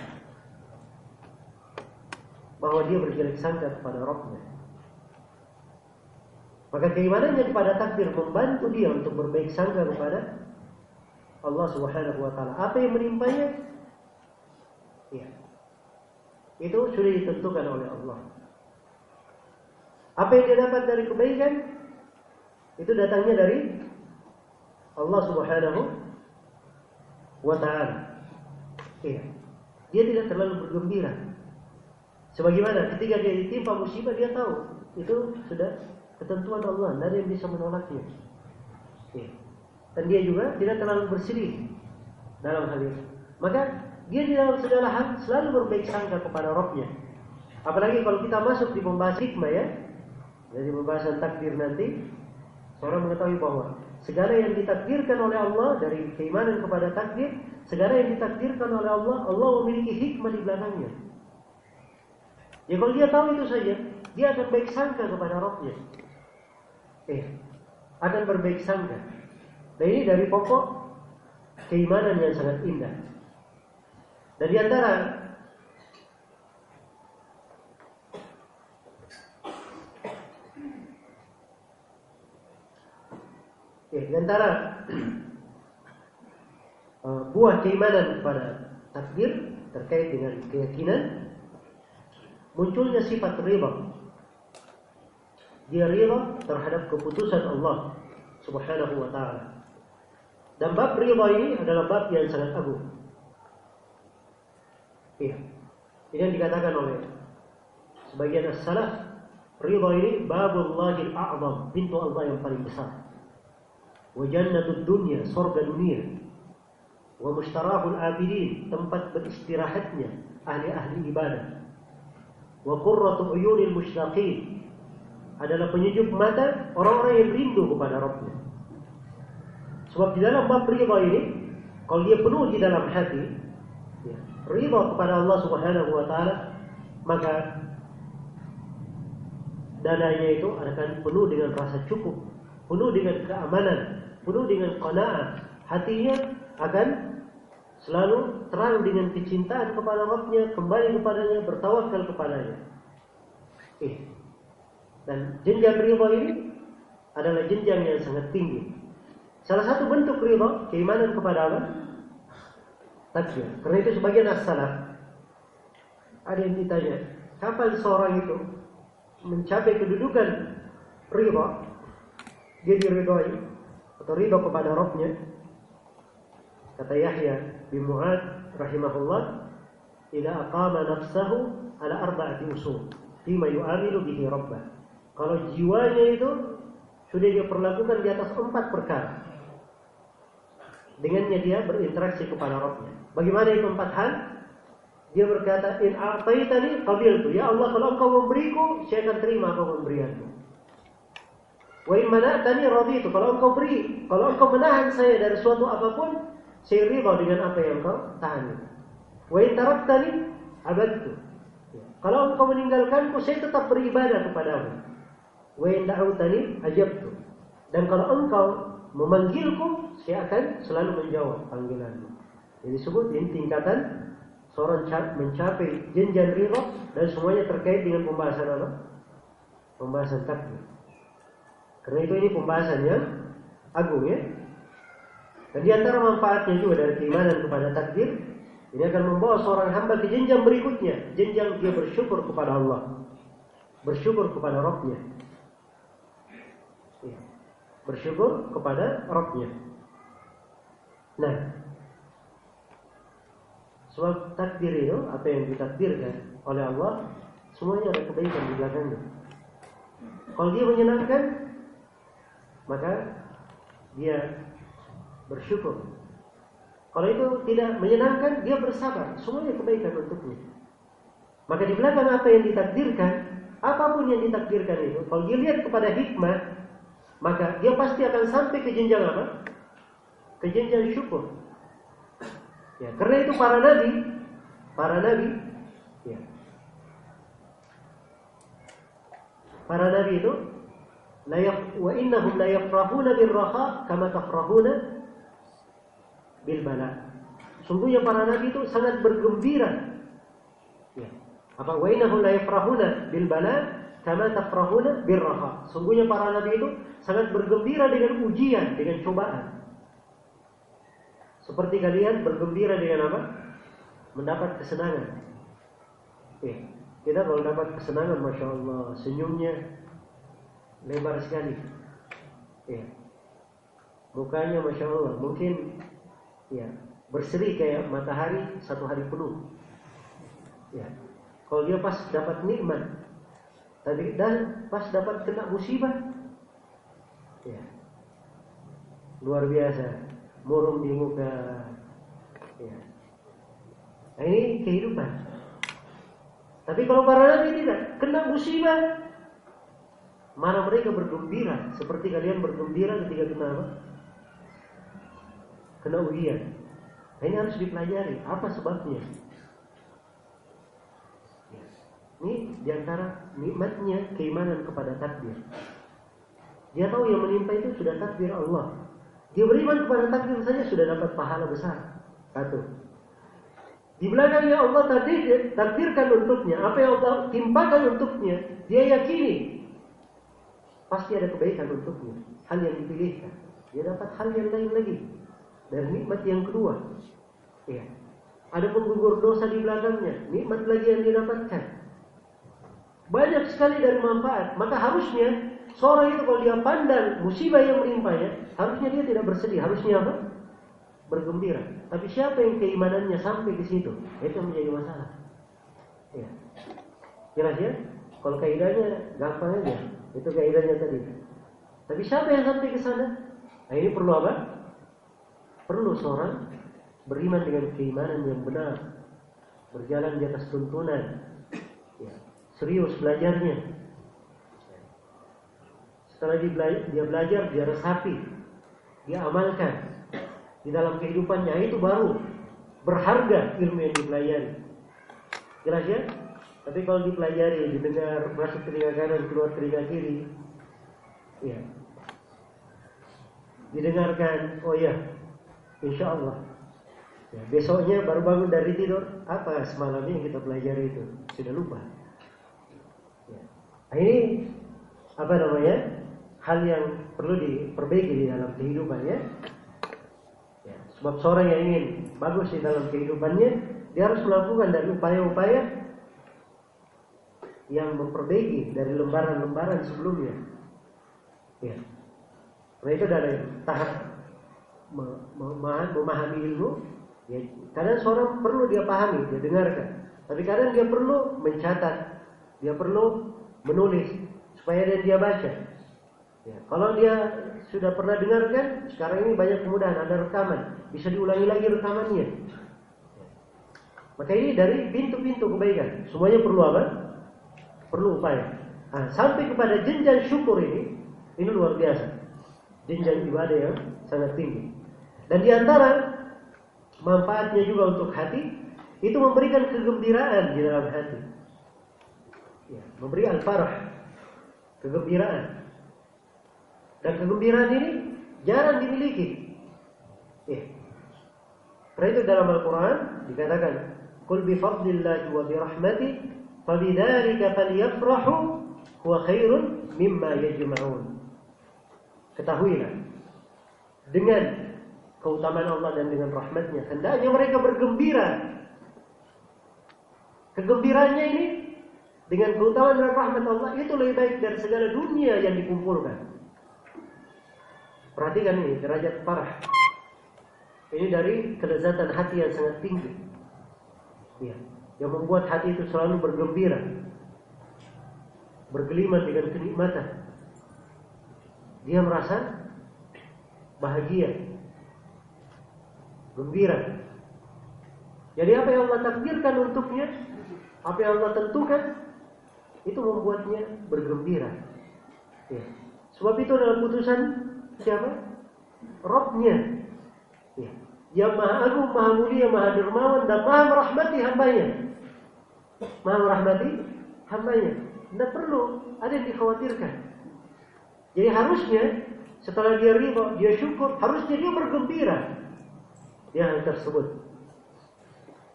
S1: bahwa dia berjelek sangka kepada Rabbnya. Maka keimanannya kepada takdir membantu dia untuk berbaik sangka kepada Allah Subhanahu wa taala. Apa yang menimpanya? Ya. Itu sudah ditentukan oleh Allah. Apa yang dia dapat dari kebaikan itu datangnya dari Allah Subhanahu wa taala. Iya. Dia tidak terlalu bergembira. Sebagaimana ketika dia ditimpa musibah dia tahu itu sudah ketentuan Allah, tidak ada yang bisa menolaknya. Iya. Dan dia juga tidak terlalu bersedih dalam hal itu. Maka dia di dalam segala hal selalu berbaik sangka kepada Rabbnya. Apalagi kalau kita masuk di pembahasan hikmah ya, jadi pembahasan takdir nanti seorang mengetahui bahwa segala yang ditakdirkan oleh Allah dari keimanan kepada takdir, segala yang ditakdirkan oleh Allah, Allah memiliki hikmah di belakangnya. Ya kalau dia tahu itu saja, dia akan baik sangka kepada Rabbnya. Eh, akan berbaik sangka. Dan ini dari pokok keimanan yang sangat indah. Dan di antara Ya, di antara uh, buah keimanan kepada takdir terkait dengan keyakinan munculnya sifat riba. Dia riba terhadap keputusan Allah Subhanahu wa taala. Dan bab riba ini adalah bab yang sangat agung. Iya. Ini yang dikatakan oleh sebagian as-salaf, riba ini babullahil a'zam, pintu Allah yang paling besar wa jannatud dunya surga dunia. Wa mustarahul abidin tempat beristirahatnya ahli-ahli ibadah. Wa qurratu uyunil musyraqin adalah penyejuk mata orang-orang yang rindu kepada Rabbnya. Sebab di dalam bab ridha ini kalau dia penuh di dalam hati ya, ridha kepada Allah Subhanahu wa taala maka dadanya itu akan penuh dengan rasa cukup penuh dengan keamanan penuh dengan qanaah. Hatinya akan selalu terang dengan kecintaan kepada Rabbnya, kembali kepadanya, bertawakal kepadanya. Eh. Dan jenjang ridha ini adalah jenjang yang sangat tinggi. Salah satu bentuk ridha, keimanan kepada Allah, takdir. Karena itu sebagian as-salaf ada yang ditanya, kapan seorang itu mencapai kedudukan ridha, dia diridhoi atau ridho kepada Rabbnya kata Yahya bin Mu'ad rahimahullah ila aqama nafsahu ala arba'ati usul Fima yu'amilu bihi rabbah. Kalau jiwanya itu sudah dia perlakukan di atas empat perkara. Dengannya dia berinteraksi kepada Rabbnya. Bagaimana itu empat hal? Dia berkata, In a'taitani qabiltu. Ya Allah, kalau engkau memberiku, saya akan terima apa pemberianmu. Wa in mana'tani raditu. Kalau engkau beri, kalau engkau menahan saya dari suatu apa pun, saya riba dengan apa yang engkau tahan. Wa in taraktani abadtu. Kalau engkau meninggalkanku, saya tetap beribadah kepadamu. Wa in da'utani ajabtu. Dan kalau engkau memanggilku, saya akan selalu menjawab panggilanmu. Ini disebut ini tingkatan seorang mencapai jenjang ridho dan semuanya terkait dengan pembahasan apa? Pembahasan takdir. Karena itu ini pembahasan yang agung ya. Dan di antara manfaatnya juga dari keimanan kepada takdir, ini akan membawa seorang hamba ke jenjang berikutnya, jenjang dia bersyukur kepada Allah, bersyukur kepada Rabbnya. Ya. Bersyukur kepada Rabbnya. Nah, Sebab takdir itu, apa yang ditakdirkan oleh Allah, semuanya ada kebaikan di belakangnya. Kalau dia menyenangkan, maka dia bersyukur. Kalau itu tidak menyenangkan, dia bersabar. Semuanya kebaikan untuknya. Maka di belakang apa yang ditakdirkan, apa pun yang ditakdirkan itu, kalau dia lihat kepada hikmah, maka dia pasti akan sampai ke jenjang apa? Ke jenjang syukur. Ya, karena itu para nabi, para nabi, ya. Para nabi itu la wa innahum la yafrahuna bil raha kama tafrahuna bil bala. Sungguhnya para nabi itu sangat bergembira. Ya. Apa wa innahum la yafrahuna bil bala kama tafrahuna bil raha. Sungguhnya para nabi itu sangat bergembira dengan ujian, dengan cobaan. Seperti kalian bergembira dengan apa? Mendapat kesenangan. Eh, kita kalau dapat kesenangan, masya Allah, senyumnya lebar sekali. Ya. Mukanya masya Allah, mungkin ya berseri kayak matahari satu hari penuh. Ya. Kalau dia pas dapat nikmat, tadi dan pas dapat kena musibah, ya luar biasa murung di muka. Ya. Nah ini kehidupan. Tapi kalau para nabi tidak, kena musibah, mana mereka bergembira seperti kalian bergembira ketika kena apa? Kena ujian. Nah, ini harus dipelajari. Apa sebabnya? Ya. Ini di antara nikmatnya keimanan kepada takdir. Dia tahu yang menimpa itu sudah takdir Allah. Dia beriman kepada takdir saja sudah dapat pahala besar. Satu. Di belakangnya Allah tadi takdirkan untuknya, apa yang Allah timpakan untuknya, dia yakini pasti ada kebaikan untuknya, hal yang dipilihkan. Dia dapat hal yang lain lagi dan nikmat yang kedua. Ya. Ada penggugur dosa di belakangnya, nikmat lagi yang didapatkan. Banyak sekali dari manfaat. Maka harusnya Seorang itu kalau dia pandang musibah yang menimpanya, harusnya dia tidak bersedih, harusnya apa? Bergembira. Tapi siapa yang keimanannya sampai ke situ? Itu menjadi masalah. Ya. Jelas ya? Kalau kaidahnya gampang aja. Itu kaidahnya tadi. Tapi siapa yang sampai ke sana? Nah ini perlu apa? Perlu seorang beriman dengan keimanan yang benar. Berjalan di atas tuntunan. Ya. Serius belajarnya setelah dia belajar, dia resapi, dia amalkan di dalam kehidupannya itu baru berharga ilmu yang dipelajari. Jelas ya? Tapi kalau dipelajari, didengar masuk telinga kanan, keluar telinga kiri, ya. Didengarkan, oh ya, insya Allah. Ya, besoknya baru bangun dari tidur, apa semalamnya yang kita pelajari itu? Sudah lupa. Ya. Nah, ini apa namanya? hal yang perlu diperbaiki di dalam kehidupannya. Ya, sebab seorang yang ingin bagus di dalam kehidupannya, dia harus melakukan dari upaya-upaya yang memperbaiki dari lembaran-lembaran sebelumnya. Ya. Nah itu dari tahap memahami ilmu. Ya, kadang seorang perlu dia pahami, dia dengarkan. Tapi kadang dia perlu mencatat, Dia perlu menulis supaya dia, dia baca. Ya, kalau dia sudah pernah dengarkan, sekarang ini banyak kemudahan, ada rekaman, bisa diulangi lagi rekamannya. Maka ini dari pintu-pintu kebaikan. Semuanya perlu apa? Perlu upaya. Nah, sampai kepada jenjang syukur ini, ini luar biasa. Jenjang ibadah yang sangat tinggi. Dan di antara manfaatnya juga untuk hati, itu memberikan kegembiraan di dalam hati. Ya, memberi al-farah, kegembiraan. Dan kegembiraan ini jarang dimiliki. Ya. Karena itu dalam Al-Quran dikatakan, "Qul bi fadlillahi wa bi rahmati, fabidzalika falyafrahu huwa khairun mimma yajma'un." Ketahuilah dengan keutamaan Allah dan dengan rahmatnya hendaknya mereka bergembira. Kegembiraannya ini dengan keutamaan dan rahmat Allah itu lebih baik dari segala dunia yang dikumpulkan. Perhatikan ini derajat parah. Ini dari kelezatan hati yang sangat tinggi. Ya, yang membuat hati itu selalu bergembira. Bergeliman dengan kenikmatan. Dia merasa bahagia. Gembira. Jadi apa yang Allah takdirkan untuknya, apa yang Allah tentukan, itu membuatnya bergembira. Ya. Sebab itu dalam putusan siapa? Robnya. Ya. Yang maha agung, maha mulia, maha dermawan dan maha merahmati hambanya. Maha merahmati hambanya. Tidak perlu ada yang dikhawatirkan. Jadi harusnya setelah dia riba, dia syukur, harusnya dia bergembira. Ya hal tersebut.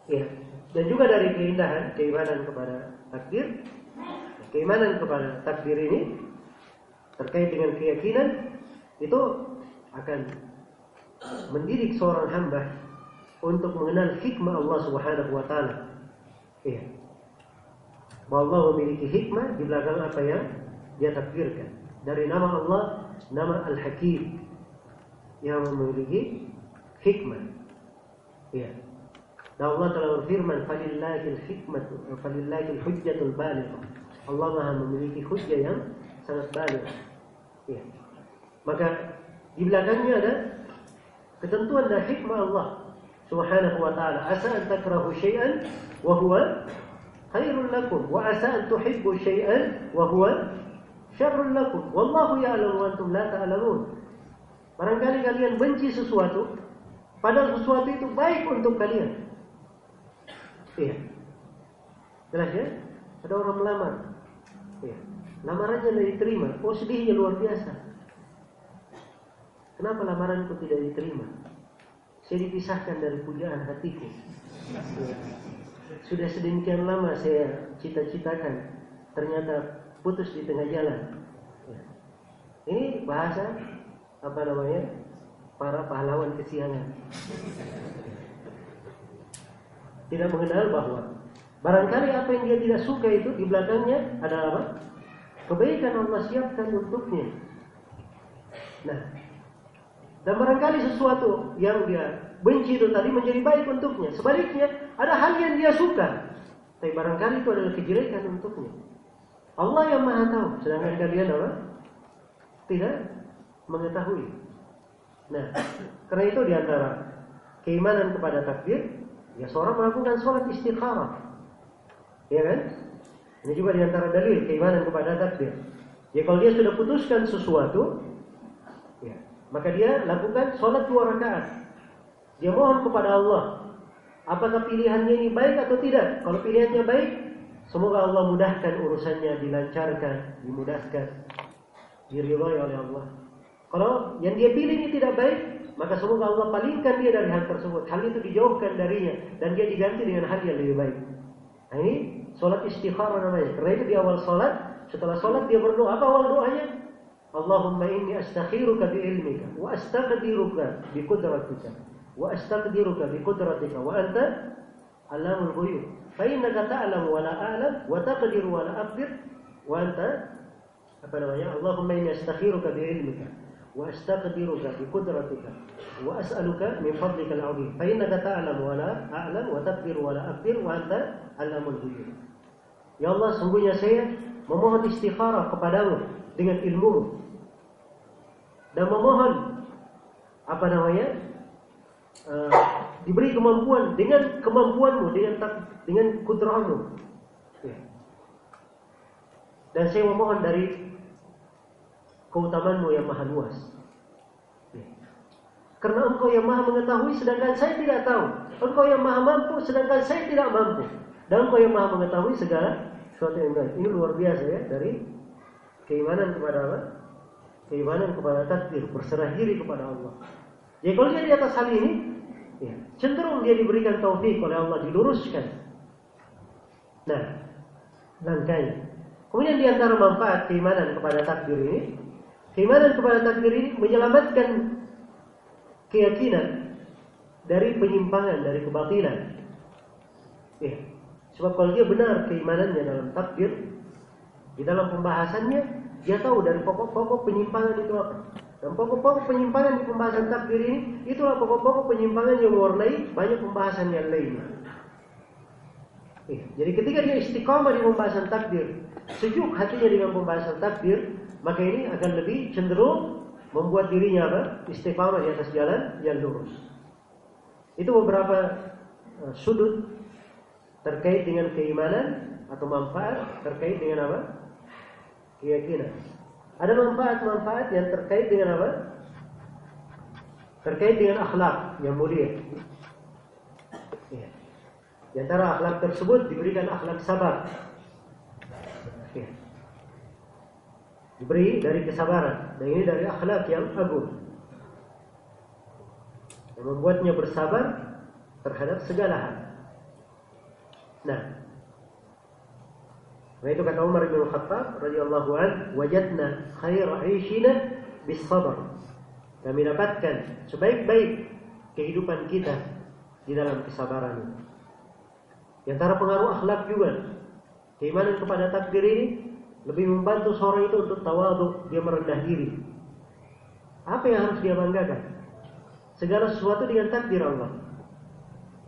S1: Ya. Dan juga dari keindahan, keimanan kepada takdir, keimanan kepada takdir ini terkait dengan keyakinan itu akan mendidik seorang hamba untuk mengenal hikmah Allah Subhanahu wa taala. Iya. Bahwa Allah memiliki hikmah di belakang apa yang dia takdirkan. Dari nama Allah, nama Al-Hakim yang memiliki hikmah. Iya. Dan Allah telah berfirman, "Falillahil hikmatu, falillahil hujjatul balighah." Allah Maha memiliki hujjah yang sangat baligh. Iya. Maka di belakangnya ada ketentuan dan hikmah Allah Subhanahu wa taala. Asa an takrahu syai'an wa huwa khairul lakum wa asa an tuhibbu syai'an wa huwa syarrul lakum. Wallahu ya'lamu wa antum la ta'lamun. Barangkali kalian benci sesuatu padahal sesuatu itu baik untuk kalian. Iya. Jelas ya? Ada orang melamar. Iya. Lamarannya diterima. Oh sedihnya luar biasa. Kenapa lamaranku tidak diterima? Saya dipisahkan dari pujaan hatiku. Sudah sedemikian lama saya cita-citakan, ternyata putus di tengah jalan. Ini bahasa apa namanya? Para pahlawan kesiangan. Tidak mengenal bahwa barangkali apa yang dia tidak suka itu di belakangnya adalah apa? Kebaikan Allah siapkan untuknya. Nah, dan barangkali sesuatu yang dia benci itu tadi menjadi baik untuknya. Sebaliknya, ada hal yang dia suka. Tapi barangkali itu adalah kejelekan untuknya. Allah yang maha tahu. Sedangkan kalian apa? Tidak mengetahui. Nah, karena itu di antara keimanan kepada takdir, ya seorang melakukan sholat istikharah. Ya kan? Ini juga di antara dalil keimanan kepada takdir. Ya kalau dia sudah putuskan sesuatu, maka dia lakukan sholat dua rakaat. Dia mohon kepada Allah. Apakah pilihannya ini baik atau tidak? Kalau pilihannya baik, semoga Allah mudahkan urusannya, dilancarkan, dimudahkan, diridhoi oleh Allah. Kalau yang dia pilih ini tidak baik, maka semoga Allah palingkan dia dari hal tersebut. Hal itu dijauhkan darinya dan dia diganti dengan hal yang lebih baik. Nah ini sholat istikharah namanya. Karena itu di awal sholat, setelah sholat dia berdoa. Apa awal doanya? Allahumma inni astakhiruka bi'ilmika wa astaqdiruka biqudratika wa astaqdiruka biqudratika wa anta alamul ghuyub. Fa innaka ta'lamu wa la a'lam wa taqdiru wa la aqdir wa anta apa namanya Allahumma inni astakhiruka bi'ilmika wa astaqdiruka biqudratika wa as'aluka min fadlika al-'azim. Fa innaka ta'lamu wa la a'lam wa taqdiru wa la aqdir wa anta alamul ghuyub. Ya Allah, sungguhnya saya memohon istikharah kepadamu dengan ilmu dan memohon apa namanya uh, diberi kemampuan dengan kemampuanmu dengan dengan kudrahmu. Ya. dan saya memohon dari keutamanmu yang maha luas. Ya. karena engkau yang maha mengetahui sedangkan saya tidak tahu. Engkau yang maha mampu sedangkan saya tidak mampu. Dan engkau yang maha mengetahui segala sesuatu yang baik. Ini luar biasa ya dari keimanan kepada Allah keimanan kepada takdir berserah diri kepada Allah jadi kalau dia di atas hal ini, ya, cenderung dia diberikan taufik oleh Allah diluruskan. Nah, langkahnya. Kemudian di antara manfaat keimanan kepada takdir ini, keimanan kepada takdir ini menyelamatkan keyakinan dari penyimpangan, dari kebatilan. Ya. Sebab kalau dia benar keimanannya dalam takdir, di dalam pembahasannya, dia tahu dari pokok-pokok penyimpangan itu apa. Dan pokok-pokok penyimpangan di pembahasan takdir ini, itulah pokok-pokok penyimpangan yang mewarnai banyak pembahasan yang lainnya. Eh, jadi ketika dia istiqamah di pembahasan takdir, sejuk hatinya dengan pembahasan takdir, maka ini akan lebih cenderung membuat dirinya apa? Istiqamah di atas jalan yang lurus. Itu beberapa uh, sudut terkait dengan keimanan atau manfaat terkait dengan apa? Keyakinan. Ada manfaat-manfaat yang terkait dengan apa? Terkait dengan akhlak yang mulia. Ya. Di antara akhlak tersebut diberikan akhlak sabar. Ya. Diberi dari kesabaran. Dan ini dari akhlak yang agung. Yang membuatnya bersabar terhadap segala hal. Nah, Nah itu kata Umar bin Khattab radhiyallahu an, wajadna khaira 'ishina bis sabr. Kami dapatkan sebaik-baik kehidupan kita di dalam kesabaran. Di antara pengaruh akhlak juga, keimanan kepada takdir ini lebih membantu seorang itu untuk tawadu, dia merendah diri. Apa yang harus dia banggakan? Segala sesuatu dengan takdir Allah.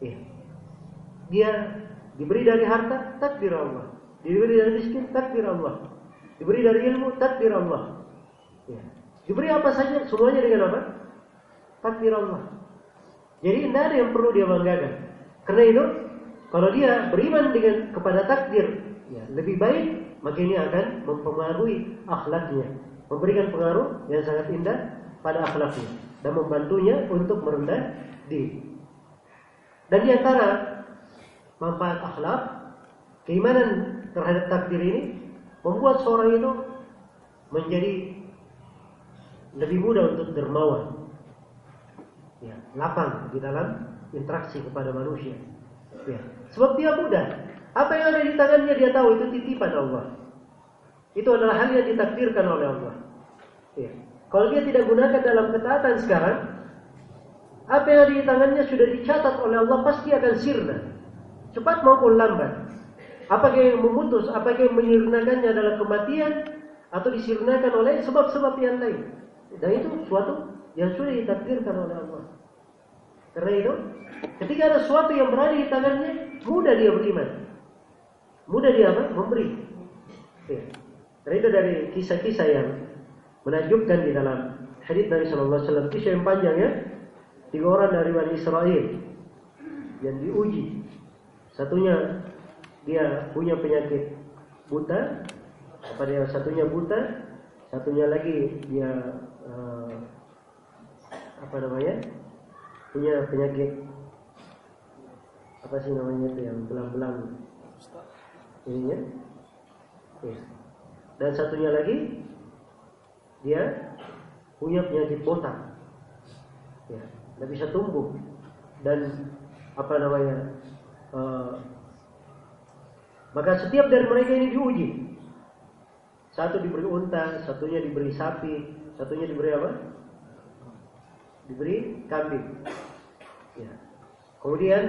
S1: Ya. Dia diberi dari harta, takdir Allah. Diberi dari miskin, takdir Allah. Diberi dari ilmu, takdir Allah. Ya. Diberi apa saja, semuanya dengan apa? Takdir Allah. Jadi tidak ada yang perlu dia banggakan. Karena itu, kalau dia beriman dengan kepada takdir, ya, lebih baik, maka ini akan mempengaruhi akhlaknya. Memberikan pengaruh yang sangat indah pada akhlaknya. Dan membantunya untuk merendah diri. Dan di antara manfaat akhlak, keimanan terhadap takdir ini membuat seorang itu menjadi lebih mudah untuk dermawan. Ya, lapang di dalam interaksi kepada manusia. Ya, sebab dia mudah. Apa yang ada di tangannya dia tahu itu titipan Allah. Itu adalah hal yang ditakdirkan oleh Allah. Ya. Kalau dia tidak gunakan dalam ketaatan sekarang, apa yang ada di tangannya sudah dicatat oleh Allah pasti akan sirna. Cepat maupun lambat. Apakah yang memutus, apakah yang menyirnakannya adalah kematian atau disirnakan oleh sebab-sebab yang lain. Dan itu suatu yang sudah ditakdirkan oleh Allah. Karena itu, ketika ada sesuatu yang berada di tangannya, mudah dia beriman. Mudah dia apa? Memberi. Karena itu dari kisah-kisah yang menakjubkan di dalam hadis Nabi Shallallahu Alaihi Wasallam kisah yang panjang ya tiga orang dari Bani Israel yang diuji satunya dia punya penyakit buta, apa dia satunya buta, satunya lagi dia uh, apa namanya punya penyakit apa sih namanya itu yang belang-belang ini ya. Dan satunya lagi dia punya penyakit botak, ya, tidak bisa tumbuh dan apa namanya uh, maka setiap dari mereka ini diuji. Satu diberi unta, satunya diberi sapi, satunya diberi apa? Diberi kambing. Ya. Kemudian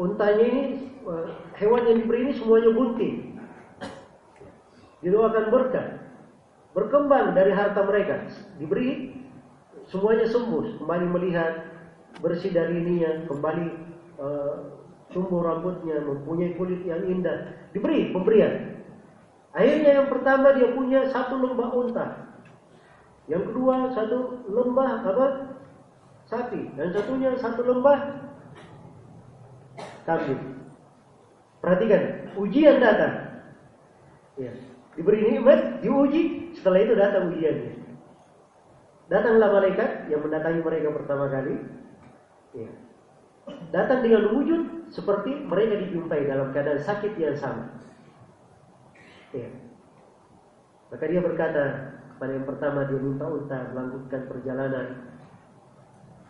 S1: untanya ini eh, hewan yang diberi ini semuanya bunting. Didoakan berkah. Berkembang dari harta mereka. Diberi semuanya sembuh, kembali melihat bersih dari ininya, kembali uh, tumbuh rambutnya, mempunyai kulit yang indah, diberi pemberian. Akhirnya yang pertama dia punya satu lembah unta. Yang kedua satu lembah apa? Sapi. Dan satunya satu lembah kambing. Perhatikan, ujian datang. Ya. Diberi nikmat, diuji, setelah itu datang ujiannya. Datanglah malaikat yang mendatangi mereka pertama kali. Ya. Datang dengan wujud seperti mereka dijumpai dalam keadaan sakit yang sama. Ya. Maka dia berkata kepada yang pertama dia minta unta melanjutkan perjalanan.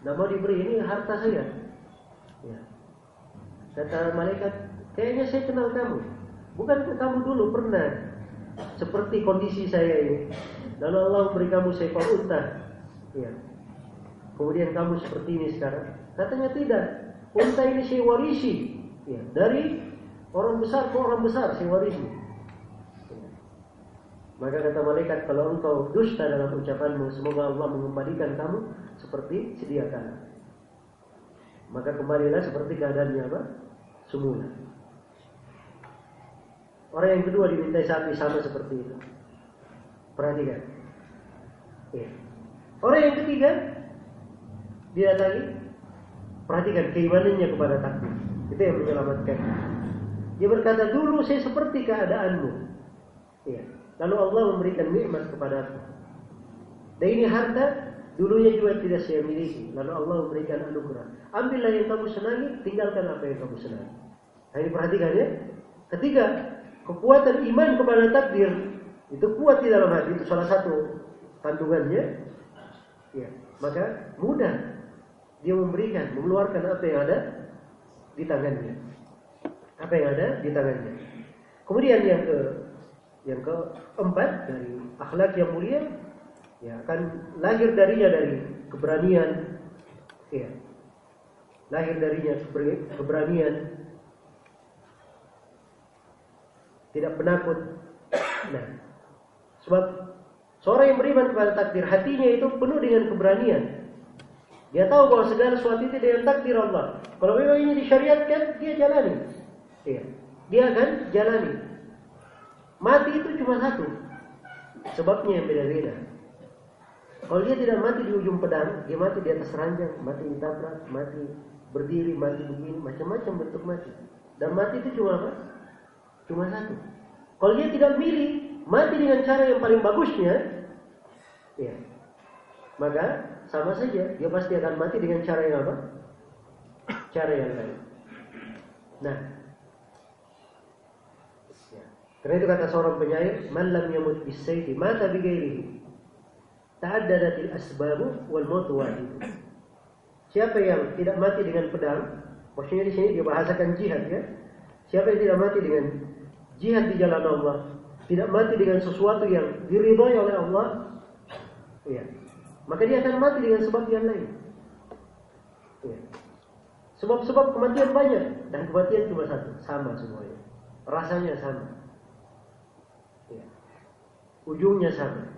S1: Mau diberi ini harta saya. Ya. Kata malaikat, kayaknya saya kenal kamu. Bukan kamu dulu pernah seperti kondisi saya ini. Lalu Allah memberi kamu seekor unta. Ya. Kemudian kamu seperti ini sekarang. Katanya tidak. Unta ini saya warisi. Ya. Dari orang besar ke orang besar saya warisi. Maka kata malaikat, kalau engkau dusta dalam ucapanmu, semoga Allah mengembalikan kamu seperti sedia kala. Maka kembalilah seperti keadaannya apa? Semula. Orang yang kedua dimintai sapi sama seperti itu. Perhatikan. Ya. Orang yang ketiga dia tadi perhatikan keimanannya kepada takdir. Itu yang menyelamatkan. Dia berkata dulu saya seperti keadaanmu. Ya. Lalu Allah memberikan nikmat kepadaku. Dan ini harta dulunya juga tidak saya miliki. Lalu Allah memberikan anugerah. Ambillah yang kamu senangi, tinggalkan apa yang kamu senangi. Nah, ini perhatikan ya. Ketiga, kekuatan iman kepada takdir itu kuat di dalam hati itu salah satu kandungannya ya maka mudah dia memberikan mengeluarkan apa yang ada di tangannya. Apa yang ada di tangannya. Kemudian yang ke yang keempat dari akhlak yang mulia ya akan lahir darinya dari keberanian. Ya. Lahir darinya keberanian. Tidak penakut. Nah sebab Seorang yang beriman kepada takdir, hatinya itu penuh dengan keberanian. Dia tahu bahwa segala sesuatu itu dengan takdir Allah. Kalau memang ini disyariatkan, dia jalani. Iya. Dia akan jalani. Mati itu cuma satu. Sebabnya yang beda-beda. Kalau dia tidak mati di ujung pedang, dia mati di atas ranjang, mati ditabrak, mati berdiri, mati begini, macam-macam bentuk mati. Dan mati itu cuma apa? Cuma satu. Kalau dia tidak milih, mati dengan cara yang paling bagusnya, Ya. Maka sama saja dia pasti akan mati dengan cara yang apa? Cara yang lain. Nah, ya. karena itu kata seorang penyair, "Man lam yamut bisayfi mata bighairihi." Ta'addadatil asbabu wal maut wahid. Siapa yang tidak mati dengan pedang, maksudnya di sini dia bahasakan jihad ya. Siapa yang tidak mati dengan jihad di jalan Allah, tidak mati dengan sesuatu yang diridhoi oleh Allah, Iya. Maka dia akan mati dengan sebab yang lain. Iya. Sebab-sebab kematian banyak dan kematian cuma satu, sama semuanya. Rasanya sama. Iya. Ujungnya sama.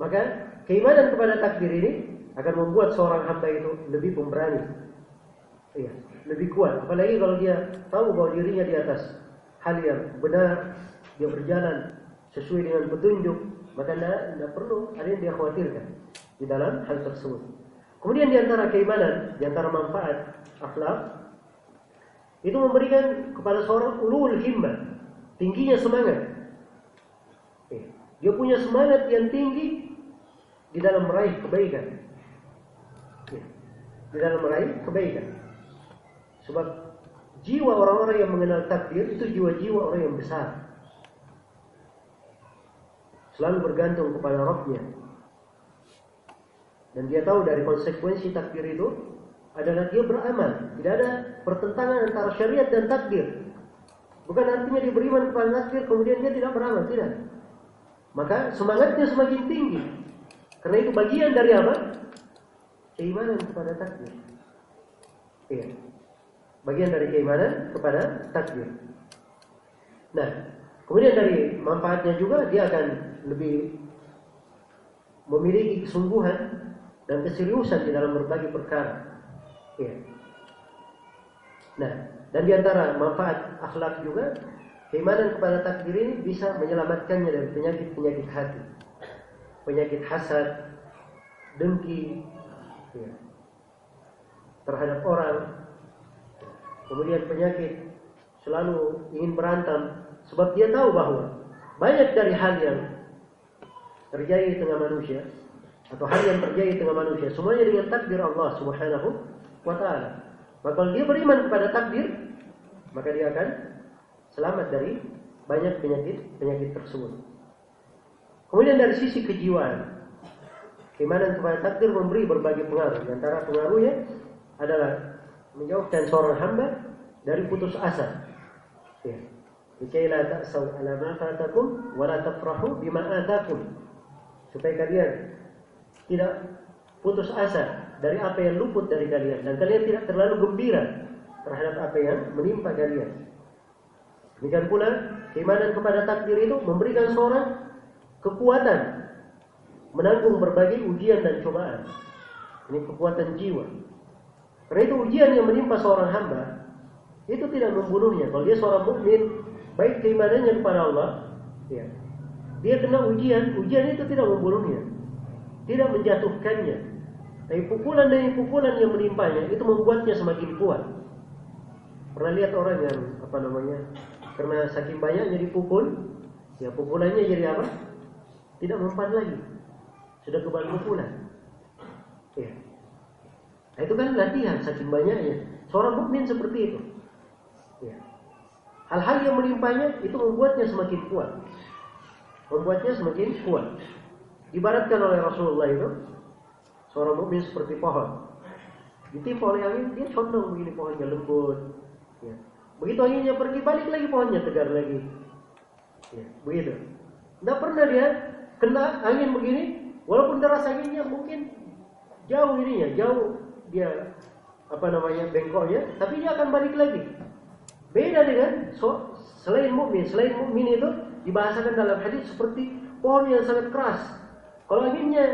S1: Maka keimanan kepada takdir ini akan membuat seorang hamba itu lebih pemberani. Iya, lebih kuat. Apalagi kalau dia tahu bahwa dirinya di atas hal yang benar, dia berjalan sesuai dengan petunjuk, maka tidak perlu ada yang dia khawatirkan di dalam hal tersebut. Kemudian di antara keimanan, di antara manfaat akhlak itu memberikan kepada seorang ulul himmah, tingginya semangat. Eh, dia punya semangat yang tinggi di dalam meraih kebaikan. Eh, di dalam meraih kebaikan. Sebab jiwa orang-orang yang mengenal takdir itu jiwa-jiwa orang yang besar selalu bergantung kepada rohnya. Dan dia tahu dari konsekuensi takdir itu adalah dia beramal. Tidak ada pertentangan antara syariat dan takdir. Bukan artinya dia beriman kepada takdir kemudian dia tidak beramal, tidak. Maka semangatnya semakin tinggi. Karena itu bagian dari apa? Keimanan kepada takdir. Iya. Bagian dari keimanan kepada takdir. Nah, kemudian dari manfaatnya juga dia akan lebih memiliki kesungguhan dan keseriusan di dalam berbagai perkara. Ya. Nah, dan di antara manfaat akhlak juga keimanan kepada takdir ini bisa menyelamatkannya dari penyakit-penyakit hati. Penyakit hasad, dengki, ya, terhadap orang, kemudian penyakit selalu ingin berantem, sebab dia tahu bahwa banyak dari hal yang terjadi di tengah manusia atau hal yang terjadi di tengah manusia semuanya dengan takdir Allah Subhanahu wa taala. Maka kalau dia beriman kepada takdir, maka dia akan selamat dari banyak penyakit-penyakit tersebut. Kemudian dari sisi kejiwaan, keimanan kepada takdir memberi berbagai pengaruh. Di antara pengaruhnya adalah menjauhkan seorang hamba dari putus asa. Ya. Likai la ta'saw ala ma fatakum wa la tafrahu bima. Supaya kalian tidak putus asa dari apa yang luput dari kalian dan kalian tidak terlalu gembira terhadap apa yang menimpa kalian. Demikian pula keimanan kepada takdir itu memberikan seorang kekuatan menanggung berbagai ujian dan cobaan. Ini kekuatan jiwa. Karena itu ujian yang menimpa seorang hamba itu tidak membunuhnya. Kalau dia seorang mukmin, baik keimanannya kepada Allah, ya, dia kena ujian, ujian itu tidak membunuhnya, tidak menjatuhkannya. Tapi pukulan demi pukulan yang menimpanya itu membuatnya semakin kuat. Pernah lihat orang yang apa namanya karena saking banyaknya dipukul, ya pukulannya jadi apa? Tidak mempan lagi, sudah kebal pukulan. Ya. Nah, itu kan latihan saking banyaknya. Seorang mukmin seperti itu. Ya. Hal-hal yang menimpanya itu membuatnya semakin kuat. Membuatnya semakin kuat. Ibaratkan oleh Rasulullah itu seorang mukmin seperti pohon. Ditimpa oleh angin, dia condong begini pohonnya lembut. Ya. Begitu anginnya pergi, balik lagi pohonnya tegar lagi. Ya, begitu. Tidak pernah dia kena angin begini, walaupun deras anginnya mungkin jauh ininya, jauh dia apa namanya bengkoknya, tapi dia akan balik lagi. Beda dengan so, selain mukmin, selain mukmin itu dibahasakan dalam hadis seperti pohon yang sangat keras. Kalau anginnya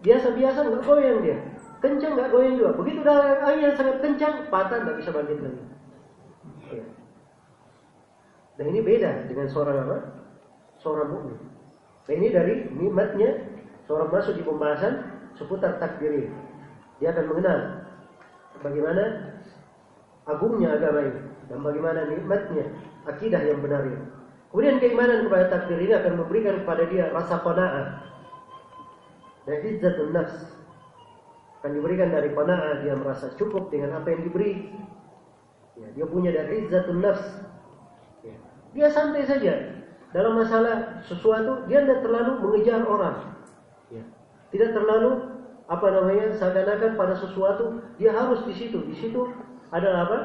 S1: biasa-biasa nggak goyang dia, kencang nggak goyang juga. Begitu dalam angin yang sangat kencang, patah nggak bisa balik lagi. Ya. Dan ini beda dengan seorang apa? Seorang mukmin. Nah ini dari nikmatnya seorang masuk di pembahasan seputar takdir. Dia akan mengenal bagaimana agungnya agama ini dan bagaimana nikmatnya akidah yang benar ini. Kemudian keimanan kepada takdir ini akan memberikan kepada dia rasa qanaah dan izzatun nafs. Akan diberikan dari qanaah dia merasa cukup dengan apa yang diberi. Ya, dia punya dari izzatun nafs. Ya. Dia santai saja dalam masalah sesuatu dia tidak terlalu mengejar orang. Ya. Tidak terlalu apa namanya seakan-akan pada sesuatu dia harus di situ di situ adalah apa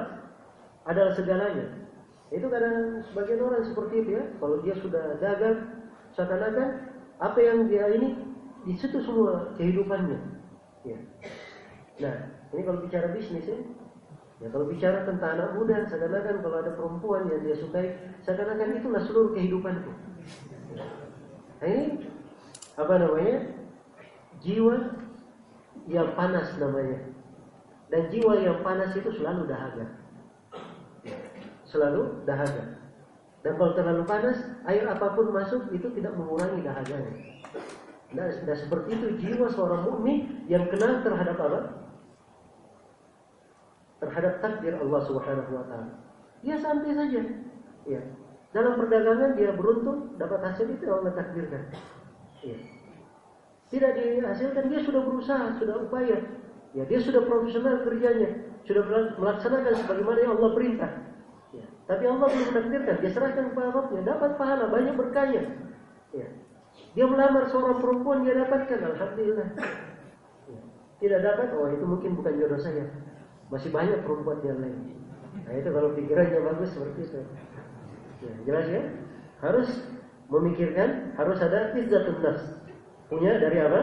S1: adalah segalanya itu kadang sebagian orang seperti itu ya kalau dia sudah dagang seakan-akan apa yang dia ini di situ semua kehidupannya ya nah ini kalau bicara bisnis ya Ya kalau bicara tentang anak muda, seakan-akan kalau ada perempuan yang dia sukai, seakan-akan itulah seluruh kehidupanku. Nah ini apa namanya? Jiwa yang panas namanya. Dan jiwa yang panas itu selalu dahaga. Selalu dahaga. Dan kalau terlalu panas, air apa pun masuk itu tidak mengurangi dahaganya. Nah, nah seperti itu jiwa seorang mukmin yang kenal terhadap apa? Terhadap takdir Allah Subhanahu wa taala. Dia santai saja. Ya. Dalam perdagangan dia beruntung dapat hasil itu Allah takdirkan. Ya tidak dihasilkan dia sudah berusaha, sudah upaya. Ya, dia sudah profesional kerjanya, sudah melaksanakan sebagaimana yang Allah perintah. Ya. Tapi Allah belum menakdirkan, dia serahkan kepada Rabbnya, dapat pahala, banyak berkaya. Ya. Dia melamar seorang perempuan, dia dapatkan, Alhamdulillah. Ya. Tidak dapat, oh itu mungkin bukan jodoh saya. Masih banyak perempuan yang lain. Nah itu kalau pikirannya bagus seperti itu. Ya, jelas ya? Harus memikirkan, harus ada izzatun nafs. Punya dari apa?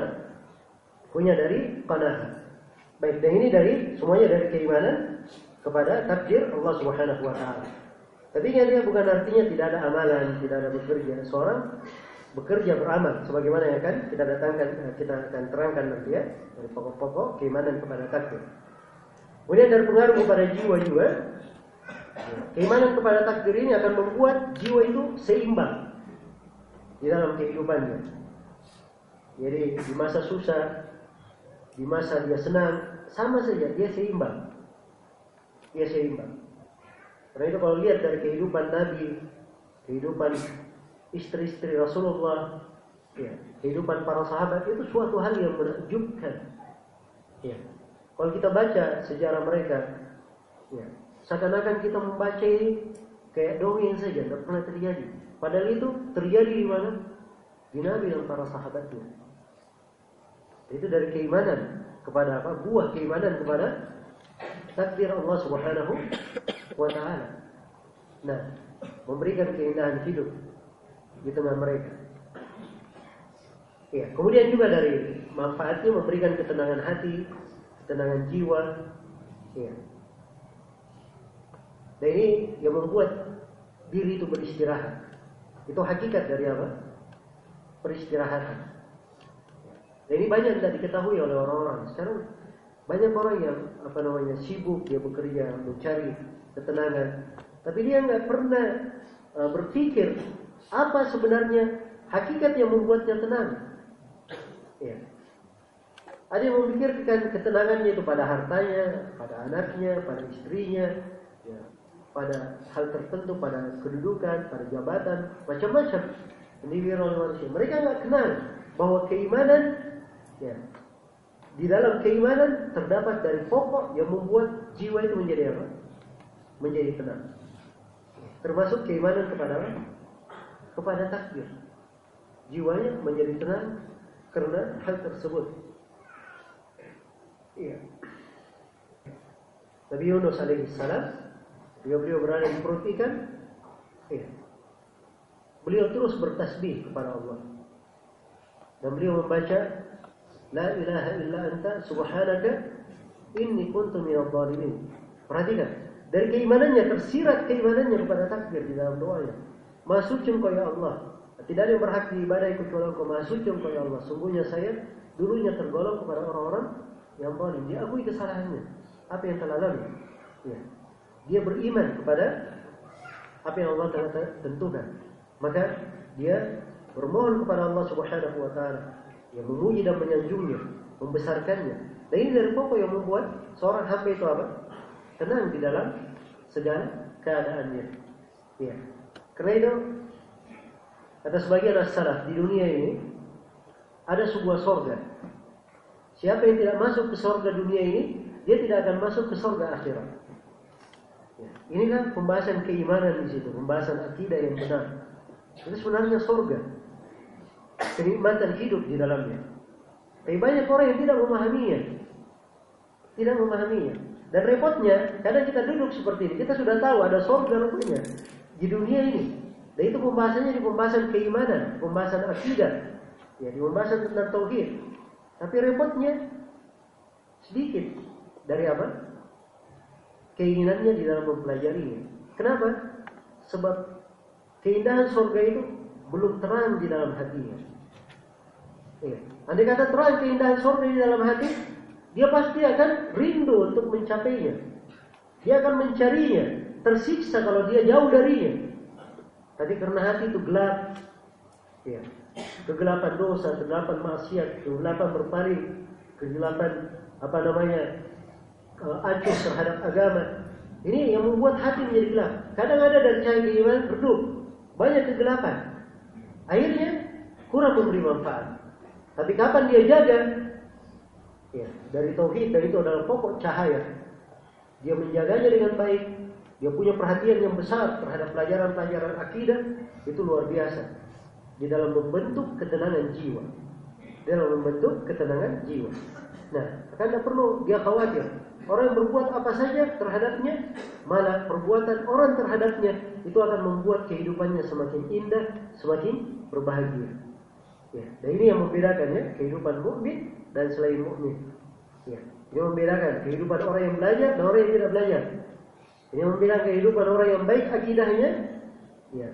S1: Punya dari qanaah. Baik, dan ini dari semuanya dari keimanan kepada takdir Allah Subhanahu wa taala. Tentunya dia bukan artinya tidak ada amalan, tidak ada bekerja. Seorang bekerja beramal sebagaimana yang akan kita datangkan kita akan terangkan nanti ya dari pokok-pokok keimanan kepada takdir. Kemudian dari pengaruh kepada jiwa juga Keimanan kepada takdir ini akan membuat jiwa itu seimbang di dalam kehidupannya. Jadi di masa susah, di masa dia senang, sama saja dia seimbang. Dia seimbang. Karena itu kalau lihat dari kehidupan Nabi, kehidupan istri-istri Rasulullah, ya, kehidupan para sahabat itu suatu hal yang menakjubkan. Ya. Kalau kita baca sejarah mereka, ya, seakan-akan kita membaca ini kayak dongeng saja, tidak pernah terjadi. Padahal itu terjadi di mana? Di Nabi dan para sahabatnya. Itu dari keimanan kepada apa? Buah keimanan kepada takdir Allah Subhanahu wa taala. Nah, memberikan keindahan hidup di tengah mereka. Ya, kemudian juga dari manfaatnya memberikan ketenangan hati, ketenangan jiwa. Ya. Dan ini yang membuat diri itu beristirahat. Itu hakikat dari apa? Peristirahatan. Dan ini banyak tidak diketahui oleh orang-orang. Sekarang banyak orang yang apa namanya sibuk dia bekerja mencari ketenangan, tapi dia nggak pernah uh, berpikir apa sebenarnya hakikat yang membuatnya tenang. Ya. Ada yang memikirkan ketenangannya itu pada hartanya, pada anaknya, pada istrinya, ya, pada hal tertentu, pada kedudukan, pada jabatan, macam-macam. Ini oleh manusia. Mereka nggak kenal bahwa keimanan, ya, di dalam keimanan terdapat dari pokok yang membuat jiwa itu menjadi apa? Menjadi tenang. Termasuk keimanan kepada? Kepada takdir. Jiwanya menjadi tenang karena hal tersebut. Iya. Nabi Yunus alaihi salam beliau berada di perut ikan. Iya. Beliau terus bertasbih kepada Allah. Dan beliau membaca La ilaha illa anta subhanaka inni kuntu minadh dhalimin. Perhatikan, dari keimanannya tersirat keimanannya kepada takdir di dalam doanya. Maha suci engkau ya Allah. Tidak ada yang berhak diibadahi kecuali engkau. Maha suci engkau ya Allah. Sungguhnya saya dulunya tergolong kepada orang-orang yang zalim. Dia akui kesalahannya. Apa yang telah lalu. Ya. Dia beriman kepada apa yang Allah telah tentukan. Maka dia bermohon kepada Allah Subhanahu wa taala yang memuji dan menyanjungnya, membesarkannya. Dan ini dari pokok yang membuat seorang hamba itu apa? Tenang di dalam segala keadaannya. Ya. Karena itu kata sebagian as-salaf di dunia ini ada sebuah sorga. Siapa yang tidak masuk ke sorga dunia ini, dia tidak akan masuk ke sorga akhirat. Ya. Ini kan pembahasan keimanan di situ, pembahasan akidah yang benar. Itu sebenarnya sorga kenikmatan hidup di dalamnya. Tapi banyak orang yang tidak memahaminya. Tidak memahaminya. Dan repotnya, kadang kita duduk seperti ini, kita sudah tahu ada surga rupanya di dunia ini. Dan itu pembahasannya di pembahasan keimanan, pembahasan akidah, ya di pembahasan tentang tauhid. Tapi repotnya sedikit dari apa? Keinginannya di dalam mempelajarinya. Kenapa? Sebab keindahan surga itu belum terang di dalam hatinya. Ya. Andai kata terang keindahan surga di dalam hati, dia pasti akan rindu untuk mencapainya. Dia akan mencarinya, tersiksa kalau dia jauh darinya. Tapi karena hati itu gelap, ya. kegelapan dosa, kegelapan maksiat, kegelapan berpaling, kegelapan apa namanya uh, acuh terhadap agama. Ini yang membuat hati menjadi gelap. Kadang ada dari cahaya keimanan redup, banyak kegelapan. Akhirnya kurang memberi manfaat. Tapi kapan dia jaga? Ya, dari tauhid dan itu adalah pokok cahaya. Dia menjaganya dengan baik. Dia punya perhatian yang besar terhadap pelajaran-pelajaran akidah itu luar biasa di dalam membentuk ketenangan jiwa. Dalam membentuk ketenangan jiwa. Nah, tidak perlu dia khawatir. Orang yang berbuat apa saja terhadapnya, malah perbuatan orang terhadapnya itu akan membuat kehidupannya semakin indah, semakin berbahagia. Ya, dan ini yang membedakan ya kehidupan mukmin dan selain mukmin. Ya, ini membedakan kehidupan orang yang belajar dan orang yang tidak belajar. Ini membedakan kehidupan orang yang baik akidahnya. Ya.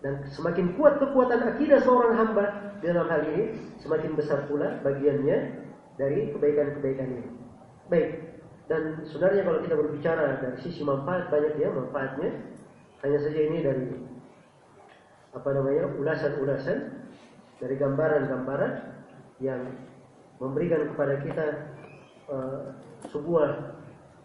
S1: Dan semakin kuat kekuatan akidah seorang hamba dalam hal ini, semakin besar pula bagiannya dari kebaikan-kebaikan ini. Baik. Dan sebenarnya kalau kita berbicara dari sisi manfaat banyak ya manfaatnya. Hanya saja ini dari apa namanya ulasan-ulasan dari gambaran-gambaran yang memberikan kepada kita uh, sebuah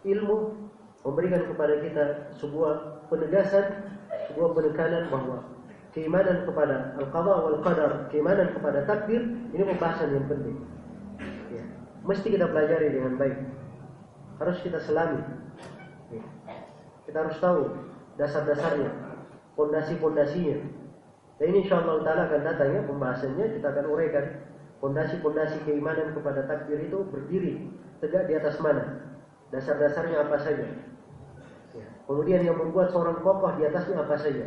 S1: ilmu, memberikan kepada kita sebuah penegasan, sebuah penekanan bahwa keimanan kepada al-qadha wal qadar, keimanan kepada takdir ini pembahasan yang penting. Ya. Mesti kita pelajari dengan baik. Harus kita selami. Ya. Kita harus tahu dasar-dasarnya, pondasi-pondasinya. Dan ini insya Allah Ta'ala akan datang ya pembahasannya, kita akan uraikan pondasi-pondasi keimanan kepada takdir itu berdiri tegak di atas mana. Dasar-dasarnya apa saja. Kemudian yang membuat seorang kokoh di atasnya apa saja.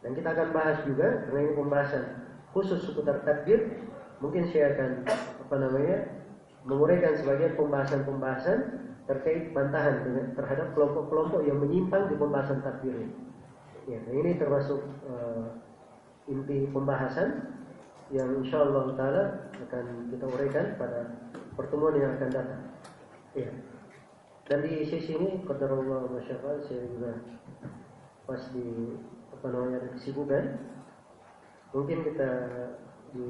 S1: Dan kita akan bahas juga karena ini pembahasan khusus seputar takdir. Mungkin saya akan apa namanya menguraikan sebagai pembahasan-pembahasan terkait bantahan terhadap kelompok-kelompok yang menyimpang di pembahasan takdir ini. Ya, nah ini termasuk uh, inti pembahasan yang insya Allah taala akan kita uraikan pada pertemuan yang akan datang. Ya. Dan di sisi ini, kata Allah saya juga pas di apa namanya ada kesibukan. Mungkin kita di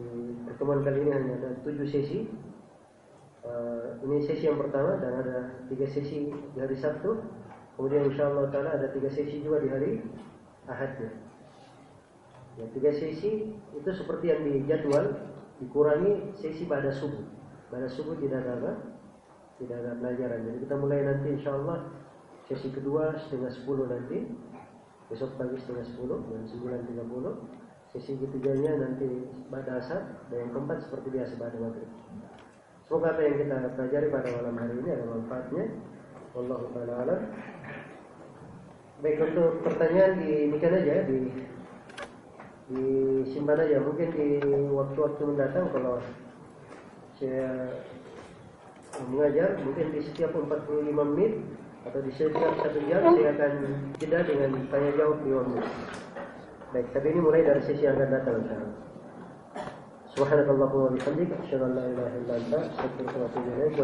S1: pertemuan kali ini hanya ada tujuh sesi. Uh, ini sesi yang pertama dan ada tiga sesi di hari Sabtu. Kemudian insya Allah taala ada tiga sesi juga di hari Ahadnya ya, tiga sesi itu seperti yang dijadwal dikurangi sesi pada subuh. Pada subuh tidak ada apa tidak ada pelajaran. Jadi kita mulai nanti insya Allah sesi kedua setengah sepuluh nanti. Besok pagi setengah sepuluh dan sembilan tiga puluh. Sesi ketiganya nanti pada asar dan yang keempat seperti biasa pada maghrib. Semoga apa yang kita pelajari pada malam hari ini ada manfaatnya. Allah taala baik untuk pertanyaan kan aja di disimpan aja. Mungkin di waktu-waktu mendatang kalau saya mengajar mungkin di setiap 45 menit atau di setiap satu jam saya akan jeda dengan tanya jawab di waktu. Baik, tapi ini mulai dari sesi yang akan datang sekarang. Subhanakallahumma bihamdika asyhadu an la ilaha illa anta astaghfiruka wa atubu ilaik.